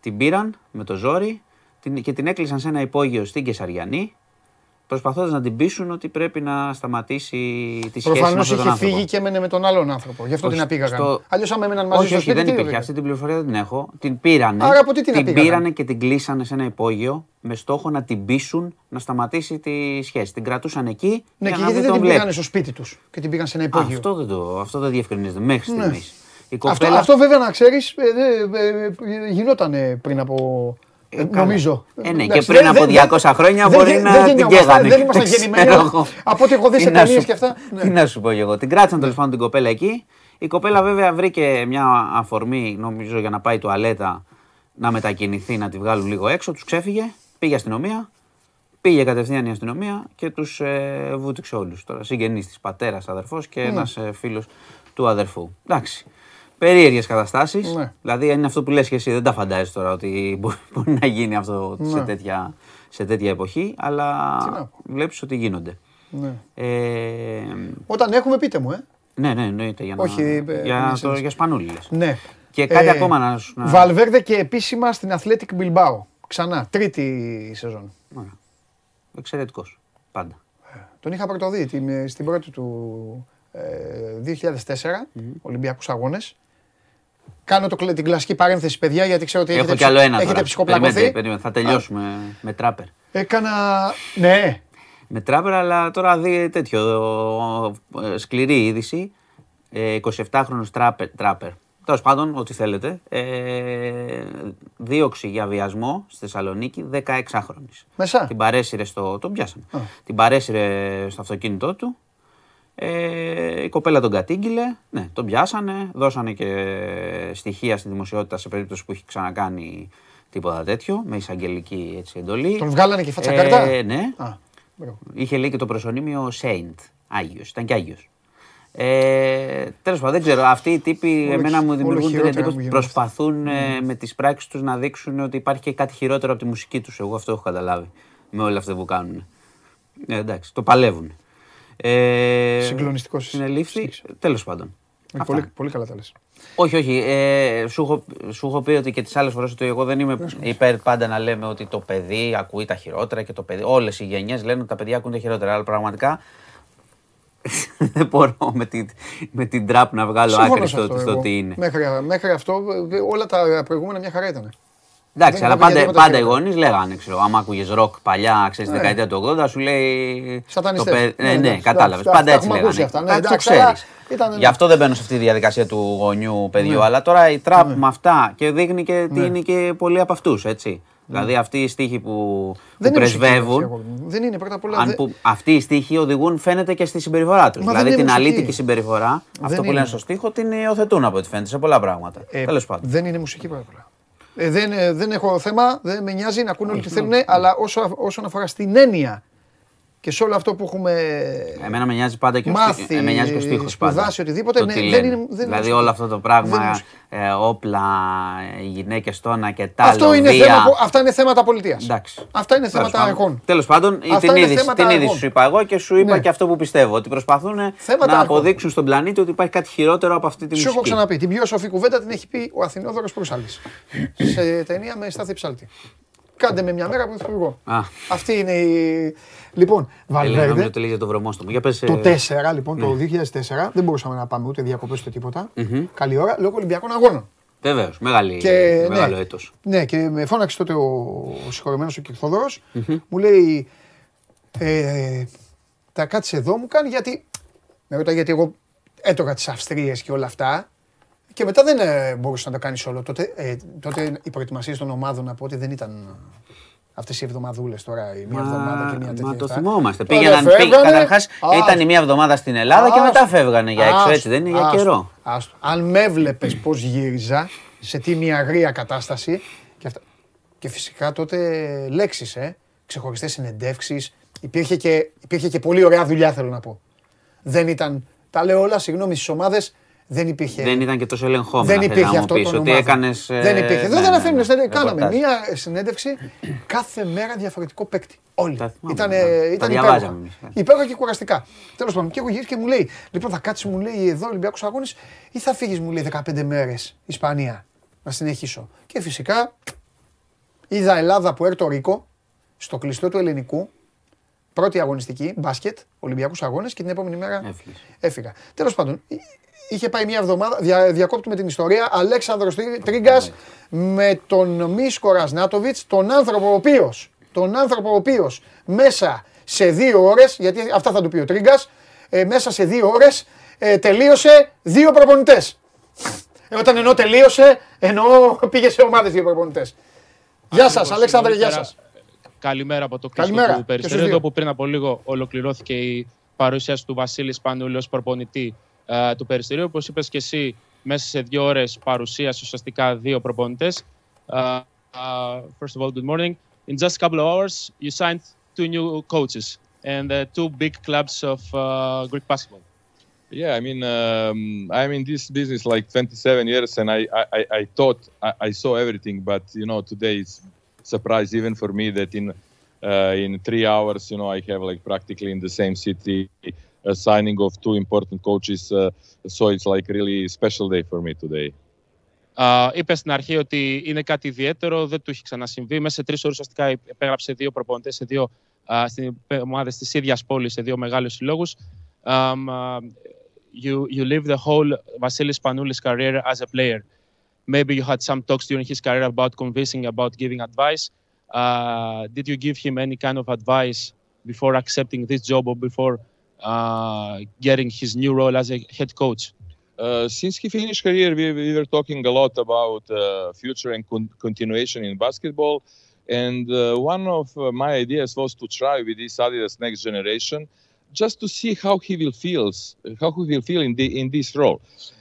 Την πήραν με το ζόρι την, και την έκλεισαν σε ένα υπόγειο στην Κεσαριανή προσπαθώντας να την πείσουν ότι πρέπει να σταματήσει τη σχέση με Προφανώ αυτόν τον είχε άνθρωπο. φύγει και έμενε με τον άλλον άνθρωπο. Γι' αυτό Όχι, την απήγαγαν. στο- Αλλιώς, άμα έμεναν μαζί όχι, στο όχι, σπίτι. δεν τι υπήρχε. βέβαια. Αυτή την πληροφορία δεν την έχω. Την πήρανε. Άρα από τι την την απήγαγαν; πήρανε και την κλείσανε σε ένα υπόγειο με στόχο να την πείσουν να σταματήσει τη σχέση. Την κρατούσαν εκεί Ναι, για και να γιατί μην δεν τον την βλέπει. πήγανε στο σπίτι τους και την πήγαν σε ένα υπόγειο; Αυτό δεν, το, αυτό δεν διευκρινίζεται μέχρι Ναι. στιγμής. Η Αυτό, κοπέλα, αυτό βέβαια να ξέρεις, γινόταν πριν από. Ε, καλά. νομίζω. Ε, ναι, Εντάξει, και πριν δεν- από δεν- 200 χρόνια δεν- μπορεί δεν- να δεν την γεννιόμαστε, καίγανε. Δεν ήμασταν Ξέρω γεννημένοι. εγώ. Από ό,τι έχω δει Τι σε να ταινίε σου- και αυτά. Τι ναι. να σου πω κι εγώ. Την κράτησαν τέλος πάντων την κοπέλα εκεί. Η κοπέλα βέβαια βρήκε μια αφορμή, νομίζω, για να πάει τουαλέτα να μετακινηθεί, να τη βγάλουν λίγο έξω. Τους ξέφυγε, πήγε αστυνομία. Πήγε κατευθείαν η αστυνομία και τους ε, βούτυξε όλους. Τώρα συγγενείς της, πατέρας, αδερφός και Ναι. ένας ε, φίλος του αδερφού. Εντάξει. Περίεργες καταστάσεις. Ναι. Δηλαδή είναι αυτό που λες και εσύ, δεν τα φαντάζεσαι τώρα ότι [LAUGHS] μπορεί, μπορεί να γίνει αυτό σε, Ναι. τέτοια, σε τέτοια εποχή, αλλά Τι να πω. βλέπεις ότι γίνονται. Ναι. Ε, Όταν έχουμε, πείτε μου, ε. ναι, ναι, εννοείται. Για, να, Όχι, ε, για, ναι, το, συνήθως. για σπανούλη λες. Ναι. Και κάτι ακόμα να σου- να- Βαλβέρδε και επίσημα στην Athletic Bilbao. Ξανά, τρίτη σεζόν. Ωραία. Εξαιρετικός. Πάντα. Τον είχα πρωτοδεί την- στην πρώτη του ε, 2004, Ολυμπιακούς Αγώνες. Κάνω το, κλα- την κλασική παρένθεση, παιδιά, γιατί ξέρω ότι Έχω έχετε, κι άλλο ένα έχετε τώρα. ψυχοπλακωθεί. Περιμένετε, περιμένετε. Θα τελειώσουμε με τράπερ. Έκανα. Ναι, Με τράπερ, αλλά τώρα δει τέτοιο ε, σκληρή είδηση. Ε, 27χρονος τράπερ. τράπερ. Τέλος πάντων, ό,τι θέλετε. Ε, δίωξη για βιασμό στη Θεσσαλονίκη 16χρονη. Μέσα. Την παρέσυρε στο. Τον πιάσαμε. Την παρέσυρε στο αυτοκίνητό του. Ε, η κοπέλα τον κατήγγειλε. Ναι, τον πιάσανε. Δώσανε και στοιχεία στη δημοσιότητα σε περίπτωση που έχει ξανακάνει τίποτα τέτοιο. Με εισαγγελική έτσι, εντολή. τον βγάλανε και φάτσα καρτά. Ε, ναι. Α, μπράβο. Είχε λέει και το προσωνύμιο Saint. Άγιος. Ήταν και Άγιος. Ε, Τέλος πάντων, δεν ξέρω. Αυτοί οι τύποι Όλο εμένα χει- μου όλο δημιουργούν την χειρότερα εντύπωση μου ότι γίνονται. προσπαθούν ε, με τις πράξεις τους να δείξουν ότι υπάρχει και κάτι χειρότερο από τη μουσική τους. Εγώ αυτό έχω καταλάβει με όλα αυτά που κάνουν. Ε, εντάξει, το παλεύουν. Ε, Συγκλονιστικός είσαι. Συνελήφθη. Τέλος πάντων. Ε, Αυτά. Πολύ, πολύ καλά τα λες. Όχι, όχι. Ε, σου, έχω, σου έχω πει ότι και τις άλλες φορές ότι εγώ δεν είμαι υπέρ πάντα να λέμε ότι το παιδί ακούει τα χειρότερα και το παιδί. Όλες οι γενιές λένε ότι τα παιδιά ακούν τα χειρότερα. Αλλά πραγματικά [LAUGHS] δεν μπορώ με την, με την τραπ να βγάλω Σύμφωνο άκρη σε στο, αυτό στο εγώ. τι είναι. Μέχρι, μέχρι αυτό, ε, όλα τα προηγούμενα μια χαρά ήταν. Εντάξει, δεν αλλά έχω βγει πάντα, τίποτα πάντα οι χειρότερο. γονείς λέγανε, ξέρω, άμα άκουγε ροκ παλιά, ξέρεις, στη Ναι. δεκαετία του 80, σου λέει. Σατανιστές. το παι- Ναι, Ναι, ναι, εντάξει, κατάλαβες. εντάξει, Πάντα τα έτσι έχουμε ακούσει λέγανε. αυτά, ναι, Κάτι το εντάξει, αλλά ξέρει. ήταν- ναι. Γι' αυτό δεν μπαίνω σε αυτή τη διαδικασία του γονιού παιδιού. Αλλά τώρα η τραπ με αυτά και δείχνει και τι είναι και πολλοί από αυτούς, έτσι. Δηλαδή αυτοί οι στίχοι που, που Δεν είναι μουσική, πρεσβεύουν. αγόρι μου. Δεν είναι πρώτα απ' όλα. Αν δεν- που, αυτοί οι στίχοι οδηγούν φαίνεται και στη συμπεριφορά τους. Μα Δηλαδή δεν την είναι μουσική. αλήτικη συμπεριφορά, αυτό που είναι. λένε στο στίχο, την υιοθετούν από ό,τι φαίνεται σε πολλά πράγματα. Ε, Τέλος πάντων. Δεν είναι μουσική πρώτα απ' όλα. Ε, δεν, ε, δεν έχω θέμα, δεν με νοιάζει να ακούνε όλοι τι θέλουν, αλλά όσο, όσον αφορά στην έννοια και σε όλο αυτό που έχουμε Εμένα με νοιάζει πάντα και ο, μάθει, στίχος, με νοιάζει και ο στίχος πάντα. σπουδάσει, οτιδήποτε, Το ναι, τι δεν λένε. είναι- δεν είναι δηλαδή μουσική. όλο αυτό το Δεν είναι πράγμα, μουσική. ε, όπλα, οι γυναίκες τόνα και τα Αυτό είναι βία. θέμα, που- αυτά είναι θέματα πολιτείας. Εντάξει. Αυτά είναι θέματα αρχών. Τέλος πάντων, Αυτά την είναι είδηση, θέματα την είδηση αρχών. σου είπα εγώ και σου είπα Ναι. και αυτό που πιστεύω. Ότι προσπαθούν Θέματα να αρχών. αποδείξουν στον πλανήτη ότι υπάρχει κάτι χειρότερο από αυτή τη Σου μουσική. έχω ξαναπεί, την πιο σοφή κουβέντα την έχει πει ο Αθηνόδωρος Προυσάλης. σε ταινία με Στάθη Ψάλτη. Κάντε με μια μέρα που πρωθυπουργό. Α. Αυτή είναι η... Λοιπόν, Έλεγα νομίζω Βαλβέρδε, ότι λέγεται το βρωμόστομο. Για πες, το ε, 4 λοιπόν, το Ναι. 2004, δεν μπορούσαμε να πάμε ούτε διακοπές ούτε τίποτα. Καλή ώρα, λόγω Ολυμπιακών Αγώνων. Βεβαίως, μεγάλη, Και, μεγάλο ναι, έτος. Ναι, και με φώναξε τότε ο, ο συγχωρεμένος ο Κυρθόδωρος, μου λέει, ε, τα κάτσε εδώ μου κάνει γιατί, με ρωτάει γιατί εγώ έτρωγα τις Αυστρίες και όλα αυτά και μετά δεν ε, μπορούσες να το κάνεις όλο. Τότε, ε, τότε οι προετοιμασίες των ομάδων να πω ότι δεν ήταν αυτές οι εβδομαδούλες τώρα, η μία εβδομάδα και μία τέτοια. Μα το αυτά. θυμόμαστε. Τότε Πήγαιναν, πήγ, φεύγανε, καταρχάς άστο. ήταν η μία εβδομάδα στην Ελλάδα και μετά Άστο. φεύγανε για έξω. Άστο, Έτσι δεν είναι για άστο, καιρό. άστο. Αν με έβλεπε πώς γύριζα σε τι μια αγρία κατάσταση. Και, αυτά. και φυσικά τότε λέξεις, ε, ξεχωριστές συνεντεύξεις. Υπήρχε και, υπήρχε και πολύ ωραία δουλειά, θέλω να πω. Δεν ήταν. Τα λέω όλα, συγγνώμη, στις ομάδες δεν υπήρχε. Δεν ήταν και τόσο ελεγχόμενο. Δεν θες υπήρχε να μου αυτό πεις, των ότι ομάδων. έκανες, ε, Δεν υπήρχε. ναι, δεν δεν ναι, αφήνουν. ναι, Κάναμε ρεπορτάζ. μία συνέντευξη κάθε μέρα διαφορετικό παίκτη. Όλοι. Τα θυμάμαι, Ήταν, ναι. Τα ήταν διαβάζαμε υπέροχα. εμείς, ναι. Υπέροχα και κουραστικά. Τέλος πάντων, και έχω γυρίσει και μου λέει: Λοιπόν, θα κάτσει, μου λέει εδώ Ολυμπιακός Αγώνες ή θα φύγεις, μου λέει 15 μέρες Ισπανία να συνεχίσω. Και φυσικά είδα Ελλάδα που Ερτο Ρίκο στο κλειστό του ελληνικού. πρώτη αγωνιστική, μπάσκετ, Ολυμπιακούς Αγώνες και την επόμενη μέρα Έφυγες. έφυγα. Τέλος πάντων, εί- είχε πάει μια εβδομάδα, δια, διακόπτουμε την ιστορία. Αλέξανδρος Τρίγκας με τον Μίσκο Ρασνάτοβιτς, τον άνθρωπο ο οποίος τον άνθρωπο ο οποίος μέσα σε δύο ώρες, γιατί αυτά θα του πει ο Τρίγκας, ε, μέσα σε δύο ώρες ε, τελείωσε δύο προπονητές. Ε, όταν εννοώ τελείωσε, εννοώ [LAUGHS] πήγε σε ομάδες δύο προπονητές. Γεια Ακριβώς. σας, Αλέξανδρε, γεια Νωρίτερα, σας. Καλημέρα από το κλειστό Καλημέρα του και Περιστέριου, στους δύο. εδώ που πριν από λίγο ολοκληρώθηκε η παρουσίαση του Βασίλης Σπανούλη ως προπονητή ε, του Περιστηρίου. Όπως είπες και εσύ, μέσα σε δύο ώρες παρουσίασε ουσιαστικά δύο προπονητές. Uh, uh, first of all, good morning. In just a couple of hours, you signed two new coaches and uh, two big clubs of uh, Greek basketball. Yeah, I mean, um, I'm in this business like 27 years, and I, I, I- I thought I, I saw everything, but you know, today it's surprise even for me that in uh, in three hours, you know, I have like practically in the same city a signing of two important coaches. Uh, so it's like really special day for me today. Uh, είπε στην αρχή ότι είναι κάτι ιδιαίτερο, δεν του έχει ξανασυμβεί. Μέσα σε τρει ώρε ουσιαστικά επέγραψε δύο προπονητέ σε δύο uh, ομάδε τη ίδια πόλη, σε δύο μεγάλου συλλόγου. Um, uh, you, you live the whole Vasilis Panoulis career as a player. Maybe you had some talks during his career about convincing, about giving advice. Uh, did you give him any kind of advice before accepting this job or before uh, getting his new role as a head coach? Uh, since he finished career, we, we were talking a lot about uh, future and con- continuation in basketball. And uh, one of uh, my ideas was to try with this Adidas next generation, just to see how he will feels, how he will feel in the in this role.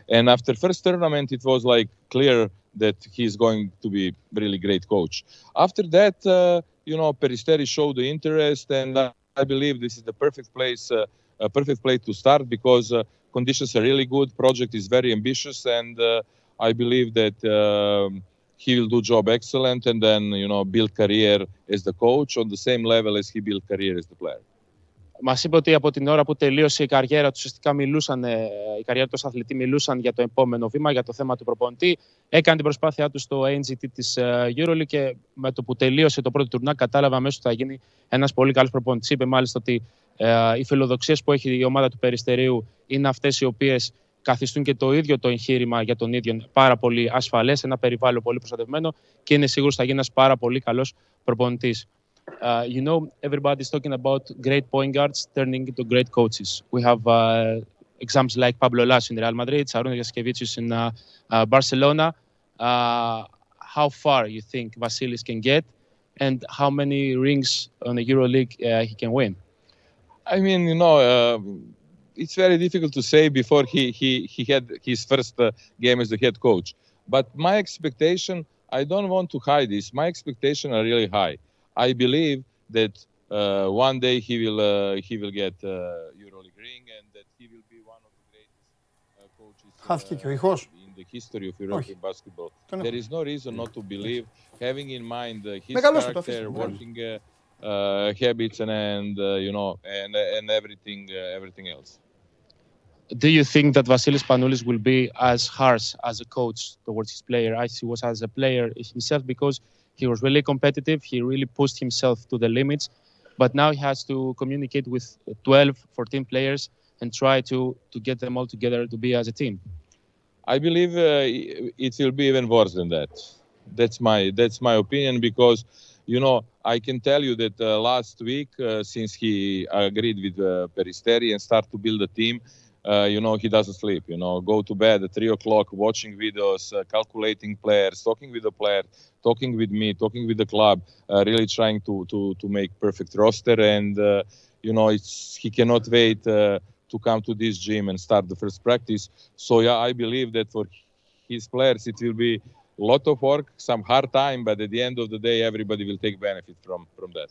And after first tournament, it was like clear that he's going to be really great coach. After that, uh, you know, Peristeri showed the interest, and I, believe this is the perfect place, uh, a perfect place to start because uh, conditions are really good. Project is very ambitious, and uh, I believe that um, he will do job excellent, and then you know build career as the coach on the same level as he built career as the player. Μας είπε ότι από την ώρα που τελείωσε η καριέρα τους, ουσιαστικά μιλούσαν, ε, η καριέρα τους ως αθλητή μιλούσαν για το επόμενο βήμα, για το θέμα του προπονητή. Έκανε την προσπάθειά του στο NGT της EuroLeague και με το που τελείωσε το πρώτο τουρνά, κατάλαβε αμέσως ότι θα γίνει ένας πολύ καλός προπονητής. Είπε μάλιστα ότι ε, οι φιλοδοξίε που έχει η ομάδα του Περιστερίου είναι αυτέ οι οποίε καθιστούν και το ίδιο το εγχείρημα για τον ίδιο πάρα πολύ ασφαλέ, ένα περιβάλλον πολύ προστατευμένο και είναι σίγουρο ότι θα γίνει ένα πάρα πολύ καλό προπονητή. Uh, you know, everybody's talking about great point guards turning into great coaches. We have uh, examples like Pablo Lasso in Real Madrid, Sarunas Jaskevicius in uh, uh, Barcelona. Uh, how far you think Vasilis can get, and how many rings on the EuroLeague uh, he can win? I mean, you know, uh, it's very difficult to say before he, he, he had his first uh, game as the head coach. But my expectation, I don't want to hide this. My expectations are really high. I believe that uh, one day he will uh, he will get uh, EuroLeague ring and that he will be one of the greatest uh, coaches in the history of European basketball. There is no reason not to believe, having in mind his character, working uh, habits, and, and uh, you know, and and everything uh, everything else. Do you think that Vasilis Panoulis will be as harsh as a coach towards his player as he was as a player himself? Because he was really competitive, he really pushed himself to the limits, but now he has to communicate with 12, 14 players and try to to get them all together to be as a team. I believe uh, it will be even worse than that. That's my that's my opinion because you know I can tell you that uh, last week uh, since he agreed with uh, Peristeri and start to build a team, uh, you know he doesn't sleep. You know, go to bed at three o'clock, watching videos, uh, calculating players, talking with the player, talking with me, talking with the club, uh, really trying to to to make perfect roster. And you know, it's he cannot wait. To come to this gym and start the first practice. So yeah, I believe that for his players it will be lot of work, some hard time, but at the end of the day, everybody will take benefit from from that.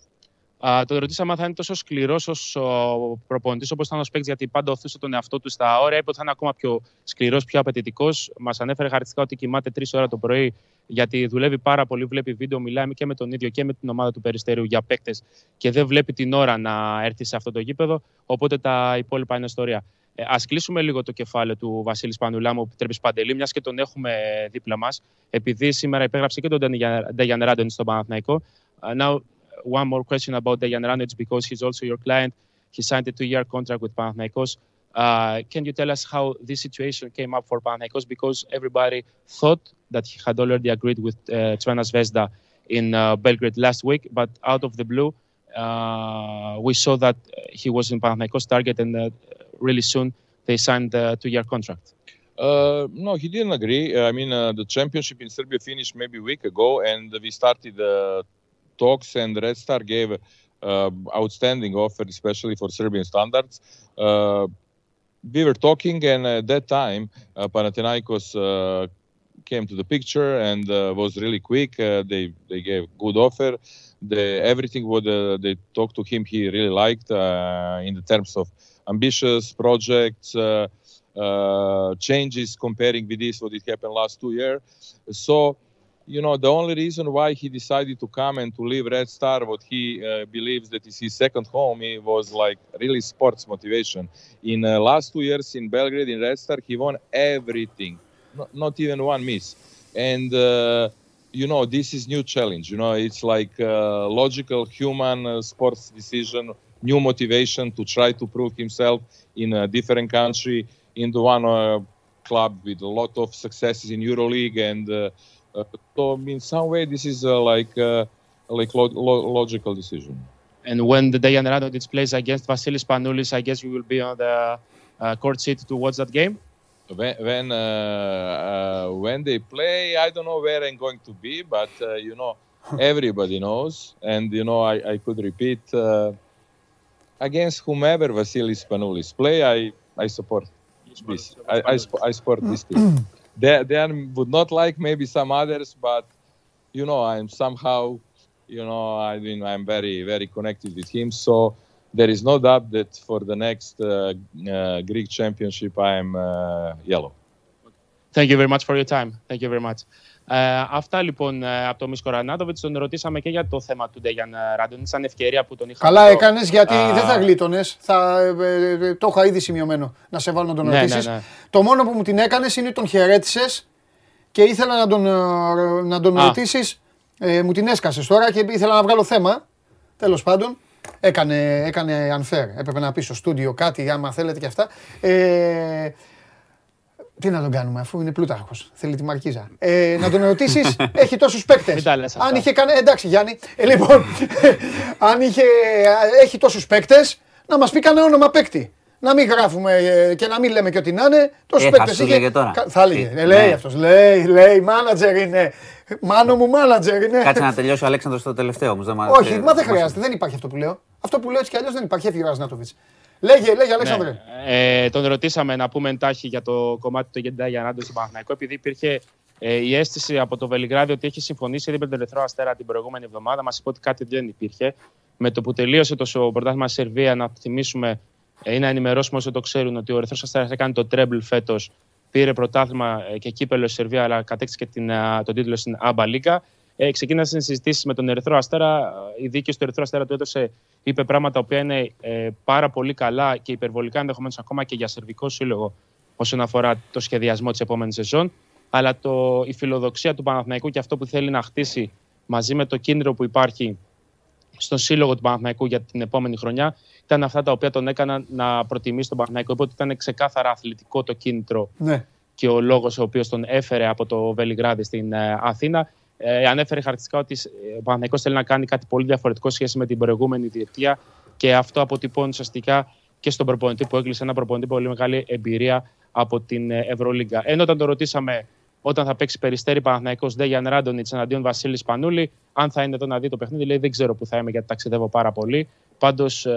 Α, τον ρωτήσαμε αν θα είναι τόσο σκληρός ω ο προπονητής όπως ήταν ω παίκτη, γιατί πάντα οθούσε τον εαυτό του στα όρια. Είπε ότι θα είναι ακόμα πιο σκληρός, πιο απαιτητικός. Μας ανέφερε χαρακτηριστικά ότι κοιμάται τρεις ώρα το πρωί, γιατί δουλεύει πάρα πολύ, βλέπει βίντεο, μιλάει και με τον ίδιο και με την ομάδα του Περιστερίου για παίκτες και δεν βλέπει την ώρα να έρθει σε αυτό το γήπεδο. Οπότε τα υπόλοιπα είναι ιστορία. Ε, Α κλείσουμε λίγο το κεφάλαιο του Βασίλη Πανουλά, μου επιτρέπει Παντελή, μια και τον έχουμε δίπλα μα, επειδή σήμερα υπέγραψε και τον Νταγιαν Ράντον στον Παναθηναϊκό. Uh, now, one more question about Dejan Ranic because he's also your client. He signed a two-year contract with Panathinaikos. Uh, can you tell us how this situation came up for Panathinaikos? Because everybody thought that he had already agreed with uh, Crvena Zvezda in uh, Belgrade last week, but out of the blue, uh, we saw that he was in Panathinaikos target, and uh, really soon they signed a two-year contract. Uh, no, he didn't agree. I mean, uh, the championship in Serbia finished maybe a week ago, and we started uh, talks, and Red Star gave uh, outstanding offer, especially for Serbian standards. Uh, we were talking, and at that time, uh, Panathinaikos uh, came to the picture and uh, was really quick. Uh, they they gave good offer. The everything what uh, they talked to him, he really liked uh, in the terms of ambitious projects. Uh, uh, changes comparing with this what it happened last two years. So, you know, the only reason why he decided to come and to leave Red Star, what he uh, believes that is his second home, he was like really sports motivation. In uh, last two years in Belgrade in Red Star, he won everything, not, not even one miss. And uh, you know, this is new challenge. You know, it's like uh, logical human sports decision, new motivation to try to prove himself in a different country into one uh, club with a lot of successes in EuroLeague, and uh, uh, so in some way this is uh, like uh, like lo- lo- logical decision. And when the Dejan Radonjic plays against Vasilis Panoulis, I guess you will be on the uh, court seat to watch that game. When when, uh, uh, when they play, I don't know where I'm going to be, but uh, you know [LAUGHS] everybody knows, and you know I, I could repeat uh, against whomever Vasilis Panoulis play, I I support this. I, I, I support this team. they, they would not like maybe some others, but you know, I'm somehow, you know, I mean, I'm very, very connected with him. So there is no doubt that for the next uh, uh, Greek championship, I'm uh, yellow. Thank you very much for your time. Thank you very much. Ε, αυτά λοιπόν ε, από το Μίσκο Ρανάτοβιτ. Τον ρωτήσαμε και για το θέμα του Ντέγιαν Ράντον. Σαν ευκαιρία που τον είχαμε. Καλά εδώ. έκανες γιατί Α, δεν θα γλίτωνες. Θα, ε, ε, το είχα ήδη σημειωμένο να σε βάλω να τον Ναι, ρωτήσεις. ναι, ναι. Το μόνο που μου την έκανες είναι ότι τον χαιρέτησες και ήθελα να τον, ε, να τον Α. ρωτήσεις. Ε, μου την έσκασες τώρα και ήθελα να βγάλω θέμα. Τέλος πάντων. Έκανε, έκανε unfair. Έπρεπε να πεις στο στούντιο κάτι, άμα θέλετε και αυτά. Ε, τι να τον κάνουμε, αφού είναι πλούταρχος. Θέλει τη μαρκίζα. Ε, να τον ρωτήσει, [LAUGHS] έχει τόσους παίκτες. Μην τα λες αυτά. Αν είχε κάνει. Εντάξει, Γιάννη. Ε, λοιπόν, [LAUGHS] αν είχε, έχει τόσους παίκτες, να μας πει κανένα όνομα παίκτη. Να μην γράφουμε ε, και να μην λέμε και ό,τι να είναι. Τόσους Ε, θα παίκτες σου λέγε τώρα. Θα έλεγε. Τι, Ε, λέει ναι. αυτός. Λέει, λέει, μάνατζερ είναι. Μάνο μου, μάνατζερ είναι. Κάτσε να τελειώσει ο Αλέξανδρος το τελευταίο όμως. Όχι, μα δεν χρειάζεται. Δεν υπάρχει αυτό που λέω. Αυτό που λέω έτσι κι αλλιώς δεν υπάρχει. Έφυγε ο Ρασνάτοβιτ. Λέγε, λέγε, Αλέξανδρε. Ναι. Ε, τον ρωτήσαμε να πούμε εντάχει για το κομμάτι του Γεντά για Ράντον στον Παναθηναϊκό, επειδή υπήρχε ε, η αίσθηση από το Βελιγράδι ότι έχει συμφωνήσει ήδη με τον Ερυθρό Αστέρα την προηγούμενη εβδομάδα. Μας είπε ότι κάτι δεν υπήρχε. Με το που τελείωσε το σο- πρωτάθλημα στη Σερβία, να θυμίσουμε ε, ή να ενημερώσουμε όσο το ξέρουν ότι ο Ερυθρός Αστέρας έκανε το τρέμπλ φέτος. Πήρε πρωτάθλημα ε, και κύπελο στη Σερβία, αλλά κατέκτησε και την, α, τον τίτλο στην Άμπα Λίγκα. Ε, ξεκίνησαν συζητήσεις με τον Ερυθρό Αστέρα. Η δίκη του Ερυθρό Αστέρα του έδωσε, είπε πράγματα τα οποία είναι ε, πάρα πολύ καλά και υπερβολικά ενδεχομένως ακόμα και για σερβικό σύλλογο όσον αφορά το σχεδιασμό της επόμενης σεζόν. Αλλά το, η φιλοδοξία του Παναθηναϊκού και αυτό που θέλει να χτίσει μαζί με το κίνδυνο που υπάρχει στον σύλλογο του Παναθηναϊκού για την επόμενη χρονιά ήταν αυτά τα οποία τον έκαναν να προτιμήσει τον Παναθηναϊκό. Είπε ότι ήταν ξεκάθαρα αθλητικό το κίνητρο Ναι. και ο λόγος ο οποίος τον έφερε από το Βελιγράδι στην ε, Αθήνα. Ε, ανέφερε χαρακτηριστικά ότι ε, ο Παναθηναϊκός θέλει να κάνει κάτι πολύ διαφορετικό σε σχέση με την προηγούμενη διετία και αυτό αποτυπώνει ουσιαστικά και στον προπονητή που έκλεισε ένα προπονητή πολύ μεγάλη εμπειρία από την ε, Ευρωλίγκα. Ενώ όταν το ρωτήσαμε όταν θα παίξει περιστέρη Παναθηναϊκός Ντέγιαν Ράντονιτς εναντίον Βασίλης Πανούλη, αν θα είναι εδώ να δει το παιχνίδι, λέει δεν ξέρω που θα είμαι γιατί ταξιδεύω πάρα πολύ. Πάντως ε,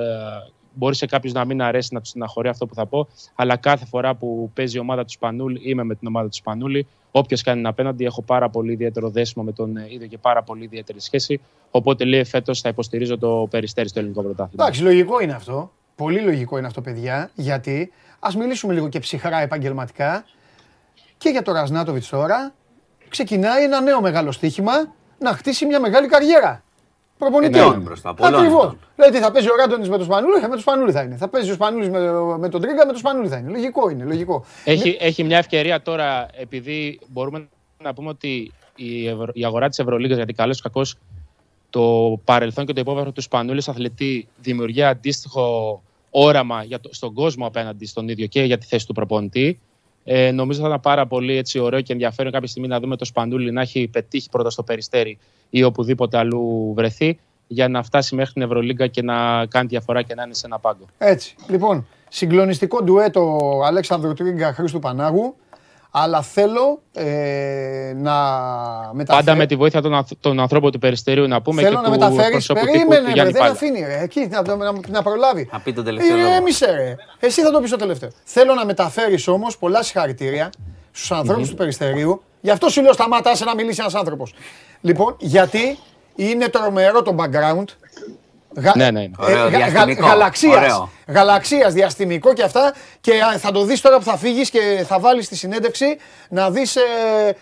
μπορεί σε κάποιους να μην αρέσει να τους στεναχωρεί αυτό που θα πω, αλλά κάθε φορά που παίζει η ομάδα του Σπανούλη, είμαι με την ομάδα του Σπανούλη. Όποιος κάνει απέναντι, έχω πάρα πολύ ιδιαίτερο δέσιμο με τον ε, ίδιο και πάρα πολύ ιδιαίτερη σχέση. Οπότε λέει φέτος θα υποστηρίζω το περιστέρι στο ελληνικό πρωτάθλημα. Εντάξει, λογικό είναι αυτό. Πολύ λογικό είναι αυτό, παιδιά. Γιατί ας μιλήσουμε λίγο και ψυχρά επαγγελματικά. Και για το Ρασνάτοβιτς τώρα ξεκινάει ένα νέο μεγάλο στοίχημα να χτίσει μια μεγάλη καριέρα. Προπονητή. Ε, ναι, μπροστά, πολλών Ακριβώς. ετών. Δηλαδή θα παίζει ο Ράντονης με τον Σπανούλη, με τον Σπανούλη θα είναι. Θα παίζει ο Σπανούλης με, με τον Τρίγκα, με τον Σπανούλη θα είναι. Λογικό είναι, λογικό. Έχει, έχει μια ευκαιρία τώρα, επειδή μπορούμε να πούμε ότι η, Ευρω... η αγορά της Ευρωλίγας, γιατί καλός ή κακός το παρελθόν και το υπόβαθρο του Σπανούλης αθλητή δημιουργεί αντίστοιχο όραμα για το, στον κόσμο απέναντι στον ίδιο και για τη θέση του προπονητή. Ε, νομίζω θα ήταν πάρα πολύ έτσι, ωραίο και ενδιαφέρον κάποια στιγμή να δούμε το Σπανούλη να έχει πετύχει πρώτα στο Περιστέρι ή οπουδήποτε αλλού βρεθεί για να φτάσει μέχρι την Ευρωλίγκα και να κάνει διαφορά και να είναι σε ένα πάγκο. Έτσι. Λοιπόν, συγκλονιστικό ντουέτο Αλέξανδρου Τρίγκα Χρήστου Πανάγου. Αλλά θέλω ε, να μεταφέρω. Πάντα με τη βοήθεια των, ανθ- των ανθρώπων του Περιστερίου να πούμε Θέλω και να του μεταφέρεις. προσωπικού του Περίμενε, ρε, Γιάννη δεν Πάλα. αφήνει. Ρε. Εκεί να, να, να προλάβει. Να πει τον τελευταίο Ε, λόγο. έμισε, ρε. Εσύ θα το πεις το τελευταίο. Θέλω να μεταφέρεις όμως πολλά συγχαρητήρια στους ανθρώπους του Περιστερίου. Γι' αυτό σου λέω σταμάτα σε να μιλήσει ένας άνθρωπος. Λοιπόν, γιατί είναι τρομερό το background. Γα... Ναι, ναι, ναι. Ωραίο, διαστημικό. γαλαξίας, Ωραίο. γαλαξίας, διαστημικό και αυτά και α, θα το δεις τώρα που θα φύγεις και θα βάλεις τη συνέντευξη να δεις ε,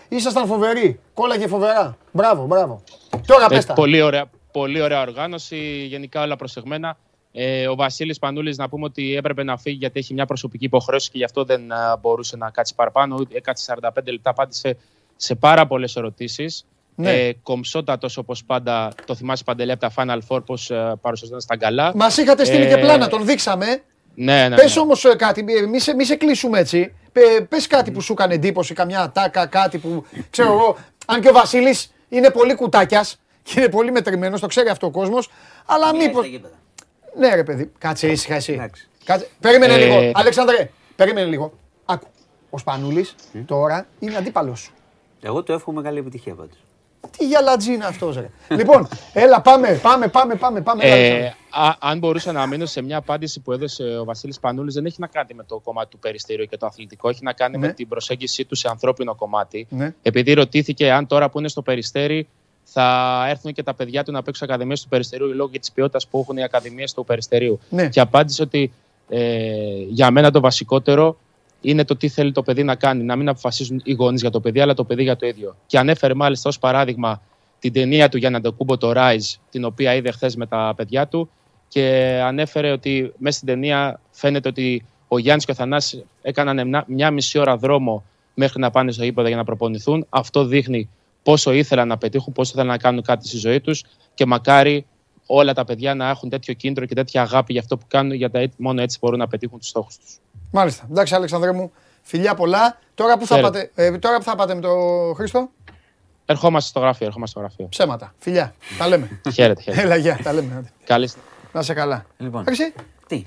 ήσασταν φοβεροί, κόλλαγε φοβερά. Μπράβο, μπράβο. Τώρα Ε, πες τα. πολύ, ωραία, πολύ ωραία οργάνωση, γενικά όλα προσεγμένα. Ε, ο Βασίλης Πανούλης να πούμε ότι έπρεπε να φύγει γιατί έχει μια προσωπική υποχρέωση και γι' αυτό δεν α, μπορούσε να κάτσει παραπάνω. Ούτε- Έκατσε 45 λεπτά, απάντησε σε πάρα πολλές ερωτήσεις. Ναι. Ε, Κομψότατος όπως πάντα, το θυμάσαι παντελή από τα Final Four, πώς παρουσιαζόταν στα καλά. Μας είχατε στείλει και Ε, πλάνα, τον δείξαμε. Ναι, ναι. Πες ναι. όμως ε, κάτι, μη, μη σε, μη σε κλείσουμε έτσι. Πε- πες κάτι που σου έκανε εντύπωση, καμιά ατάκα, κάτι που ξέρω εγώ. Αν και ο Βασίλης είναι πολύ κουτάκιας και είναι πολύ μετρημένος, το ξέρει αυτό ο κόσμος. Αλλά μήπως... Ναι ρε παιδί, κάτσε ήσυχα εσύ. Εντάξει. Κάτσε. Περίμενε Ε, λίγο. Αλέξανδρε, περίμενε λίγο. Άκου. Ο Σπανούλης τώρα είναι αντίπαλος σου. Εγώ του εύχομαι καλή επιτυχία πάντως. Τι γυαλατζή είναι αυτός ρε. λοιπόν, έλα πάμε, πάμε, πάμε, πάμε. πάμε. Έλα, Ε, Αλέξανδρε. α, αν μπορούσα να μείνω σε μια απάντηση που έδωσε ο Βασίλης Πανούλης, δεν έχει να κάνει με το κομμάτι του περιστήριου και το αθλητικό. Έχει να κάνει Ναι. με την προσέγγιση του σε ανθρώπινο κομμάτι. Ναι. Επειδή ρωτήθηκε αν τώρα που είναι στο περιστέρι θα έρθουν και τα παιδιά του να παίξουν ακαδημίες του περιστερίου λόγω της ποιότητας που έχουν οι ακαδημίες του περιστερίου. Ναι. Και απάντησε ότι ε, για μένα το βασικότερο είναι το τι θέλει το παιδί να κάνει. Να μην αποφασίζουν οι γονείς για το παιδί, αλλά το παιδί για το ίδιο. Και ανέφερε μάλιστα ως παράδειγμα την ταινία του Γιάννη Αντοκούμπο, το Rise, την οποία είδε χθες με τα παιδιά του. Και ανέφερε ότι μέσα στην ταινία φαίνεται ότι ο Γιάννης και ο Θανάσης έκαναν μια, μια μισή ώρα δρόμο μέχρι να πάνε στο γήπεδο για να προπονηθούν. Αυτό δείχνει πόσο ήθελαν να πετύχουν, πόσο ήθελαν να κάνουν κάτι στη ζωή τους και μακάρι όλα τα παιδιά να έχουν τέτοιο κίνητρο και τέτοια αγάπη για αυτό που κάνουν, γιατί μόνο έτσι μπορούν να πετύχουν τους στόχους τους. Μάλιστα. Εντάξει, Αλεξανδρέ μου, φιλιά πολλά. Τώρα που θα, Χαίρετε. πάτε, ε, τώρα που θα πάτε με τον Χρήστο, Ερχόμαστε στο γραφείο, ερχόμαστε στο γραφείο. ψέματα. Φιλιά. τα λέμε. [LAUGHS] χαίρετε, χαίρετε. Έλα, γεια, τα λέμε. άντε. Καλή συνέχεια. Να σε καλά. Λοιπόν. Χρυσή. Τι;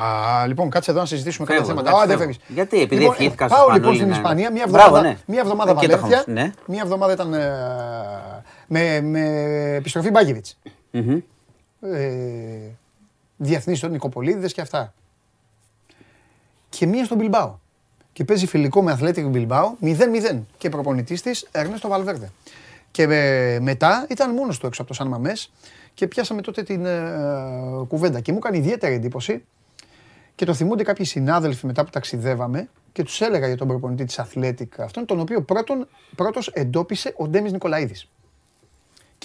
Α, λοιπόν, κάτσε εδώ να συζητήσουμε κάποια Φεύγω, θέματα. εντάξει, Α, δεν φεύγω. φεύγεις. Γιατί, επειδή Λοιπόν, ευχήθηκα στο Πάω λοιπόν Σπανούλη στην να- Ισπανία, μία Μπράβο, εβδομάδα, ναι. μία εβδομάδα Και το Βαλένθια. χαμός, ναι. Μία εβδομάδα ήταν ε, με, με επιστροφή Μπάγκεβιτς. Μμμ. Ε, διεθνείς των Νικοπολίδες και αυτά. Και μία στον Μπιλμπάο. Και παίζει φιλικό με Αθλέτικο Μπιλμπάο 0-0. Και προπονητής της Έρνεστο Βαλβέρδε. Και ε, μετά ήταν μόνος του έξω από το Σαν Μαμές και πιάσαμε τότε την ε, κουβέντα. Και μου έκανε ιδιαίτερη εντύπωση και το θυμούνται κάποιοι συνάδελφοι μετά που ταξιδεύαμε και τους έλεγα για τον προπονητή της Αθλέτικ αυτόν, τον οποίο πρώτον, πρώτος εντόπισε ο Ντέμις Νικολαίδης.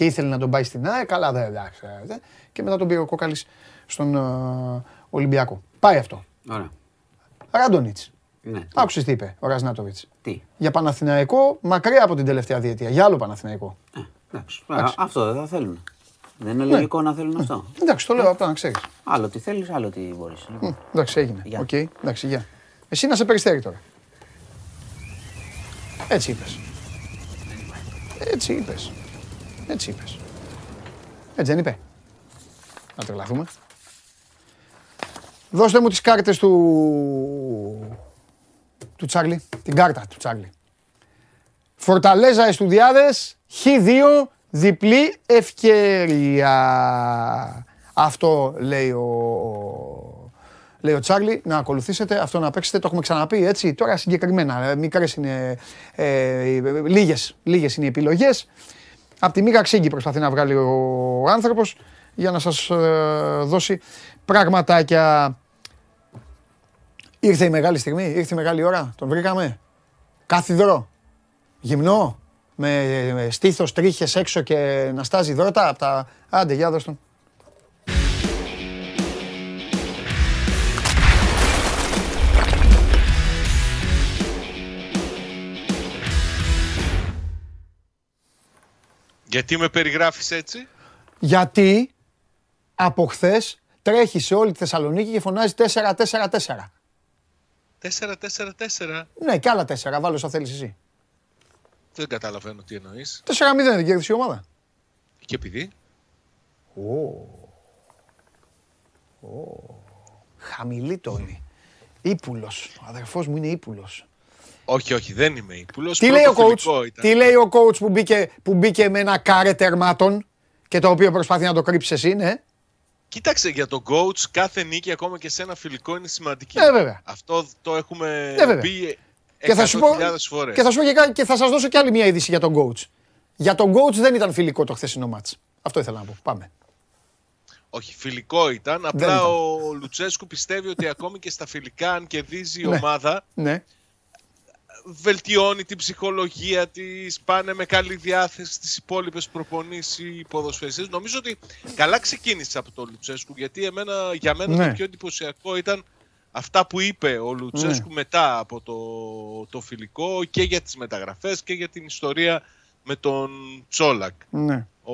Και ήθελε να τον πάει στην ΑΕΚ, αλλά δεν εντάξει. ε, δε. Και μετά τον πήρε ο Κόκαλης στον ε, Ολυμπιακό. Πάει αυτό. Ωραία. Ράντονιτς. Ναι. Άκουσες τι είπε ο Ρασνάτοβιτς. Τι; Για Παναθηναϊκό, μακριά από την τελευταία διετία. Για άλλο Παναθηναϊκό. Εντάξει. Α, Αυτό δεν θα θέλουν. Δεν είναι λογικό να θέλουν αυτό. Εντάξει, το λέω αυτό να ξέρεις. Άλλο τι θέλεις, άλλο τι μπορείς. Μμ, Εντάξει, έγινε. Γεια. Οκ, εντάξει, γεια. Εσύ να σε περιστέρει τώρα. Έτσι είπες. Έτσι είπες. Έτσι είπες. Έτσι δεν είπε. Να τρελαθούμε. Δώστε μου τις κάρτες του... του Τσάρλι. Την κάρτα του Τσάρλι. Φορταλέζα Εστουδιάδες, Χ2, διπλή ευκαιρία. Αυτό λέει ο, λέει ο Τσάρλι, να ακολουθήσετε, αυτό να παίξετε, το έχουμε ξαναπεί έτσι. Τώρα συγκεκριμένα, ε, μικρές είναι, ε, λίγες, λίγες είναι οι επιλογές. Απ' τη μοίρα ξύγκη προσπαθεί να βγάλει ο άνθρωπος για να σας ε, δώσει πραγματάκια. Ήρθε η μεγάλη στιγμή, ήρθε η μεγάλη ώρα, τον βρήκαμε. Κάθιδρο, γυμνό, με, με στήθος, τρίχες έξω και να στάζει δρότα από τα... Άντε, για δώσ' τον. Γιατί με περιγράφεις έτσι; Γιατί από χθες τρέχει σε όλη τη Θεσσαλονίκη και φωνάζει 4-4-4. 4-4-4. Ναι, και άλλα τέσσερα. Βάλω όσα θέλεις εσύ. Δεν καταλαβαίνω τι εννοείς. 4-0 δεν κέρδισε η ομάδα. Και επειδή; Χαμηλή τόνη. Ήπουλος. Ο αδερφός μου είναι ύπουλο. Όχι, όχι, δεν είμαι ύπουλος. Τι λέει ο Πρώτο coach, φιλικό ήταν. τι λέει ο coach που μπήκε, που μπήκε με ένα κάρε τερμάτων και το οποίο προσπαθεί να το κρύψει εσύ, ναι; Κοίταξε για τον coach, κάθε νίκη ακόμα και σε ένα φιλικό είναι σημαντική. Ε, βέβαια. Αυτό το έχουμε Ε, βέβαια. πει Και θα, σου πω, 100.000 φορές. και θα σου πω και, κα- και θα σας δώσω και άλλη μια είδηση για τον coach. Για τον coach δεν ήταν φιλικό το χθεσινό μάτς. Αυτό ήθελα να πω. Πάμε. Όχι, φιλικό ήταν. Απλά ήταν. ο Λουτσέσκου πιστεύει ότι [LAUGHS] ακόμη και στα φιλικά, αν κερδίζει η Ναι. ομάδα, Ναι. Βελτιώνει την ψυχολογία της, πάνε με καλή διάθεση στις υπόλοιπες προπονήσεις οι ποδοσφαιριστές. Νομίζω ότι καλά ξεκίνησε από τον Λουτσέσκου, γιατί εμένα, για μένα Ναι. το πιο εντυπωσιακό ήταν αυτά που είπε ο Λουτσέσκου Ναι. μετά από το, το φιλικό και για τις μεταγραφές και για την ιστορία με τον Τσόλακ. ναι. Ο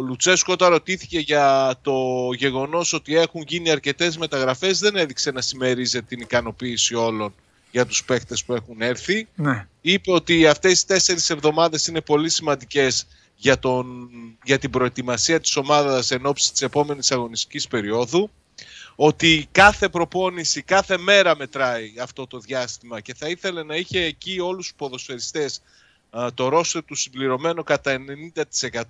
Λουτσέσκο όταν ρωτήθηκε για το γεγονός ότι έχουν γίνει αρκετές μεταγραφές δεν έδειξε να συμμερίζεται την ικανοποίηση όλων για τους παίκτες που έχουν έρθει. ναι. Είπε ότι αυτές οι τέσσερις εβδομάδες είναι πολύ σημαντικές για, τον, για την προετοιμασία της ομάδας εν ώψη της επόμενης αγωνιστικής περίοδου. Ότι κάθε προπόνηση, κάθε μέρα μετράει αυτό το διάστημα και θα ήθελε να είχε εκεί όλους τους ποδοσφαιριστές α, το ρόστερ του συμπληρωμένο κατά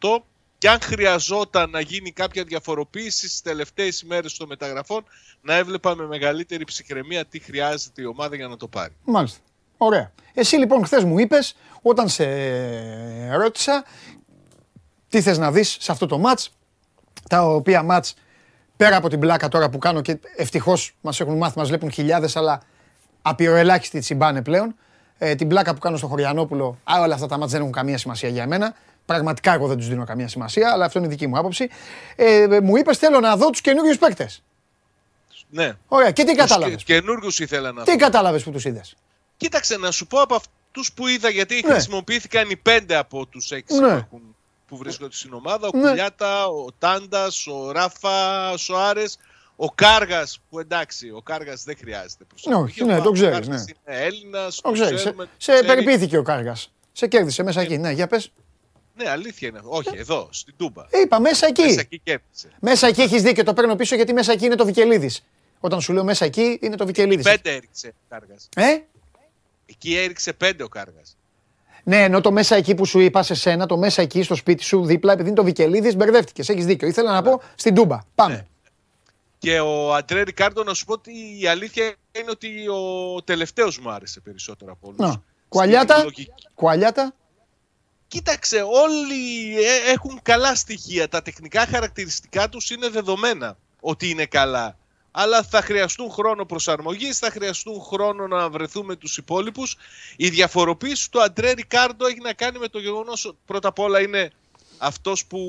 90% και αν χρειαζόταν να γίνει κάποια διαφοροποίηση στις τελευταίες ημέρες των μεταγραφών να έβλεπα με μεγαλύτερη ψυχραιμία τι χρειάζεται η ομάδα για να το πάρει. Μάλιστα. Ωραία. Εσύ λοιπόν χθες μου είπες, όταν σε ρώτησα, τι θες να δεις σε αυτό το μάτς, τα οποία μάτς πέρα από την πλάκα τώρα που κάνω και ευτυχώς μας έχουν μάθει, μας βλέπουν χιλιάδες, αλλά απειροελάχιστοι τσιμπάνε πλέον. Ε, την πλάκα που κάνω στο Χωριανόπουλο, α, όλα αυτά τα μάτς δεν έχουν καμία σημασία για μένα. Πραγματικά εγώ δεν τους δίνω καμία σημασία, αλλά αυτό είναι η δική μου άποψη. Ε, μου είπες θέλω να δω τους καινούριους παίκτες. Ναι. Ωραία, και τι κατάλαβες; Τους καινούργιους ήθελα να Τι δω. κατάλαβες που τους είδες; Κοίταξε να σου πω από αυτούς που είδα, γιατί Ναι. χρησιμοποιήθηκαν οι πέντε από τους έξι Ναι. που, έχουν, που βρίσκονται στην ομάδα. Ο Ναι. Κουλιάτα, ο Τάντας, ο Ράφα, ο Σοάρες, ο Κάργας. Που εντάξει, ο Κάργας δεν χρειάζεται προσωπική. Όχι, ναι, το ξέρεις, ναι. Είναι Έλληνας, Το ξέρεις, σε, σε περιποιήθηκε ο Κάργας. Σε κέρδισε μέσα εκεί. Ναι, για πες. Ναι, αλήθεια είναι. Όχι, εδώ, στην Τούμπα. Είπα μέσα εκεί. Μέσα εκεί κέρδισε. Μέσα εκεί έχεις δίκιο, το παίρνω πίσω γιατί μέσα εκεί είναι το Βικελίδης. Όταν σου λέω μέσα εκεί είναι το Βικελίδης. Πέντε έριξε ο Κάργας. Ε; Εκεί έριξε πέντε ο Κάργας. Ναι, ενώ το μέσα εκεί που σου είπα σε σένα, το μέσα εκεί στο σπίτι σου δίπλα, επειδή είναι το Βικελίδης, μπερδεύτηκες. Έχεις δίκιο. Ήθελα να πω στην Τούμπα. Πάμε. Και ο Αντρέ Ρικάρντο, να σου πω ότι η αλήθεια είναι ότι ο τελευταίος μου άρεσε περισσότερο από όλους. Να. Κουαλιάτα. Κουαλιάτα. Κοίταξε, όλοι ε, έχουν καλά στοιχεία. Τα τεχνικά χαρακτηριστικά τους είναι δεδομένα ότι είναι καλά. Αλλά θα χρειαστούν χρόνο προσαρμογής, θα χρειαστούν χρόνο να βρεθούμε τους υπόλοιπους. Η διαφοροποίηση του Αντρέ Ρικάρντο έχει να κάνει με το γεγονός ότι πρώτα απ' όλα είναι αυτός που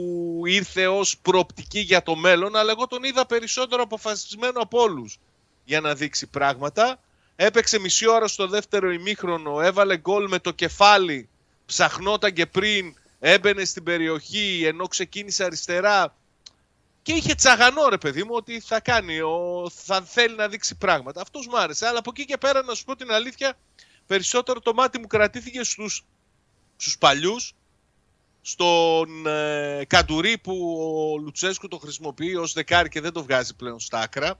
ήρθε ως προοπτική για το μέλλον, αλλά εγώ τον είδα περισσότερο αποφασισμένο από όλους για να δείξει πράγματα. Έπαιξε μισή ώρα στο δεύτερο ημίχρονο, έβαλε γκολ με το κεφάλι, ψαχνόταν και πριν, έμπαινε στην περιοχή ενώ ξεκίνησε αριστερά. Και είχε τσαγανό ρε παιδί μου ότι θα κάνει, ο, θα θέλει να δείξει πράγματα. Αυτός μου άρεσε, αλλά από εκεί και πέρα να σου πω την αλήθεια, περισσότερο το μάτι μου κρατήθηκε στους, στους παλιούς, στον ε, Καντουρί που ο Λουτσέσκου το χρησιμοποιεί ως δεκάρι και δεν το βγάζει πλέον στα άκρα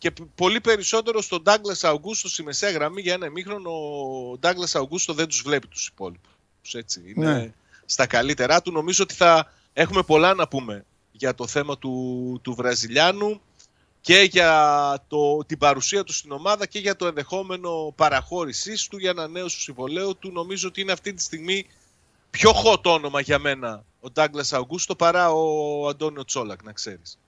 και π- πολύ περισσότερο στον Ντάγκλας Αουγκούστο στη μεσαία γραμμή για ένα ημίχρονο ο Ντάγκλας Αουγκούστο δεν τους βλέπει τους υπόλοιπους. Έτσι. Είναι Ναι. στα καλύτερά του. Νομίζω ότι θα έχουμε πολλά να πούμε για το θέμα του, του Βραζιλιάνου και για το, την παρουσία του στην ομάδα και για το ενδεχόμενο παραχώρησής του για ένα νέο συμβολέο του. Νομίζω ότι είναι αυτή τη στιγμή πιο hot όνομα για μένα ο Ντάγκλας Αουγκούστο παρά ο Αντώνιο Τσόλακ, να ξέρεις.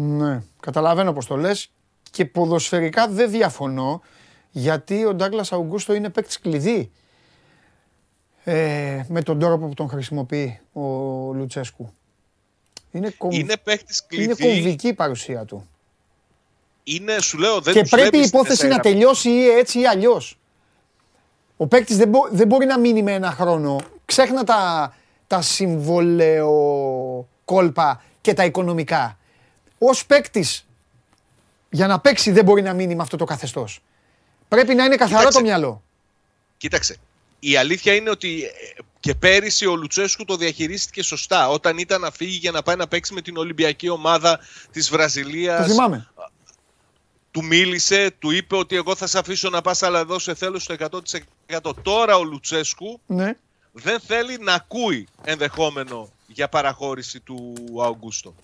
Ναι, καταλαβαίνω πώς το λες και ποδοσφαιρικά δεν διαφωνώ γιατί ο Ντάγκλας Αουγκούστο είναι παίκτης κλειδί ε, με τον τρόπο που τον χρησιμοποιεί ο Λουτσέσκου. Είναι, κομ... Είναι παίχτης είναι κλειδί. κομβική η παρουσία του. Είναι, σου λέω, δεν και τους πρέπει η βλέπεις στη υπόθεση να τεσσέρα. τελειώσει ή έτσι ή αλλιώς. Ο παίκτης δεν, μπο- δεν μπορεί να μείνει με ένα χρόνο Ξέχνα τα, τα συμβολεοκόλπα και τα οικονομικά. Ω παίκτης, για να παίξει δεν μπορεί να μείνει με αυτό το καθεστώς. Πρέπει να είναι καθαρό Κοίταξε. το μυαλό. Κοίταξε. Η αλήθεια είναι ότι ε, και πέρυσι ο Λουτσέσκου το διαχειρίστηκε σωστά. Όταν ήταν να φύγει για να πάει να παίξει με την Ολυμπιακή ομάδα της Το Βραζιλίας. θυμάμαι. Του μίλησε, του είπε ότι εγώ θα σε αφήσω να πας αλλά εδώ σε θέλω στο 100%. Τώρα ο Λουτσέσκου Ναι. δεν θέλει να ακούει ενδεχόμενο για παραχώρηση του Αουγκούστο.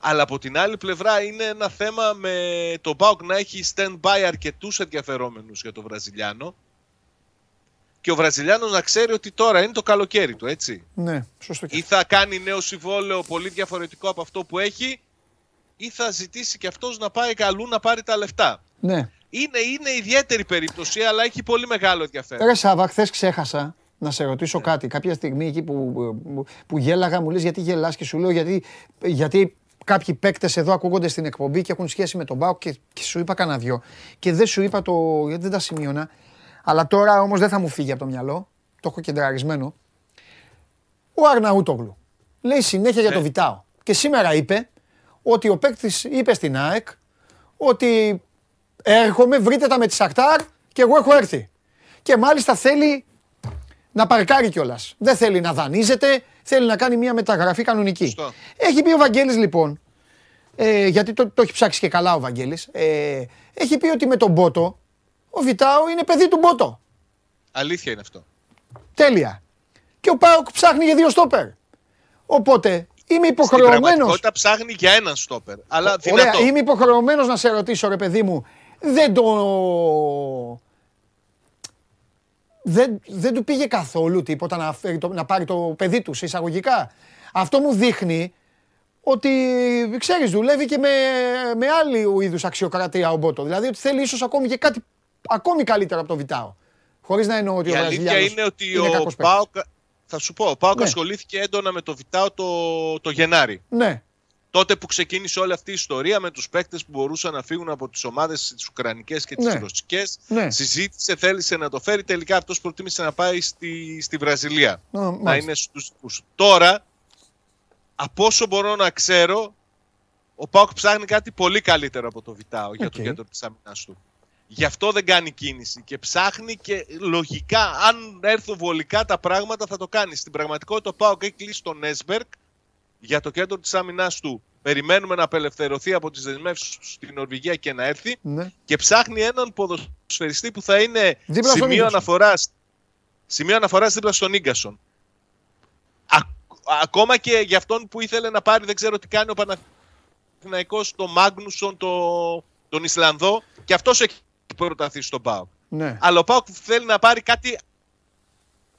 Αλλά από την άλλη πλευρά είναι ένα θέμα με το ΠΑΟΚ να έχει stand-by αρκετούς ενδιαφερόμενους για το Βραζιλιάνο και ο Βραζιλιάνος να ξέρει ότι τώρα είναι το καλοκαίρι του, έτσι. Ναι, σωστό και Ή θα κάνει νέο συμβόλαιο πολύ διαφορετικό από αυτό που έχει ή θα ζητήσει και αυτός να πάει καλού να πάρει τα λεφτά. Ναι. Είναι, είναι ιδιαίτερη περίπτωση, αλλά έχει πολύ μεγάλο ενδιαφέρον. Ρε Σάβα, χθες ξέχασα να σε ρωτήσω κάτι. Κάποια στιγμή εκεί που, που, που γέλαγα, μου λες γιατί γελάς; και σου λέω γιατί, γιατί κάποιοι παίκτες εδώ ακούγονται στην εκπομπή και έχουν σχέση με τον Μπάουκ και, και σου είπα κανένα δυο. Και δεν σου είπα το, γιατί δεν τα σημείωνα. Αλλά τώρα όμως δεν θα μου φύγει από το μυαλό. Το έχω κεντραρισμένο. Ο Αρναούτογλου λέει συνέχεια για το Βιτάο. Και σήμερα είπε ότι ο παίκτης είπε στην ΑΕΚ ότι έρχομαι, βρείτε τα με τη Σακτάρ και εγώ έχω έρθει. Και μάλιστα θέλει να παρκάρει κιόλας. Δεν θέλει να δανείζεται, θέλει να κάνει μια μεταγραφή κανονική. Σωστό. Έχει πει ο Βαγγέλης λοιπόν, ε, γιατί το, το έχει ψάξει και καλά ο Βαγγέλης, ε, έχει πει ότι με τον Μπότο, ο Βιτάο είναι παιδί του Μπότο. Αλήθεια είναι αυτό. Τέλεια. Και ο Πάοκ ψάχνει για δύο στόπερ. Οπότε είμαι Στην υποχρεωμένο. πραγματικότητα ψάχνει για έναν στόπερ. Αλλά Ωραία, δυνατό. είμαι υποχρεωμένος να σε ρωτήσω, ρε παιδί μου, δεν το. Δεν, δεν του πήγε καθόλου τίποτα να, φέρει το, να πάρει το παιδί τους σε εισαγωγικά. Αυτό μου δείχνει ότι, ξέρεις, δουλεύει και με, με άλλου είδους αξιοκρατία ο Μπότο. Δηλαδή ότι θέλει ίσως ακόμη και κάτι ακόμη καλύτερο από το Βιτάο. Χωρίς να εννοώ ότι Η ο αλήθεια Βραζιλιάνος είναι ότι είναι ο κακός παίκτης. Πάοκ. Θα σου πω, ο Πάοκ Ναι. ασχολήθηκε έντονα με το Βιτάο το, το Γενάρη. Ναι, Τότε που ξεκίνησε όλη αυτή η ιστορία με τους παίκτες που μπορούσαν να φύγουν από τις ομάδες τις Ουκρανικές και τις Ναι. Ρωσικές. Ναι. Συζήτησε, θέλησε να το φέρει. Τελικά αυτός προτίμησε να πάει στη, στη Βραζιλία. Α, να μάλιστα. είναι στους δικούς. Τώρα, από όσο μπορώ να ξέρω, ο Πάοκ ψάχνει κάτι πολύ καλύτερο από το Βιτάο για το Οκ. κέντρο της άμυνας του. Γι' αυτό δεν κάνει κίνηση και ψάχνει και λογικά, αν έρθουν βολικά τα πράγματα θα το κάνει. Στην πραγματικότητα ο Πάοκ έχει κλείσει τον Έσμπερκ για το κέντρο της άμυνας του. Περιμένουμε να απελευθερωθεί από τις δεσμεύσεις του στην Νορβηγία και να έρθει ναι. και ψάχνει έναν ποδοσφαιριστή που θα είναι Δίπλα στον σημείο Ίγκασον. αναφοράς, σημείο αναφοράς δίπλα στον Ίγκασον. Α, ακόμα και για αυτόν που ήθελε να πάρει, δεν ξέρω τι κάνει ο Παναθηναϊκός, τον Μάγνουσον, το, τον Ισλανδό, και αυτός έχει προταθεί στον ΠΑΟΚ. ναι. Αλλά ο ΠΑΟΚ θέλει να πάρει κάτι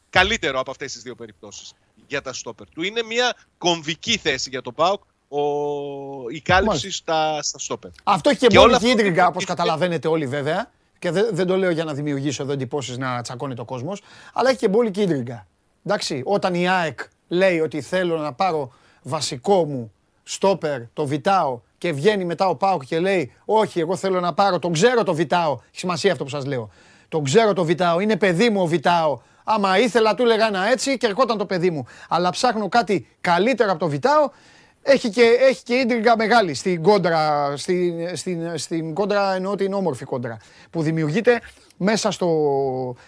καλύτερο από αυτές τις δύο περιπτώσεις για τα στόπερ του. Είναι μια κομβική θέση για τον ΠΑΟΚ ο, η κάλυψη Μάλιστα. στα, στα στόπερ. Αυτό έχει και, Και όλα μπόλικη αυτά- ίντριγκα, όπως καταλαβαίνετε όλοι βέβαια. Και δεν, δεν το λέω για να δημιουργήσω εδώ εντυπώσεις να τσακώνει το κόσμος. Αλλά έχει και μπόλικη ίντριγκα. Εντάξει, όταν η ΑΕΚ λέει ότι θέλω να πάρω βασικό μου στόπερ, το Βιτάο, και βγαίνει μετά ο Πάοκ και λέει Όχι, εγώ θέλω να πάρω, τον ξέρω το Βιτάο. Έχει σημασία αυτό που σας λέω. Τον ξέρω το Βιτάο, είναι παιδί μου ο Βιτάο. Άμα ήθελα, του έλεγα ένα έτσι και ερχόταν το παιδί μου. Αλλά ψάχνω κάτι καλύτερο από το Βιτάο. Έχει και, έχει και ίντριγκα μεγάλη στην κόντρα, στην, στην, στην κόντρα εννοώ την όμορφη κόντρα που δημιουργείται μέσα στο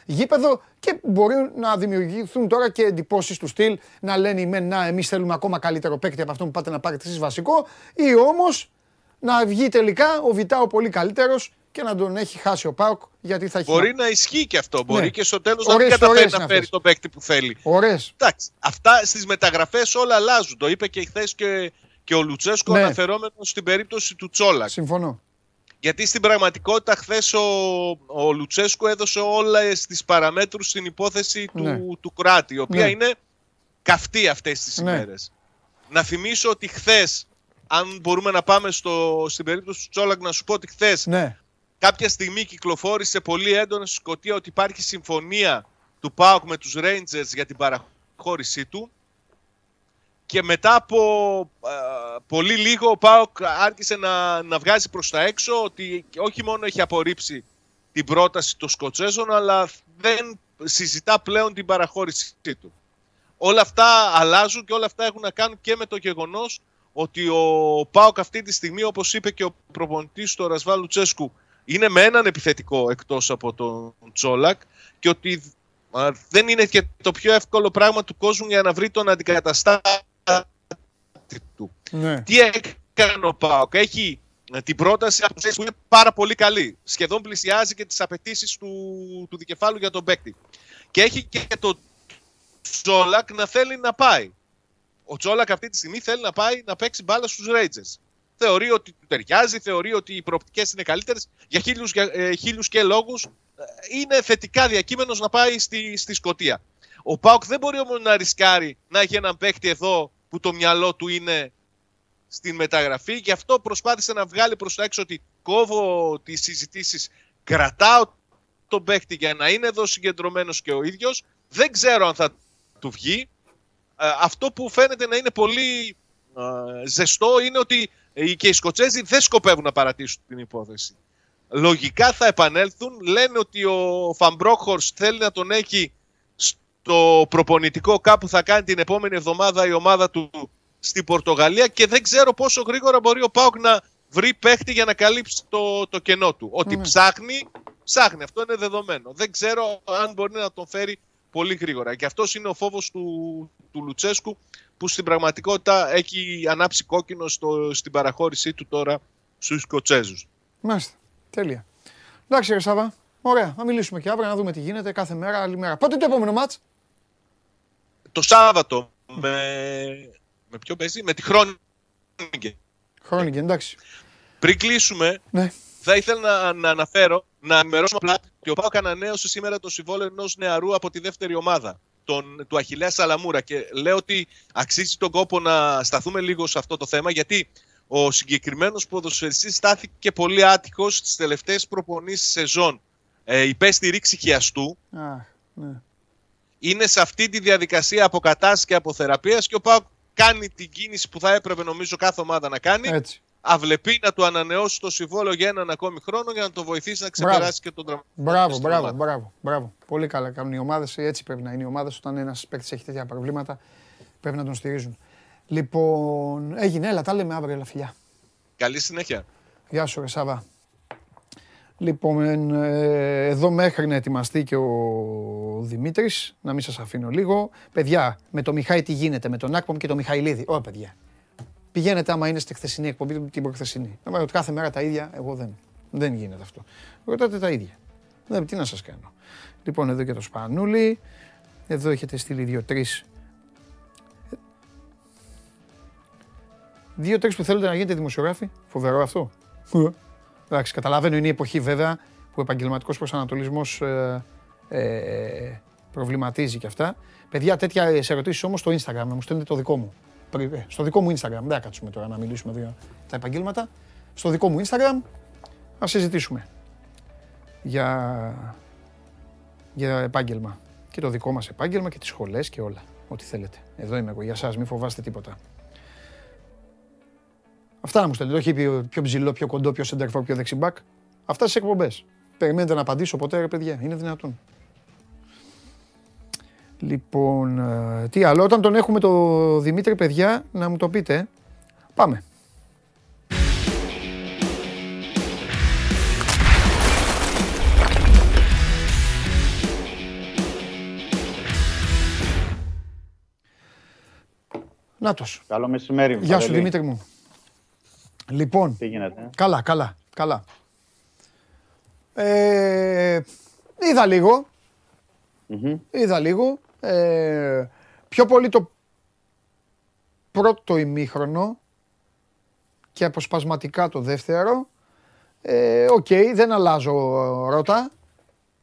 γήπεδο και μπορεί να δημιουργηθούν τώρα και εντυπώσεις του στυλ να λένε «Μεν, να εμείς θέλουμε ακόμα καλύτερο παίκτη από αυτό που πάτε να πάρετε εσείς βασικό ή όμως να βγει τελικά ο Βιτάο πολύ καλύτερος και να τον έχει χάσει ο Πάοκ γιατί θα έχει... Μπορεί να ισχύει και αυτό. Μπορεί Ναι. και στο τέλος να Ωραίες μην καταφέρει θεωρίες να είναι φέρει αυτές. τον παίκτη που θέλει. Ωραίες. Εντάξει, αυτά στις μεταγραφές όλα αλλάζουν. Το είπε και χθες και, και ο Λουτσέσκο Ναι. αναφερόμενος στην περίπτωση του Τσόλακ. Συμφωνώ. Γιατί στην πραγματικότητα χθες ο, ο Λουτσέσκο έδωσε όλες τις παραμέτρους στην υπόθεση του, Ναι. του Κράτη, η οποία Ναι. είναι καυτή αυτές τις Ναι. ημέρες. Να θυμίσω ότι χθες, αν μπορούμε να πάμε στο, στην περίπτωση του Τσόλακ, να σου πω ότι χθες Ναι. Κάποια στιγμή κυκλοφόρησε πολύ έντονα στη Σκωτία ότι υπάρχει συμφωνία του ΠΑΟΚ με τους Rangers για την παραχώρησή του και μετά από ε, πολύ λίγο ο ΠΑΟΚ άρχισε να, να βγάζει προς τα έξω ότι όχι μόνο έχει απορρίψει την πρόταση των Σκοτσέζων αλλά δεν συζητά πλέον την παραχώρησή του. όλα αυτά αλλάζουν και όλα αυτά έχουν να κάνουν και με το γεγονός ότι ο Πάοκ αυτή τη στιγμή, όπως είπε και ο προπονητής του Ρασβάλου Τσέσκου, είναι με έναν επιθετικό εκτός από τον Τσόλακ και ότι α, δεν είναι και το πιο εύκολο πράγμα του κόσμου για να βρει τον αντικαταστάτη του. Ναι. Τι έκανε ο Πάοκ; Έχει ε, την πρόταση από που είναι πάρα πολύ καλή. Σχεδόν πλησιάζει και τις απαιτήσεις του, του δικεφάλου για τον παίκτη. Και έχει και το Τσόλακ να θέλει να πάει. Ο Τσόλακ αυτή τη στιγμή θέλει να πάει να παίξει μπάλα στους Rangers. Θεωρεί ότι του ταιριάζει, θεωρεί ότι οι προοπτικές είναι καλύτερες. Για χίλιους, για, ε, χίλιους και λόγους ε, είναι θετικά διακείμενος να πάει στη, στη Σκωτία. Ο Πάουκ δεν μπορεί όμως να ρισκάρει να έχει έναν παίκτη εδώ που το μυαλό του είναι στην μεταγραφή. Γι' αυτό προσπάθησε να βγάλει προς τα έξω ότι κόβω τις συζητήσεις, κρατάω τον παίκτη για να είναι εδώ συγκεντρωμένος και ο ίδιος. Δεν ξέρω αν θα του βγει. Ε, αυτό που φαίνεται να είναι πολύ ε, ζεστό είναι ότι ε, και οι Σκοτσέζοι δεν σκοπεύουν να παρατήσουν την υπόθεση. Λογικά θα επανέλθουν. Λένε ότι ο Φαμπρόχορς θέλει να τον έχει στο προπονητικό κάπου θα κάνει την επόμενη εβδομάδα η ομάδα του στην Πορτογαλία και δεν ξέρω πόσο γρήγορα μπορεί ο Πάοκ να βρει παίχτη για να καλύψει το, το κενό του. Ότι Ναι. ψάχνει, ψάχνει. Αυτό είναι δεδομένο. Δεν ξέρω αν μπορεί να τον φέρει πολύ γρήγορα. Και αυτός είναι ο φόβος του, του Λουτσέσκου που στην πραγματικότητα έχει ανάψει κόκκινο στο, στην παραχώρησή του τώρα στους Σκοτσέζους. Μάλιστα. Τέλεια. Εντάξει, ρε Σάβα. Ωραία. Να μιλήσουμε και αύριο να δούμε τι γίνεται κάθε μέρα, άλλη μέρα. Πότε το επόμενο μάτς. Το Σάββατο με, με ποιο παίζει, με τη Χρόνικε. Χρόνικε, εντάξει. Πριν κλείσουμε, Ναι. θα ήθελα να, να αναφέρω, να ενημερώσω απλά ότι ο Πάοκ ανανέωσε σήμερα το συμβόλαιο ενός νεαρού από τη δεύτερη ομάδα, τον, του Αχιλέας Σαλαμούρα. Και λέω ότι αξίζει τον κόπο να σταθούμε λίγο σε αυτό το θέμα, γιατί ο συγκεκριμένος ποδοσφαιριστής στάθηκε πολύ άτυχος στις τελευταίες προπονήσεις σεζόν. Ε, υπέστη ρήξη χιαστού. Αχ, ναι. Είναι σε αυτή τη διαδικασία αποκατάστασης και αποθεραπείας και ο Πάοκ κάνει την κίνηση που θα έπρεπε νομίζω κάθε ομάδα να κάνει. Έτσι. Αυλεπεί να του ανανεώσει το συμβόλαιο για έναν ακόμη χρόνο για να το βοηθήσει να Μπράβο. ξεπεράσει και τον τραυματισμό. Μπράβο, στην μπράβο, ομάδα. μπράβο, μπράβο. Πολύ καλά κάνουν οι ομάδες. Έτσι πρέπει να είναι οι ομάδες. Όταν ένας παίκτης έχει τέτοια προβλήματα, πρέπει να τον στηρίζουν. Λοιπόν, έγινε, έλα, τα λέμε αύριο, έλα, φιλιά. Καλή συνέχεια. Γεια σου, ρε Σάβα. Λοιπόν, ε, εδώ μέχρι να ετοιμαστεί και ο Δημήτρης, να μην σας αφήνω λίγο. Παιδιά, με το Μιχάη τι γίνεται, με τον Άκπομ και τον Μιχαηλίδη. Ω, παιδιά. Πηγαίνετε άμα είναι στη χθεσινή εκπομπή την προχθεσινή. Να ότι κάθε μέρα τα ίδια, εγώ δεν. Δεν γίνεται αυτό. Ρωτάτε τα ίδια. Δεν, τι να σας κάνω. Λοιπόν, εδώ και το Σπανούλι. Εδώ έχετε στείλει δύο-τρεις. Δύο-τρεις που θέλετε να γίνετε δημοσιογράφοι. Φοβερό αυτό. Εντάξει, καταλαβαίνω είναι η εποχή βέβαια που ο επαγγελματικός προσανατολισμός ε, ε, προβληματίζει και αυτά. Παιδιά, τέτοια ερωτήσεις όμως στο Instagram, να μου στέλνετε το δικό μου. Πρι- ε, Στο δικό μου Instagram, δεν θα κάτσουμε τώρα να μιλήσουμε για τα επαγγέλματα. Στο δικό μου Instagram να συζητήσουμε για, για επάγγελμα. Και το δικό μας επάγγελμα και τις σχολές και όλα. Ό,τι θέλετε. Εδώ είμαι εγώ για σας, μην φοβάστε τίποτα. Αυτά να μου στέλνετε. Όχι πιο, πιο ψηλό, πιο κοντό, πιο center for, πιο δεξιμπάκ. Αυτά στις εκπομπές. Περιμένετε να απαντήσω ποτέ, ρε παιδιά. Είναι δυνατόν. Λοιπόν, ε, τι άλλο. Όταν τον έχουμε το Δημήτρη, παιδιά, να μου το πείτε. ε. Πάμε. Νάτος. Καλό μεσημέρι. Γεια σου Παντελή. Δημήτρη μου. Λοιπόν, Τι γίνεται; ε; καλά, καλά, καλά. Ε, είδα λίγο, Μμμ. είδα λίγο. Ε, πιο πολύ το πρώτο ημίχρονο και αποσπασματικά το δεύτερο. Ε, Οκ, δεν αλλάζω ρότα.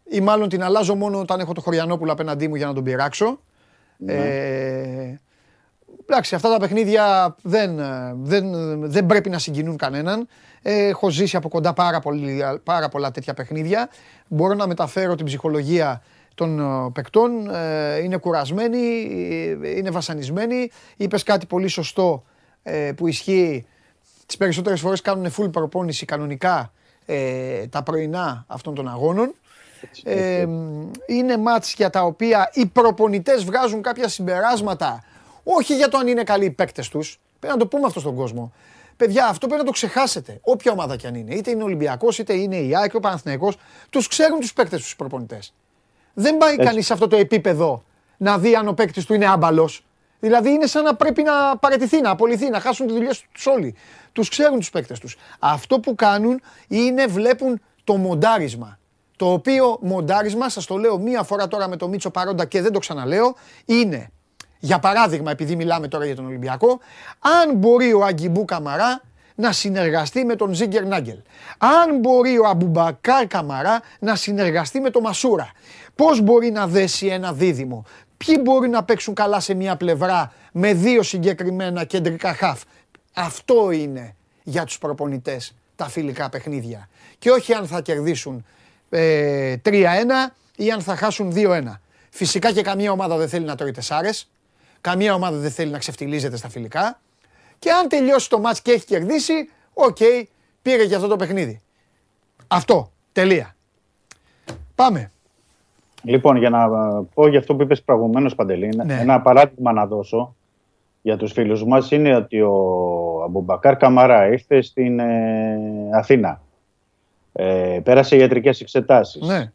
Ή μάλλον την αλλάζω μόνο όταν έχω το Χωριανόπουλο απέναντί μου για να τον πειράξω. Ε, εντάξει, αυτά τα παιχνίδια δεν, ε, δεν, δεν πρέπει να συγκινούν κανέναν. Ε, Έχω ζήσει από κοντά πάρα, πολύ, πάρα πολλά τέτοια παιχνίδια. Μπορώ να μεταφέρω την ψυχολογία των ε, παικτών. Ε, Είναι κουρασμένοι, ε, είναι βασανισμένοι. Είπες κάτι πολύ σωστό ε, που ισχύει. Τις περισσότερες φορές κάνουν full προπόνηση κανονικά ε, τα πρωινά αυτών των αγώνων. Ε, είναι μάτς για τα οποία οι προπονητές βγάζουν κάποια συμπεράσματα όχι για το αν είναι καλοί οι παίκτες τους. Πρέπει να το πούμε αυτό στον κόσμο. Παιδιά, αυτό πρέπει να το ξεχάσετε. Όποια ομάδα κι αν είναι. Είτε είναι Ολυμπιακός, είτε είναι η ΑΕΚ, ο Παναθηναϊκός, τους ξέρουν τους παίκτες τους προπονητές. Δεν πάει κανείς σε αυτό το επίπεδο να δει αν ο παίκτης του είναι άμπαλος. Δηλαδή είναι σαν να πρέπει να παραιτηθεί, να απολυθεί, να χάσουν τη δουλειά τους όλοι. Τους ξέρουν τους παίκτες τους. Αυτό που κάνουν είναι βλέπουν το μοντάρισμα. Το οποίο μοντάρισμα, σας το λέω μία φορά τώρα με το Μίτσο παρόντα και δεν το ξαναλέω, είναι για παράδειγμα, επειδή μιλάμε τώρα για τον Ολυμπιακό, αν μπορεί ο Αγκιμπού Καμαρά να συνεργαστεί με τον Ζίγκερ Νάγκελ. Αν μπορεί ο Αμπουμπακάρ Καμαρά να συνεργαστεί με τον Μασούρα. Πώς μπορεί να δέσει ένα δίδυμο; Ποιοι μπορεί να παίξουν καλά σε μια πλευρά με δύο συγκεκριμένα κεντρικά χαφ; Αυτό είναι για τους προπονητές τα φιλικά παιχνίδια. Και όχι αν θα κερδίσουν ε, 3-1 ή αν θα χάσουν 2-1. Φυσικά και καμία ομάδα δεν θέλει να τρώει τεσσάρες. Καμία ομάδα δεν θέλει να ξεφτιλίζεται στα φιλικά. Και αν τελειώσει το μάτς και έχει κερδίσει, οκ, πήρε και αυτό το παιχνίδι. Αυτό. Τελεία. Πάμε. Λοιπόν, για να πω για αυτό που είπες προηγουμένως, Παντελή, Ναι. ένα παράδειγμα να δώσω για τους φίλους μας είναι ότι ο Αμπουμπακάρ Καμαρά ήρθε στην ε, Αθήνα. Ε, πέρασε ιατρικές εξετάσεις. Ναι,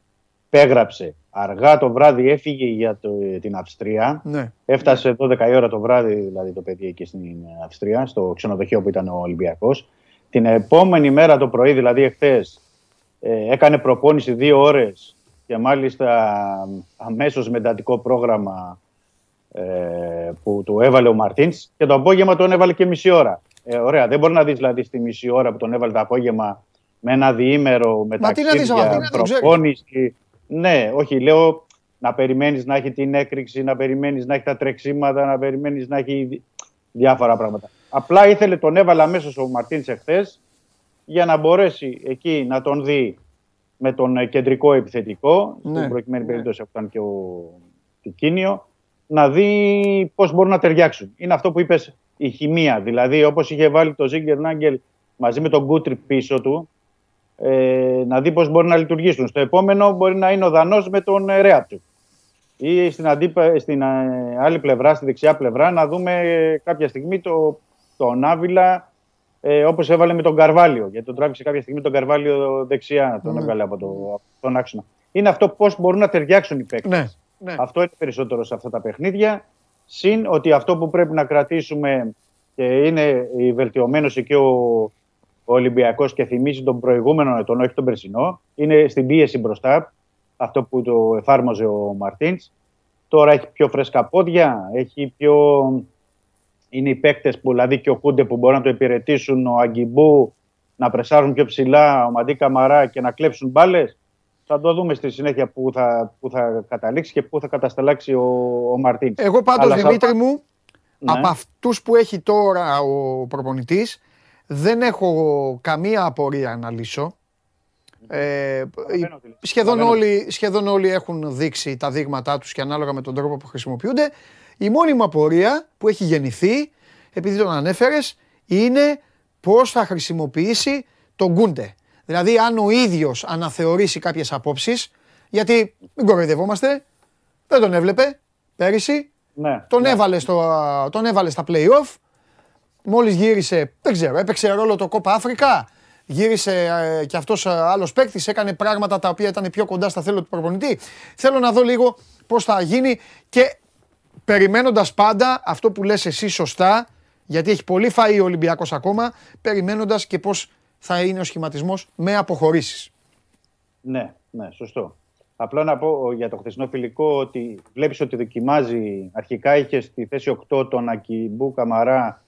Πέγραψε. Αργά το βράδυ έφυγε για το, την Αυστρία. ναι. Έφτασε 12 η ώρα το βράδυ, δηλαδή το παιδί εκεί στην Αυστρία, στο ξενοδοχείο που ήταν ο Ολυμπιακός. Την επόμενη μέρα το πρωί, δηλαδή εχθές, ε, έκανε προπόνηση δύο ώρες και μάλιστα αμέσως με εντατικό πρόγραμμα ε, που του έβαλε ο Μαρτίνς και το απόγευμα τον έβαλε και μισή ώρα. Ε, ωραία, δεν μπορεί να δεις δηλαδή στη μισή ώρα που τον έβαλε το απόγευμα με ένα διήμερο, με Μα τι να δεις, άμα ταξίδια, δεν το ξέρεις. προπόνηση. Ναι, όχι, λέω να περιμένεις να έχει την έκρηξη, να περιμένεις να έχει τα τρεξίματα, να περιμένεις να έχει δι- διάφορα πράγματα. Απλά ήθελε, τον έβαλε αμέσως ο Μαρτίνς εχθές για να μπορέσει εκεί να τον δει με τον ε, κεντρικό επιθετικό, Ναι. στην προκειμένη περίπτωση αυτό ήταν και ο Τικίνιο, να δει πώς μπορούν να ταιριάξουν. Είναι αυτό που είπες η χημεία. Δηλαδή, όπως είχε βάλει το Ζίγκερ Νάγκελ μαζί με τον Κούτρι πίσω του, ε, να δει πώς μπορεί να λειτουργήσουν. Στο επόμενο μπορεί να είναι ο Δανός με τον ε, Ρέατσου. Ή στην, αντίπα, στην ε, άλλη πλευρά, στη δεξιά πλευρά, να δούμε ε, κάποια στιγμή το, τον Άβυλα ε, όπως έβαλε με τον Καρβάλιο. Γιατί τον τράβηξε κάποια στιγμή τον Καρβάλιο δεξιά, τον Ναι. έβγαλε από, το, από τον άξονα. Είναι αυτό πώς μπορούν να ταιριάξουν οι παίκτες. Ναι, ναι. Αυτό είναι περισσότερο σε αυτά τα παιχνίδια. Συν ότι αυτό που πρέπει να κρατήσουμε και είναι η βελτιωμένος εκεί ο, ο Ολυμπιακός και θυμίζει τον προηγούμενο ετών, όχι τον περσινό, είναι στην πίεση μπροστά, αυτό που το εφάρμοζε ο Μαρτίνς. Τώρα έχει πιο φρέσκα πόδια, έχει πιο... Είναι οι παίκτες που, δηλαδή και ο Κούντε που μπορούν να το υπηρετήσουν, ο Αγκιμπού να πρεσάρουν πιο ψηλά, ο Μαντί Καμαρά και να κλέψουν μπάλες. Θα το δούμε στη συνέχεια που θα, που θα καταλήξει και που θα κατασταλάξει ο, ο Μαρτίνς. Εγώ πάντως, Αλλά σαν- Δημήτρη μου, Ναι. από αυτούς που έχει τώρα ο προπονητής, δεν έχω καμία απορία να λύσω. Ε, οι- Καταλαβαίνω τι λες. σχεδόν, Καταλαβαίνω. όλοι, σχεδόν όλοι έχουν δείξει τα δείγματά τους και ανάλογα με τον τρόπο που χρησιμοποιούνται. Η μόνη μου απορία που έχει γεννηθεί, επειδή τον ανέφερες, είναι πώς θα χρησιμοποιήσει τον Γκούντε. Δηλαδή αν ο ίδιος αναθεωρήσει κάποιες απόψεις, γιατί μην κοροϊδευόμαστε, δεν τον έβλεπε πέρυσι, Ναι, τον, ναι. έβαλε στο, τον έβαλε στα play-off. Μόλις γύρισε, δεν ξέρω, έπαιξε ρόλο το Κόπα Αφρικα. Γύρισε ε, και αυτός ε, άλλος παίκτης, έκανε πράγματα τα οποία ήταν πιο κοντά στα θέλω του προπονητή. Θέλω να δω λίγο πώς θα γίνει και περιμένοντας πάντα αυτό που λες εσύ σωστά, γιατί έχει πολύ φαΐ ο Ολυμπιακός ακόμα, περιμένοντας και πώς θα είναι ο σχηματισμός με αποχωρήσεις. Ναι, ναι, σωστό. Απλά να πω για το χθεσινό φιλικό ότι βλέπεις ότι δοκιμάζει. Αρχικά είχε στη θέση 8 τον Ακιμπού Καμαρά,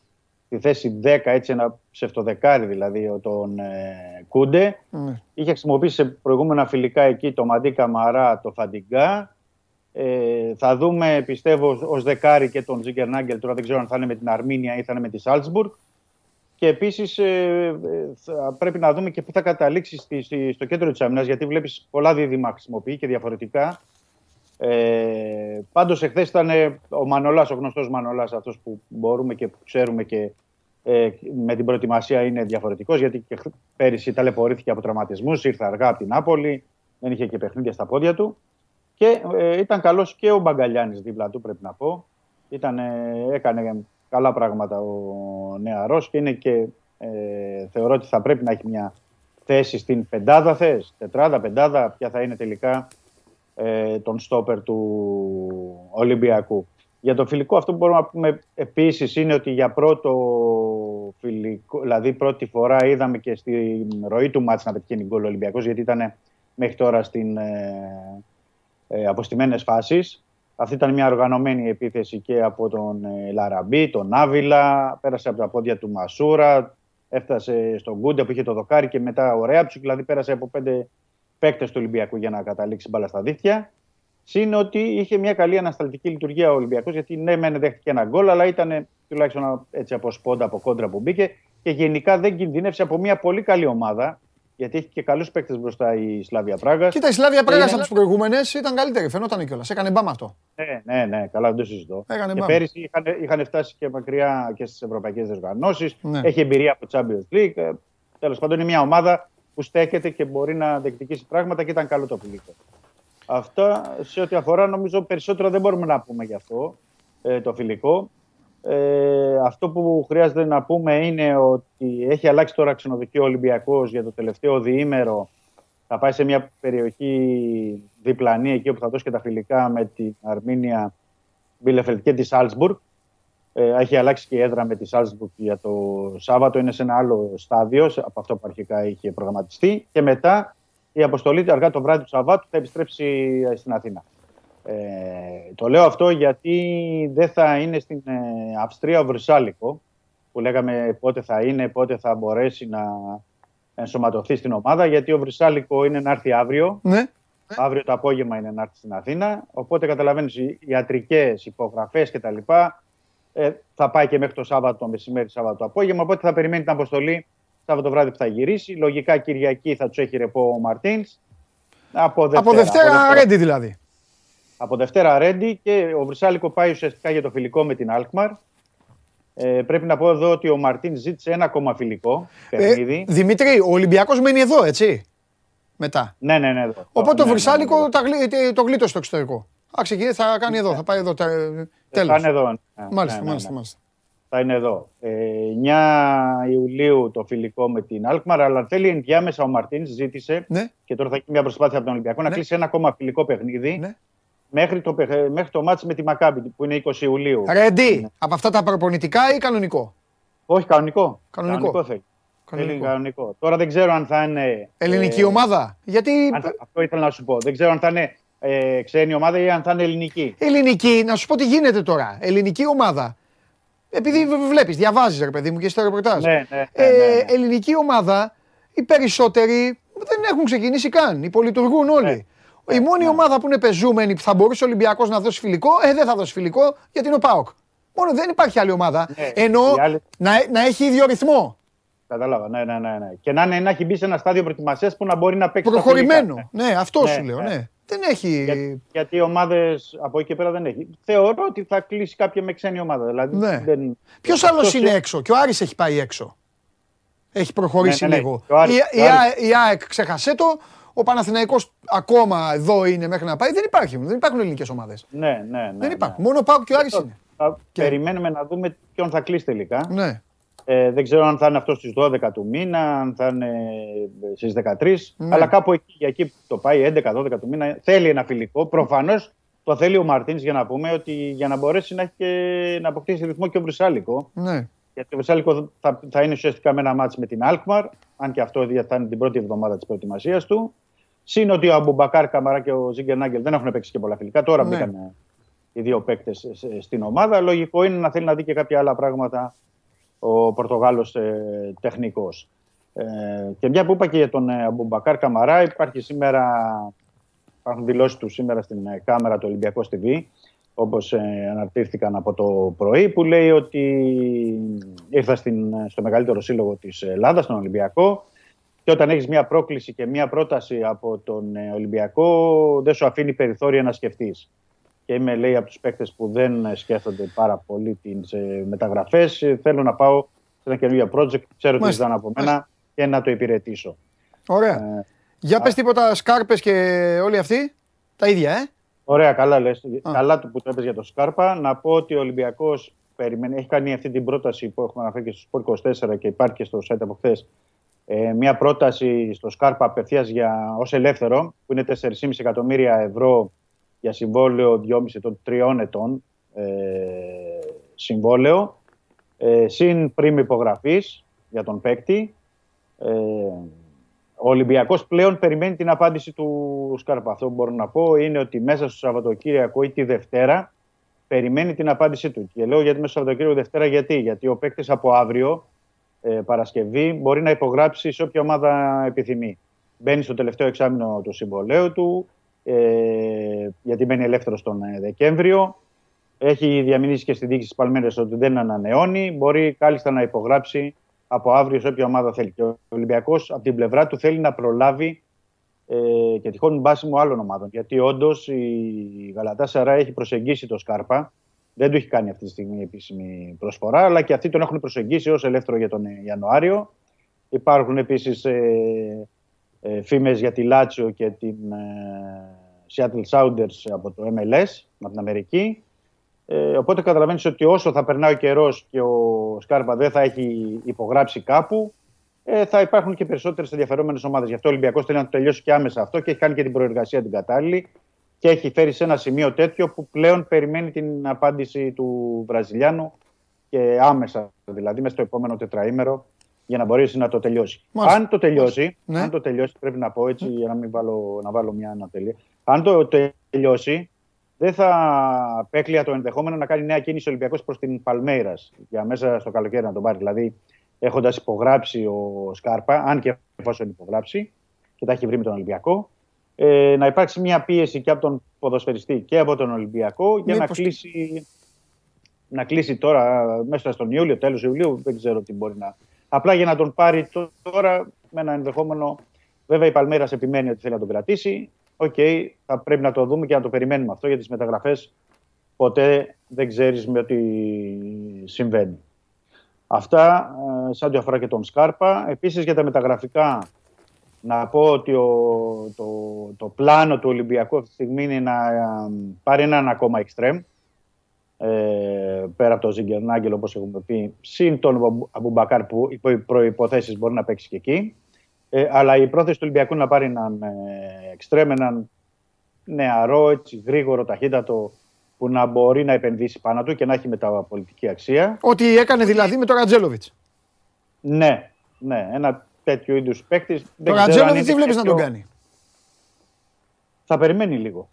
στη θέση 10, έτσι ένα ψευτοδεκάρι δηλαδή, ο τον ε, Κούντε. Ναι. Είχε χρησιμοποιήσει σε προηγούμενα φιλικά εκεί το Μαντί Καμαρά, το Φαντιγκά. Ε, θα δούμε, πιστεύω, ω δεκάρι και τον Τζίγκερ Νάγκελ. Τώρα δεν ξέρω αν θα είναι με την Αρμίνια ή θα είναι με τη Σάλτσμπουργκ. Και επίσης πρέπει να δούμε και πού θα καταλήξει στη, στη- στο κέντρο της άμυνας, γιατί βλέπεις πολλά δίδυμα χρησιμοποιεί και διαφορετικά. Ε, Πάντως, εχθές ήταν ε, ο Μανολάς, ο γνωστός Μανολάς, αυτός που μπορούμε και που ξέρουμε και ε, με την προετοιμασία είναι διαφορετικός, γιατί και χ- πέρυσι ταλαιπωρήθηκε από τραυματισμούς, ήρθε αργά από την Νάπολη. Δεν είχε και παιχνίδια στα πόδια του. Και ε, ήταν καλός και ο Μπαγκαλιάνης δίπλα του, πρέπει να πω. Ήταν, ε, έκανε καλά πράγματα ο νεαρός και είναι και ε, θεωρώ ότι θα πρέπει να έχει μια θέση στην πεντάδα θες, τετράδα, πεντάδα, ποια θα είναι τελικά ε, τον στόπερ του Ολυμπιακού. Για το φιλικό αυτό που μπορούμε να πούμε επίσης είναι ότι για πρώτο φιλικό, δηλαδή πρώτη φορά είδαμε και στη ροή του μάτς να πετυχαίνει γκολ ο Ολυμπιακός γιατί ήταν μέχρι τώρα στην ε, ε, αποστημένες φάσεις. Αυτή ήταν μια οργανωμένη επίθεση και από τον ε, Λαραμπή, τον Άβυλα, πέρασε από τα πόδια του Μασούρα, έφτασε στον Γκούντε που είχε το δοκάρι και μετά ο Ρέαψου, δηλαδή πέρασε από πέντε παίκτες του Ολυμπιακού για να καταλήξει μπάλα στα δίχτυα. Συν ότι είχε μια καλή ανασταλτική λειτουργία ο Ολυμπιακός, γιατί ναι, μεν δέχτηκε ένα γκολ, αλλά ήταν τουλάχιστον έτσι από σπόντα, από κόντρα που μπήκε και γενικά δεν κινδύνευσε από μια πολύ καλή ομάδα. Γιατί έχει και καλούς παίκτες μπροστά η Σλάβια Πράγας. Κοίτα, η Σλάβια Πράγας από τι προηγούμενες ήταν καλύτερη. Φαινόταν κιόλας. Έκανε μπαμ αυτό. Ναι, ναι, ναι, καλά, δεν το συζητώ. Έκανε και μπαμ. πέρυσι είχαν, είχαν φτάσει και μακριά και στις ευρωπαϊκές διοργανώσεις. Ναι. Έχει εμπειρία από Champions League. Τέλος πάντων, είναι μια ομάδα που στέκεται και μπορεί να διεκδικήσει πράγματα και ήταν καλό το φιλικό. Αυτά σε ό,τι αφορά, νομίζω περισσότερο δεν μπορούμε να πούμε γι' αυτό ε, το φιλικό. Ε, αυτό που χρειάζεται να πούμε είναι ότι έχει αλλάξει τώρα ξενοδοχείο ο Ολυμπιακός για το τελευταίο διήμερο. Θα πάει σε μια περιοχή διπλανή εκεί όπου θα δώσει και τα φιλικά με την Αρμίνια Μπίλεφελτ και τη Σάλτσμπουργκ. Ε, έχει αλλάξει και η έδρα με τη Σάλτσμπουργκ για το Σάββατο. Είναι σε ένα άλλο στάδιο από αυτό που αρχικά είχε προγραμματιστεί. Και μετά η αποστολή αργά το βράδυ του Σαββάτου θα επιστρέψει στην Αθήνα. Ε, το λέω αυτό γιατί δεν θα είναι στην ε, Αυστρία ο Βρυσάλικο που λέγαμε πότε θα είναι, πότε θα μπορέσει να ενσωματωθεί στην ομάδα γιατί ο Βρυσάλικο είναι να έρθει αύριο. Ναι. Αύριο το απόγευμα είναι να έρθει στην Αθήνα. Οπότε καταλαβαίνεις οι ιατρικές υπογραφές κτλ. Ε, θα πάει και μέχρι το Σάββατο το μεσημέρι, Σάββατο το απόγευμα. Οπότε θα περιμένει την αποστολή Σάββατο βράδυ που θα γυρίσει. Λογικά Κυριακή θα τους έχει ρεπό ο Μαρτίνς. Από Δευτέρα, Από Δευτέρα ρέντι δηλαδή. από Δευτέρα Ρέντι και ο Βρυσάλικο πάει ουσιαστικά για το φιλικό με την Αλκμαρ. Ε, πρέπει να πω εδώ ότι ο Μαρτίν ζήτησε ένα ακόμα φιλικό παιχνίδι. Ε, Δημήτρη, ο Ολυμπιακός μένει εδώ, έτσι; Μετά. ναι, ναι, ναι. εδώ. Οπότε Ναι, ο ναι, Βρυσάλικο ναι, ναι. τα γλί- το γλίτωσε στο εξωτερικό. Α, ξεκινήσει, θα κάνει εδώ, θα πάει εδώ. τε- Θα Τέλος. είναι εδώ. Ναι, Μάλιστα, ναι, ναι, μάλιστα, ναι. μάλιστα. Θα είναι εδώ. Ε, 9 Ιουλίου το φιλικό με την Αλκμαρ, αλλά θέλει ενδιάμεσα ο Μαρτίνς ζήτησε Ναι. και τώρα θα έχει μια προσπάθεια από τον Ολυμπιακό να Ναι. κλείσει ένα ακόμα φιλικό παιχνίδι Ναι. μέχρι, το, παιχ- μέχρι το μάτς με τη Μακάμπη που είναι 20 Ιουλίου. Ρέντι, από αυτά τα προπονητικά ή κανονικό; Όχι, κανονικό. Κανονικό. θέλει. Κανονικό. Θέλει κανονικό. Τώρα δεν ξέρω αν θα είναι. Ελληνική ε, ομάδα; Γιατί αν θα- αυτό ήθελα να σου πω. Δεν ξέρω αν θα είναι ε, ξένη ομάδα ή αν θα είναι ελληνική; ελληνική, να σου πω τι γίνεται τώρα. Ελληνική ομάδα. Επειδή βλέπεις, διαβάζεις ρε παιδί μου και στο ρεπορτάζ. Ναι, ναι, ναι, Ε, ναι, ναι. Ελληνική ομάδα, οι περισσότεροι δεν έχουν ξεκινήσει καν. Υπολειτουργούν όλοι. Ναι. Η μόνη ομάδα που είναι πεζούμενη που θα μπορούσε ο Ολυμπιακός να δώσει φιλικό, ε, δεν θα δώσει φιλικό γιατί είναι ο Πάοκ. Μόνο δεν υπάρχει άλλη ομάδα. Ναι, Ενώ οι άλλοι- να, να έχει ίδιο ρυθμό. Κατάλαβα. Ναι, ναι, ναι, ναι. Και να, είναι, να έχει μπει σε ένα στάδιο προετοιμασίας που να μπορεί να παίξει. τα Προχωρημένο. φιλικά. Ναι, αυτό Ναι, σου λέω. ναι. Ναι. Δεν έχει. Για- γιατί οι ομάδες από εκεί και πέρα δεν έχει. Θεωρώ ότι θα κλείσει κάποια με ξένη ομάδα. Δηλαδή, Ναι. δεν... Ποιος άλλος αυτός είναι έξω, και ο Άρης έχει πάει έξω. Έχει προχωρήσει Ναι, ναι, ναι. λίγο. Και ο Άρης- η, ο η, Άρης- Α- η ΑΕΚ ξέχασέ το. Ο Παναθηναϊκός ακόμα εδώ είναι μέχρι να πάει. Δεν υπάρχουν, δεν υπάρχουν ελληνικές ομάδες. Ναι, ναι, ναι. δεν ναι. υπάρχουν. Μόνο ο Πάοκ και ο Άρης είναι. Θα Και- Περιμένουμε να δούμε ποιον θα κλείσει τελικά. Ναι. Ε, δεν ξέρω αν θα είναι αυτό στις 12 του μήνα, αν θα είναι στις 13. Ναι. Αλλά κάπου εκεί, για εκεί που το πάει, 11-12 του μήνα, θέλει ένα φιλικό. Προφανώς το θέλει ο Μαρτίνς για να πούμε ότι για να μπορέσει να, έχει και, να αποκτήσει ρυθμό και ο Βρυσάλικο. ναι. Γιατί ο Βρυσάλικο θα, θα είναι ουσιαστικά με ένα μάτς με την Αλκμαρ, αν και αυτό θα είναι την πρώτη εβδομάδα της προετοιμασίας του. Συν ότι ο Αμπουμπακάρ Καμαρά και ο Ζίνκερναγκελ δεν έχουν παίξει και πολλά φιλικά. Τώρα Ναι. μπήκαν ε, οι δύο παίκτες στην ομάδα. Λογικό είναι να θέλει να δει και κάποια άλλα πράγματα ο Πορτογάλος ε, τεχνικός. Ε, και μια που είπα και για τον ε, Αμπουμπακάρ Καμαρά, υπάρχει σήμερα, υπάρχουν δηλώσεις του σήμερα στην ε, κάμερα του Ολυμπιακού TV, όπως ε, αναρτήθηκαν από το πρωί, που λέει ότι ήρθα στην, στο μεγαλύτερο σύλλογο της Ελλάδας, τον Ολυμπιακό, και όταν έχεις μια πρόκληση και μια πρόταση από τον ε, Ολυμπιακό, δεν σου αφήνει περιθώρια να σκεφτείς. Και είμαι, λέει, από τους παίκτες που δεν ε, σκέφτονται πάρα πολύ τις ε, μεταγραφές. Ε, Θέλω να πάω σε ένα καινούργιο project, ξέρω τι Μάλιστα. ζητάνε από μένα και να το υπηρετήσω. Ωραία. Ε, Για πες τίποτα σκάρπες και όλοι αυτοί. Τα ίδια, ε. Ωραία, καλά λες. Καλά του που το έπαιζε για το Σκάρπα. Να πω ότι ο Ολυμπιακός περιμένει, έχει κάνει αυτή την πρόταση που έχουμε αναφέρει και στο Σπορ 24 και υπάρχει και στο site από χθες. Ε, μια πρόταση στο Σκάρπα απευθείας για ως ελεύθερο, που είναι 4,5 εκατομμύρια ευρώ για συμβόλαιο 2,5 των 3 ετών ε, συμβόλαιο, ε, συν πριν υπογραφής για τον παίκτη. Ε, ο Ολυμπιακός πλέον περιμένει την απάντηση του Σκάρπα. Αυτό που μπορώ να πω είναι ότι μέσα στο Σαββατοκύριακο ή τη Δευτέρα περιμένει την απάντησή του. Και λέω γιατί μέσα στο Σαββατοκύριακο Δευτέρα γιατί; Γιατί ο παίκτης από αύριο, ε, Παρασκευή, μπορεί να υπογράψει σε όποια ομάδα επιθυμεί. Μπαίνει στο τελευταίο εξάμεινο του συμβολέου του, ε, γιατί μένει ελεύθερος τον ε, Δεκέμβριο. Έχει διαμηνήσει και στη διοίκηση της Παλμέρε ότι δεν ανανεώνει. Μπορεί κάλλιστα να υπογράψει από αύριο σε όποια ομάδα θέλει. Και ο Ολυμπιακός από την πλευρά του θέλει να προλάβει ε, και τυχόν μπάσιμο άλλων ομάδων. Γιατί όντως η Γαλατά Σαρά έχει προσεγγίσει το Σκάρπα. Δεν του έχει κάνει αυτή τη στιγμή επίσημη προσφορά, αλλά και αυτοί τον έχουν προσεγγίσει ως ελεύθερο για τον Ιανουάριο. Υπάρχουν επίσης ε, ε, φήμες για τη Λάτσιο και την ε, Seattle Sounders από το MLS, από την Αμερική. Ε, οπότε καταλαβαίνεις ότι όσο θα περνάει ο καιρός και ο Σκάρπα δεν θα έχει υπογράψει κάπου, ε, θα υπάρχουν και περισσότερες ενδιαφερόμενες ομάδες. Γι' αυτό ο Ολυμπιακός θέλει να το τελειώσει και άμεσα αυτό και έχει κάνει και την προεργασία την κατάλληλη και έχει φέρει σε ένα σημείο τέτοιο που πλέον περιμένει την απάντηση του Βραζιλιάνου και άμεσα, δηλαδή μέσα στο επόμενο τετραήμερο, για να μπορέσει να το τελειώσει. Μάλιστα. Αν το τελειώσει, Ναι. αν το τελειώσει, πρέπει να πω έτσι για να μην βάλω, να βάλω μια ανατελεία. Αν το τελειώσει, δεν θα απέκλεια το ενδεχόμενο να κάνει νέα κίνηση ο Ολυμπιακός προς την Παλμέιρας για μέσα στο καλοκαίρι να τον πάρει. Δηλαδή, έχοντας υπογράψει ο Σκάρπα, αν και εφόσον υπογράψει και τα έχει βρει με τον Ολυμπιακό, ε, να υπάρξει μια πίεση και από τον ποδοσφαιριστή και από τον Ολυμπιακό για να Μήπως- κλείσει, να κλείσει τώρα μέσα στον Ιούλιο, τέλος Ιουλίου, δεν ξέρω τι μπορεί να... Απλά για να τον πάρει τ- τώρα με ένα ενδεχόμενο... Βέβαια η Παλμέρας επιμένει ότι θέλει να τον κρατήσει. Οκ, θα πρέπει να το δούμε και να το περιμένουμε αυτό για τις μεταγραφές. Ποτέ δεν ξέρεις με τι συμβαίνει. Αυτά ε, σαν ό,τι αφορά και τον Σκάρπα. Επίσης για τα μεταγραφικά να πω ότι ο, το, το πλάνο του Ολυμπιακού αυτή τη στιγμή είναι να ε, πάρει έναν ακόμα εξτρέμ ε, πέρα από τον Ζιγκερνάγκελ όπως έχουμε πει συν τον Αμπουμπακάρ που υπό προϋποθέσεις μπορεί να παίξει και εκεί ε, αλλά η πρόθεση του Ολυμπιακού είναι να πάρει έναν ε, εξτρέμ έναν νεαρό, έτσι, γρήγορο, ταχύτατο που να μπορεί να επενδύσει πάνω του και να έχει μεταπολιτική αξία. Ό,τι έκανε δηλαδή με τον Ρατζέλοβιτς. Ναι, ναι, ένα τέτοιο είδους παίκτης. Το Ρατζέλοβιτς τι βλέπεις να τον κάνει; Θα περιμένει λίγο.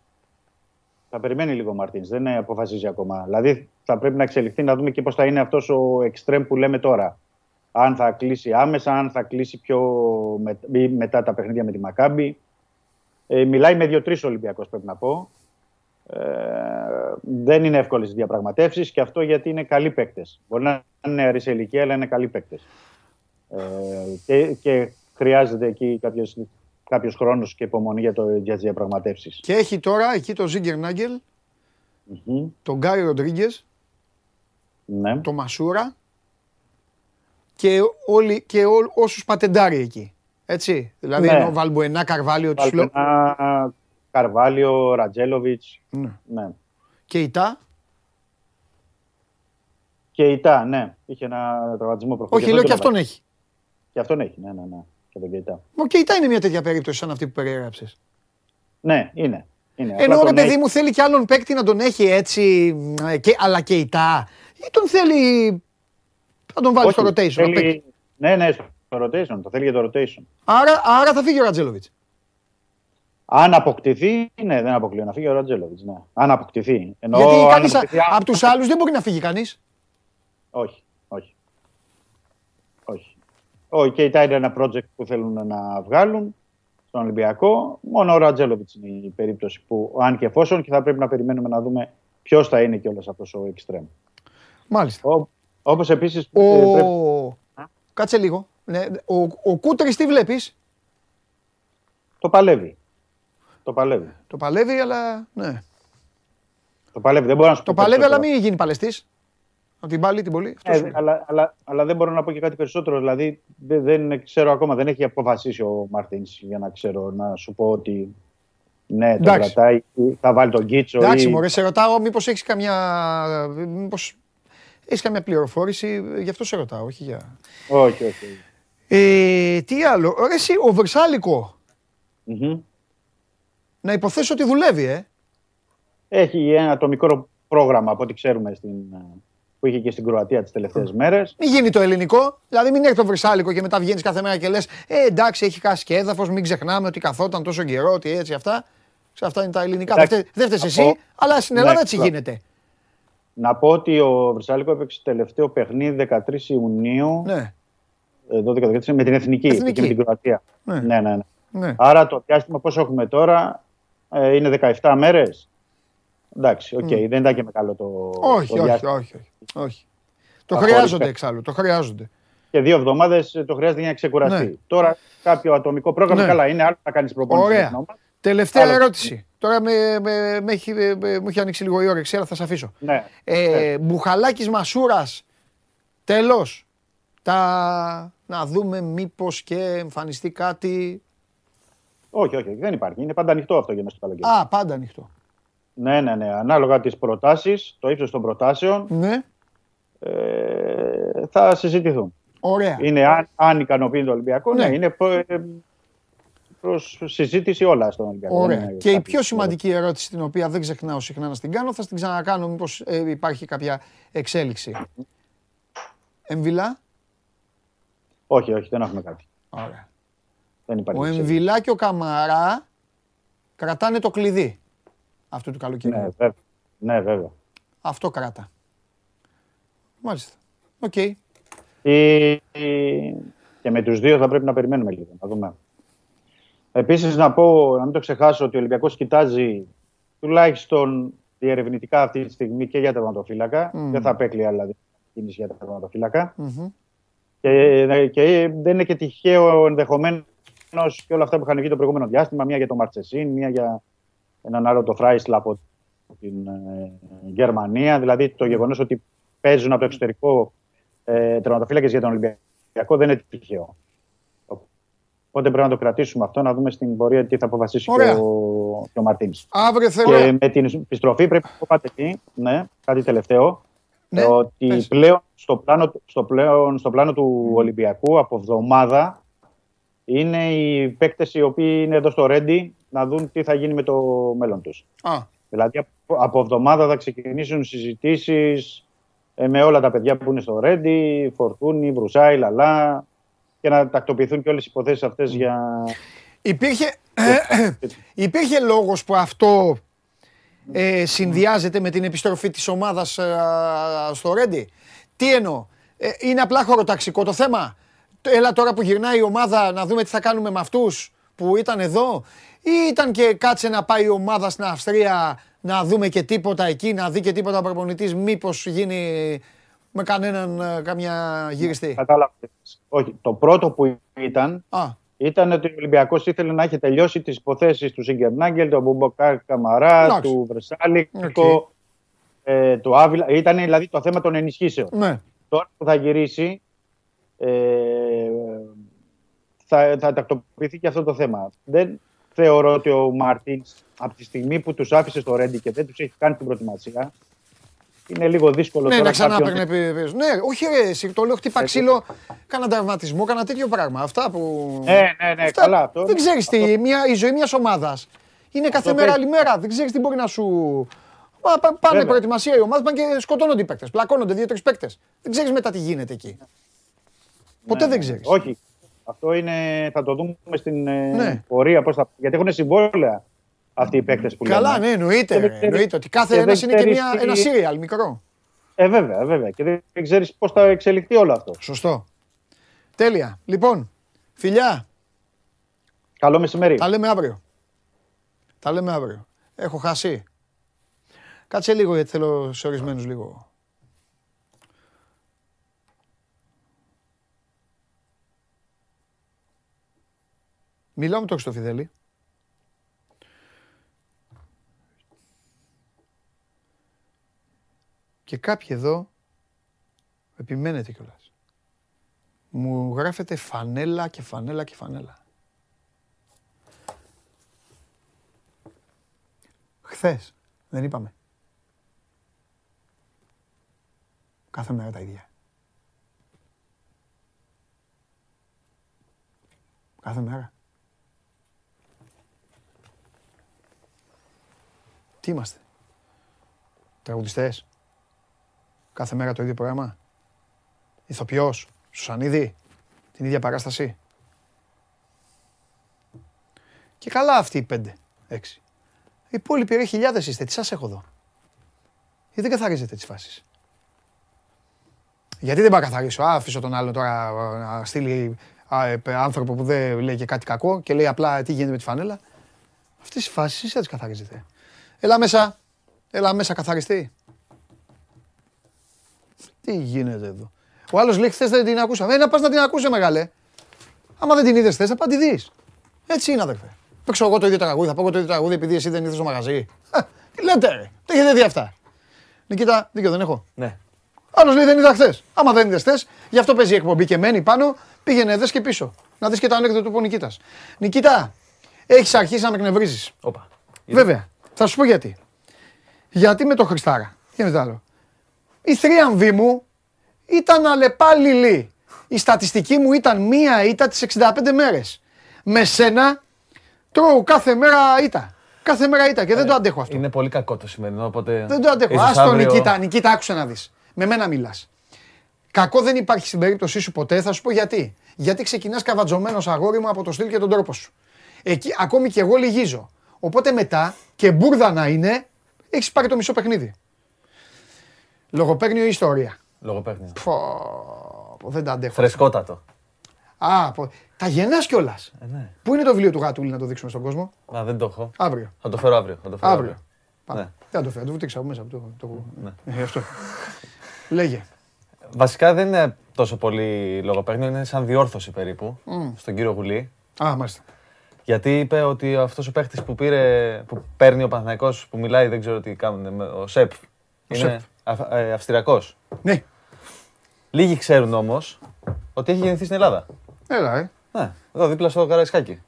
Θα περιμένει λίγο ο Μαρτίνς. Δεν αποφασίζει ακόμα. Δηλαδή θα πρέπει να εξελιχθεί να δούμε και πώς θα είναι αυτός ο εξτρέμ που λέμε τώρα. Αν θα κλείσει άμεσα, αν θα κλείσει πιο με, ή μετά τα παιχνίδια με τη Μακάμπη. Ε, μιλάει με δύο-τρεις Ολυμπιακό, πρέπει να πω. Ε, δεν είναι εύκολες οι διαπραγματεύσεις και αυτό γιατί είναι καλοί παίκτες. Μπορεί να είναι νεαροί σε ηλικία, αλλά είναι καλοί παίκτες. Ε, και, και χρειάζεται εκεί κάποιος, κάποιος χρόνος και υπομονή για, το, για τις διαπραγματεύσεις. Και έχει τώρα εκεί το Ζίγκερ Νάγκελ, Μμμ. τον Γκάρι Ροντρίγκες, Ναι. τον Μασούρα και, όλοι, και ό, όσους πατεντάρει εκεί. Έτσι. Δηλαδή Ναι. ενώ Βαλμποενά, Καρβάλιο, τους λέω. Βαλπενά, Καρβάλιο, Ρατζέλοβιτς. Ναι. Ναι. Και η Τα. Και η ΤΑ, ναι. Είχε ένα τραυματισμό προχωρήσει. Όχι, λέω και αυτόν έχει. Και αυτόν έχει, ναι, ναι, ναι. Και τον Κεϊτά. Μα και η Τα είναι μια τέτοια περίπτωση σαν αυτή που περιέγραψες. Ναι, είναι. είναι. Απλά Ενώ ρε τον παιδί έχει- μου θέλει και άλλον παίκτη να τον έχει έτσι, ε, και, αλλά και η Τα. Ή τον θέλει να τον βάλει στο Όχι, rotation. να θέλει- παίξει. Ναι, ναι, στο rotation. Το θέλει για το rotation. Άρα, άρα θα φύγει ο Ρατζέλοβιτς. Αν αποκτηθεί, ναι, δεν αποκλείω να φύγει ο Ρατζέλοβιτς. Ναι. Αν αποκτηθεί. Ενώ Γιατί αν κανείς, αποκτηθεί, από τους άλλους δεν μπορεί να φύγει κανείς. Όχι, όχι. Όχι. Ο Κέιτα είναι ένα project που θέλουν να βγάλουν στον Ολυμπιακό. Μόνο ο Ρατζέλοβιτ είναι η περίπτωση που, αν και εφόσον, και θα πρέπει να περιμένουμε να δούμε ποιος θα είναι κιόλας αυτός ο εξτρέμ. Μάλιστα. Όπως επίσης. Ο... πρέπει... Κάτσε λίγο. Ναι, ο, ο Κούτρης τι βλέπεις; Το παλεύει. Το παλεύει. Το παλεύει, αλλά ναι. Το παλεύει. Δεν μπορώ να σου Το πω παλεύει, αλλά περισσότερο. μην γίνει παλαιστής. Από την πάλι την πολύ. Αυτό σου Ε, λέω. αλλά, αλλά, αλλά δεν μπορώ να πω και κάτι περισσότερο. Δηλαδή δεν, δεν ξέρω ακόμα, δεν έχει αποφασίσει ο Μαρτίνς για να ξέρω να σου πω ότι ναι, τον Εντάξει. κρατάει ή θα βάλει τον Κίτσο. Εντάξει, ή... μωρέ, σε ρωτάω μήπως έχεις καμιά... Μήπως έχεις καμιά πληροφόρηση, γι' αυτό σε ρωτάω, όχι για... Όχι, όχι. όχι. Ε, τι άλλο, ρε εσύ, ο Βρυσάλικο, Μμμ. να υποθέσω ότι δουλεύει, ε. Έχει ένα το μικρό πρόγραμμα από ό,τι ξέρουμε στην, ε, που είχε και στην Κροατία τις τελευταίες μέρες. Μην γίνει το ελληνικό, δηλαδή μην έρθει το Βρυσάλικο και μετά βγαίνεις κάθε μέρα και λες «Ε, εντάξει, έχει χάσει και έδαφος, μην ξεχνάμε ότι καθόταν τόσο καιρό, ότι έτσι αυτά». Ξέρω, αυτά είναι τα ελληνικά. Δεν Εντάξει, φταίει- Δεν φταίεις θα εσύ, πω- αλλά στην Ναι, Ελλάδα έτσι καλά. γίνεται. Να πω ότι ο Βρσάλικο έπαιξε τελευταίο παιχνίδι 13 Ιουνίου Ναι, ε, 12-13 με την Εθνική, Εθνική. και με την Κροατία. Ναι. Ναι, ναι, ναι. ναι. Άρα το διάστημα πόσο έχουμε τώρα ε, είναι 17 μέρες. Εντάξει, οκ, δεν ήταν και μεγάλο το, Όχι, το όχι, διάστημα. όχι, όχι, όχι. Το Αχωρικά. χρειάζονται εξάλλου, το χρειάζονται. Και δύο εβδομάδες ε, το χρειάζεται για να ξεκουραστεί. Ναι. Τώρα κάποιο ατομικό πρόγραμμα, Ναι. καλά είναι άλλο να κάνεις προπόνηση. Ωραία. με την ομάδα. Τελευταία Άλλο. ερώτηση. Τώρα με, με, με έχει, με- μου έχει ανοίξει λίγο η όρεξη, αλλά θα σε αφήσω. Ναι. Ε, Μπουχαλάκης Μασούρας, τέλος. Τα... Να δούμε μήπως και εμφανιστεί κάτι... Όχι, όχι, όχι, δεν υπάρχει. Είναι πάντα ανοιχτό αυτό για μέσα στο καλοκαίρι. Α, πάντα ανοιχτό. Ναι, ναι, ναι. Ανάλογα τις προτάσεις, το ύψος των προτάσεων, Ναι, ε, θα συζητηθούν. ωραία. Είναι αν, αν ικανοποιεί το Ολυμπιακό, ναι, Ναι. είναι προ, ε, προς συζήτηση όλα στον Ολυμπιακό. Ωραία. Δεν είναι Και η κάτι- πιο σημαντική ερώτηση, την οποία δεν ξεχνάω συχνά να την κάνω, θα την ξανακάνω μήπως ε, υπάρχει κάποια εξέλιξη. Εμβιλά; Όχι, όχι, δεν έχουμε κάτι. Ωραία. Δεν υπάρχει. Ο εξέλιξη. Εμβιλά και ο Καμαρά κρατάνε το κλειδί αυτού του καλοκαιριού. Ναι, βέβαια. Ναι, βέβαια. Αυτό κράτα. Μάλιστα. Οκ. Ή- Και με τους δύο θα πρέπει να περιμένουμε λίγο, να δούμε. Επίσης να πω, να μην το ξεχάσω, ότι ο Ολυμπιακός κοιτάζει τουλάχιστον διερευνητικά αυτή τη στιγμή και για τερματοφύλακα. Μμμ. Δεν θα απέκλεια κίνηση για τερματοφύλακα. Μμμ. Και, και δεν είναι και τυχαίο ενδεχομένως και όλα αυτά που είχαν βγει το προηγούμενο διάστημα. Μία για τον Μαρτσεσίν, μία για έναν άλλο το Φράισλ από την ε, Γερμανία. Δηλαδή το γεγονός ότι παίζουν από το εξωτερικό ε, τερματοφύλακες για τον Ολυμπιακό δεν είναι τυχαίο. Οπότε πρέπει να το κρατήσουμε αυτό, να δούμε στην πορεία τι θα αποφασίσει και Ωραία. ο, και ο Μαρτίν. Αύριο θέλω. Και με την επιστροφή πρέπει να πω κάτι εκεί, ναι, κάτι τελευταίο. Ναι, ότι πες. πλέον στο, πλάνο, στο, πλέον, στο πλάνο του Ολυμπιακού από εβδομάδα είναι οι παίκτες οι οποίοι είναι εδώ στο Ρέντι να δουν τι θα γίνει με το μέλλον τους. Α, Δηλαδή από, από εβδομάδα θα ξεκινήσουν συζητήσεις ε, με όλα τα παιδιά που είναι στο Ρέντι, Φορτούνη, Βρουσάη, Λαλά και να τακτοποιηθούν και όλες οι υποθέσεις αυτές για... Υπήρχε, [COUGHS] υπήρχε λόγος που αυτό ε, συνδυάζεται με την επιστροφή της ομάδας ε, στο Ρέντη; Τι εννοώ, ε, είναι απλά χωροταξικό το θέμα; Το- Έλα τώρα που γυρνάει η ομάδα να δούμε τι θα κάνουμε με αυτούς που ήταν εδώ ή ήταν και κάτσε να πάει η ομάδα στην Αυστρία να δούμε και τίποτα εκεί, να δει και τίποτα ο προπονητής μήπως γίνει με κανέναν ε, καμιά γυριστή. Κατάλαβα. Όχι, το πρώτο που ήταν Α, ήταν ότι ο Ολυμπιακός ήθελε να έχει τελειώσει τις υποθέσεις του Ζίνκερναγκελ, του Αμπουμπακάρ Καμαρά, Εντάξει. του Βρσάλικο, Οκ. ε, του Άβυλα. Ήταν δηλαδή το θέμα των ενισχύσεων. ναι. Τώρα που θα γυρίσει, ε, θα, θα τακτοποιηθεί και αυτό το θέμα. Δεν θεωρώ ότι ο Μάρτινς από τη στιγμή που τους άφησε στο Ρέντι και δεν τους έχει κάνει την προετοιμασία, είναι λίγο δύσκολο Ναι, τώρα να ξανά κάποιον- παίρνει πίσω. Ναι, όχι ρε, εσύ, το λέω χτύπα ξύλο, κάνα τραυματισμό, κάνα τέτοιο πράγμα. Αυτά που... Ναι, ναι, ναι, Αυτά- καλά. Αυτό, Δεν ξέρεις τι, μια, η ζωή μιας ομάδας είναι κάθε Αυτό μέρα παίζει. άλλη μέρα. Δεν ξέρεις τι μπορεί να σου... Πα- πα- Πάνε Βέβαια. προετοιμασία οι ομάδες, πάνε και σκοτώνονται οι παίκτες. Πλακώνονται δύο-τρεις παίκτες. Δεν ξέρεις μετά τι γίνεται εκεί. Ποτέ Ναι, δεν ναι. ξέρεις. Όχι. Αυτό είναι, θα το δούμε στην ε, Ναι. πορεία. Πώς θα, γιατί έχουν συμβόλαια αυτοί οι παίκτες που Καλά, λέμε. ναι, εννοείται. Και ρε, δεν ξέρεις- Εννοείται ότι κάθε και ένας δεν είναι και ξέρεις μια, τι- ένα σύριαλ μικρό. Ε, βέβαια, βέβαια. Και δεν, δεν ξέρεις πώς θα εξελιχθεί όλο αυτό. Σωστό. Τέλεια. Λοιπόν, φιλιά, Καλό μεσημέρι. τα λέμε αύριο. Τα λέμε αύριο. Έχω χάσει. Κάτσε λίγο γιατί θέλω σε ορισμένους λίγο. Μιλάω με το Χριστοφιδέλη. Και κάποιοι εδώ Επιμένετε κιόλας. Μου γράφετε φανέλα και φανέλα και φανέλα. Χθες, δεν είπαμε. Κάθε μέρα τα ίδια. Κάθε μέρα. Τι είμαστε; Τραγουδιστές. Κάθε μέρα το ίδιο πρόγραμμα. Ηθοποιός. Σουσανίδη. Την ίδια παράσταση. Και καλά αυτοί οι πέντε, έξι. Οι υπόλοιποι ρε χιλιάδες είστε. Τι σας έχω εδώ; Γιατί δεν καθαρίζετε τις φάσεις; Γιατί δεν πάω να καθαρίσω; Α, αφήσω τον άλλο τώρα α, να στείλει α, ε, π- άνθρωπο που δεν λέει και κάτι κακό και λέει απλά τι γίνεται με τη φανέλα. Αυτές οι φάσεις εσείς θα τις καθαρίζετε. Έλα μέσα. Έλα μέσα καθαριστή. Τι γίνεται εδώ; Ο άλλος λέει χθες δεν την ακούσαμε. Ε, να πας να την ακούσε μεγάλε. Άμα δεν την είδες χθες θα πάω να τη δεις. Έτσι είναι αδερφέ. Παίξω εγώ το ίδιο τραγούδι, θα πω εγώ το ίδιο τραγούδι επειδή εσύ δεν ήρθες στο μαγαζί. Α, Τι λέτε ρε. Τι έχετε δει αυτά. Νικήτα, δίκιο δεν έχω. Ναι. Άλλος λέει δεν είδα χθες. Άμα δεν είδες χθες, γι' αυτό παίζει η εκπομπή και μένει πάνω, πήγαινε δες και πίσω. Να δεις και το ανέκδοτο του που Νικήτας. Νικήτα, έχεις αρχίσει να με εκνευρίζεις. Όπα. Βέβαια. Θα σου πω γιατί. Γιατί με το Χριστάρα. Και με το άλλο. Η θρίαμβη μου ήταν αλλεπάλληλη. Η στατιστική μου ήταν μία ήττα τις 65 μέρες. Με σένα τρώω κάθε μέρα ήττα. Κάθε μέρα ήττα και δεν το αντέχω αυτό. Είναι πολύ κακό το σημερινό, οπότε. Δεν το αντέχω. ίσως Άστο αύριο- Νικήτα, Νικήτα, άκουσε να δεις. Με μένα μιλάς. Κακό δεν υπάρχει στην περίπτωσή σου ποτέ, θα σου πω γιατί. Γιατί ξεκινάς καβατζωμένος αγόρι μου από το στυλ και τον τρόπο σου. Εκεί, ακόμη και εγώ λυγίζω. Οπότε μετά, και μπουρδα να είναι, έχεις πάρει το μισό παιχνίδι. Λογοπαίγνιο ή ιστορία. Λογοπαίγνιο. Πω, πω, δεν τα αντέχω. Φρεσκότατο. Α, πω, τα γεννάς κιόλας. Ε, ναι. Πού είναι το βιβλίο του Γατούλη να το δείξουμε στον κόσμο; Α, δεν το έχω. Αύριο. Θα το φέρω αύριο. Θα το φέρω Αύριο. αύριο. Πάμε. Ναι. Δεν θα το φέρω, θα το βουτήξα από μέσα. από Το, το, Ναι. Ε, αυτό. Λέγε. Βασικά δεν είναι τόσο πολύ λογοπαίγνιο, είναι σαν διόρθωση περίπου Μμ. στον κύριο Γουλή. Α, μάλιστα. Γιατί είπε ότι αυτός ο παίχτης που, πήρε, που παίρνει ο Παναθηναϊκός που μιλάει, δεν ξέρω τι κάνουν, με- ο Σεπ. Ο είναι αυ, ε, Αυστριακός. Ναι. Λίγοι ξέρουν όμως ότι έχει γεννηθεί στην Ελλάδα. Έλα, ε. Ναι, εδώ δίπλα στο Καραϊσκάκι.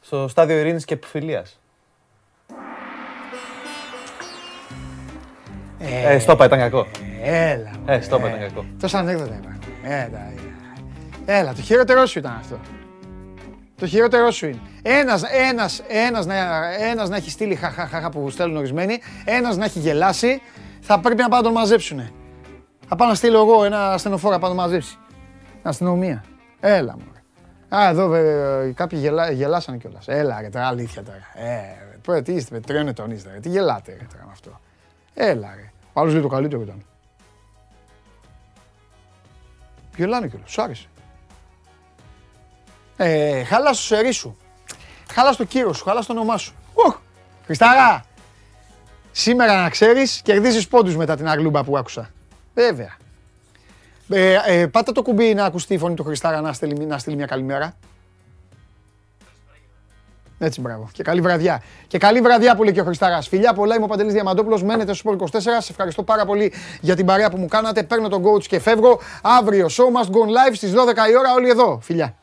Στο στάδιο ειρήνης και επιφυλίας. Ε, στο είπα, ήταν κακό. Έλα. Ε, στο είπα, ήταν κακό. Τόσα ανέκδοτα υπάρχουν. Έλα, έλα. Έλα, το χειρότερό σου ήταν αυτό. Το χειρότερό σου είναι. Ένας, ένας, ένας, να, ένας να έχει στείλει χαχαχαχα που στέλνουν ορισμένοι, ένας να έχει γελάσει, θα πρέπει να πάνε να τον μαζέψουνε. Θα πάω να στείλω εγώ ένα ασθενοφόρο να πάω να τον μαζέψει. Αστυνομία. Έλα μου. Α, εδώ ε, κάποιοι γελά, γελάσανε κιόλας. Έλα ρε, τώρα αλήθεια τώρα. Ε, ρε, πω, τι είστε, με τριών ετών είστε, ρε. Τι γελάτε ρε τώρα με αυτό. Έλα ρε. Ο άλλος λέει το καλύτερο ήταν. Γελάνε κιόλας, σου άρεσε. Ε, χάλα στο σερί σου. Χάλα στο κύριο σου, χάλα στο όνομά σου. Οχ, Χριστάρα, σήμερα να ξέρεις, κερδίζεις πόντους μετά την αγλούμπα που άκουσα. Βέβαια. Ε, ε, πάτε το κουμπί να ακουστεί η φωνή του Χριστάρα να στείλει, να στείλει μια καλημέρα. Έτσι, μπράβο. Και καλή βραδιά. Και καλή βραδιά που λέει και ο Χριστάρας. Φιλιά πολλά, είμαι ο Παντελής Διαμαντόπουλος. Μένετε στο Sport 24. Σε ευχαριστώ πάρα πολύ για την παρέα που μου κάνατε. Παίρνω τον coach και φεύγω. Αύριο show must go live στις 12 η ώρα όλοι εδώ. Φιλιά.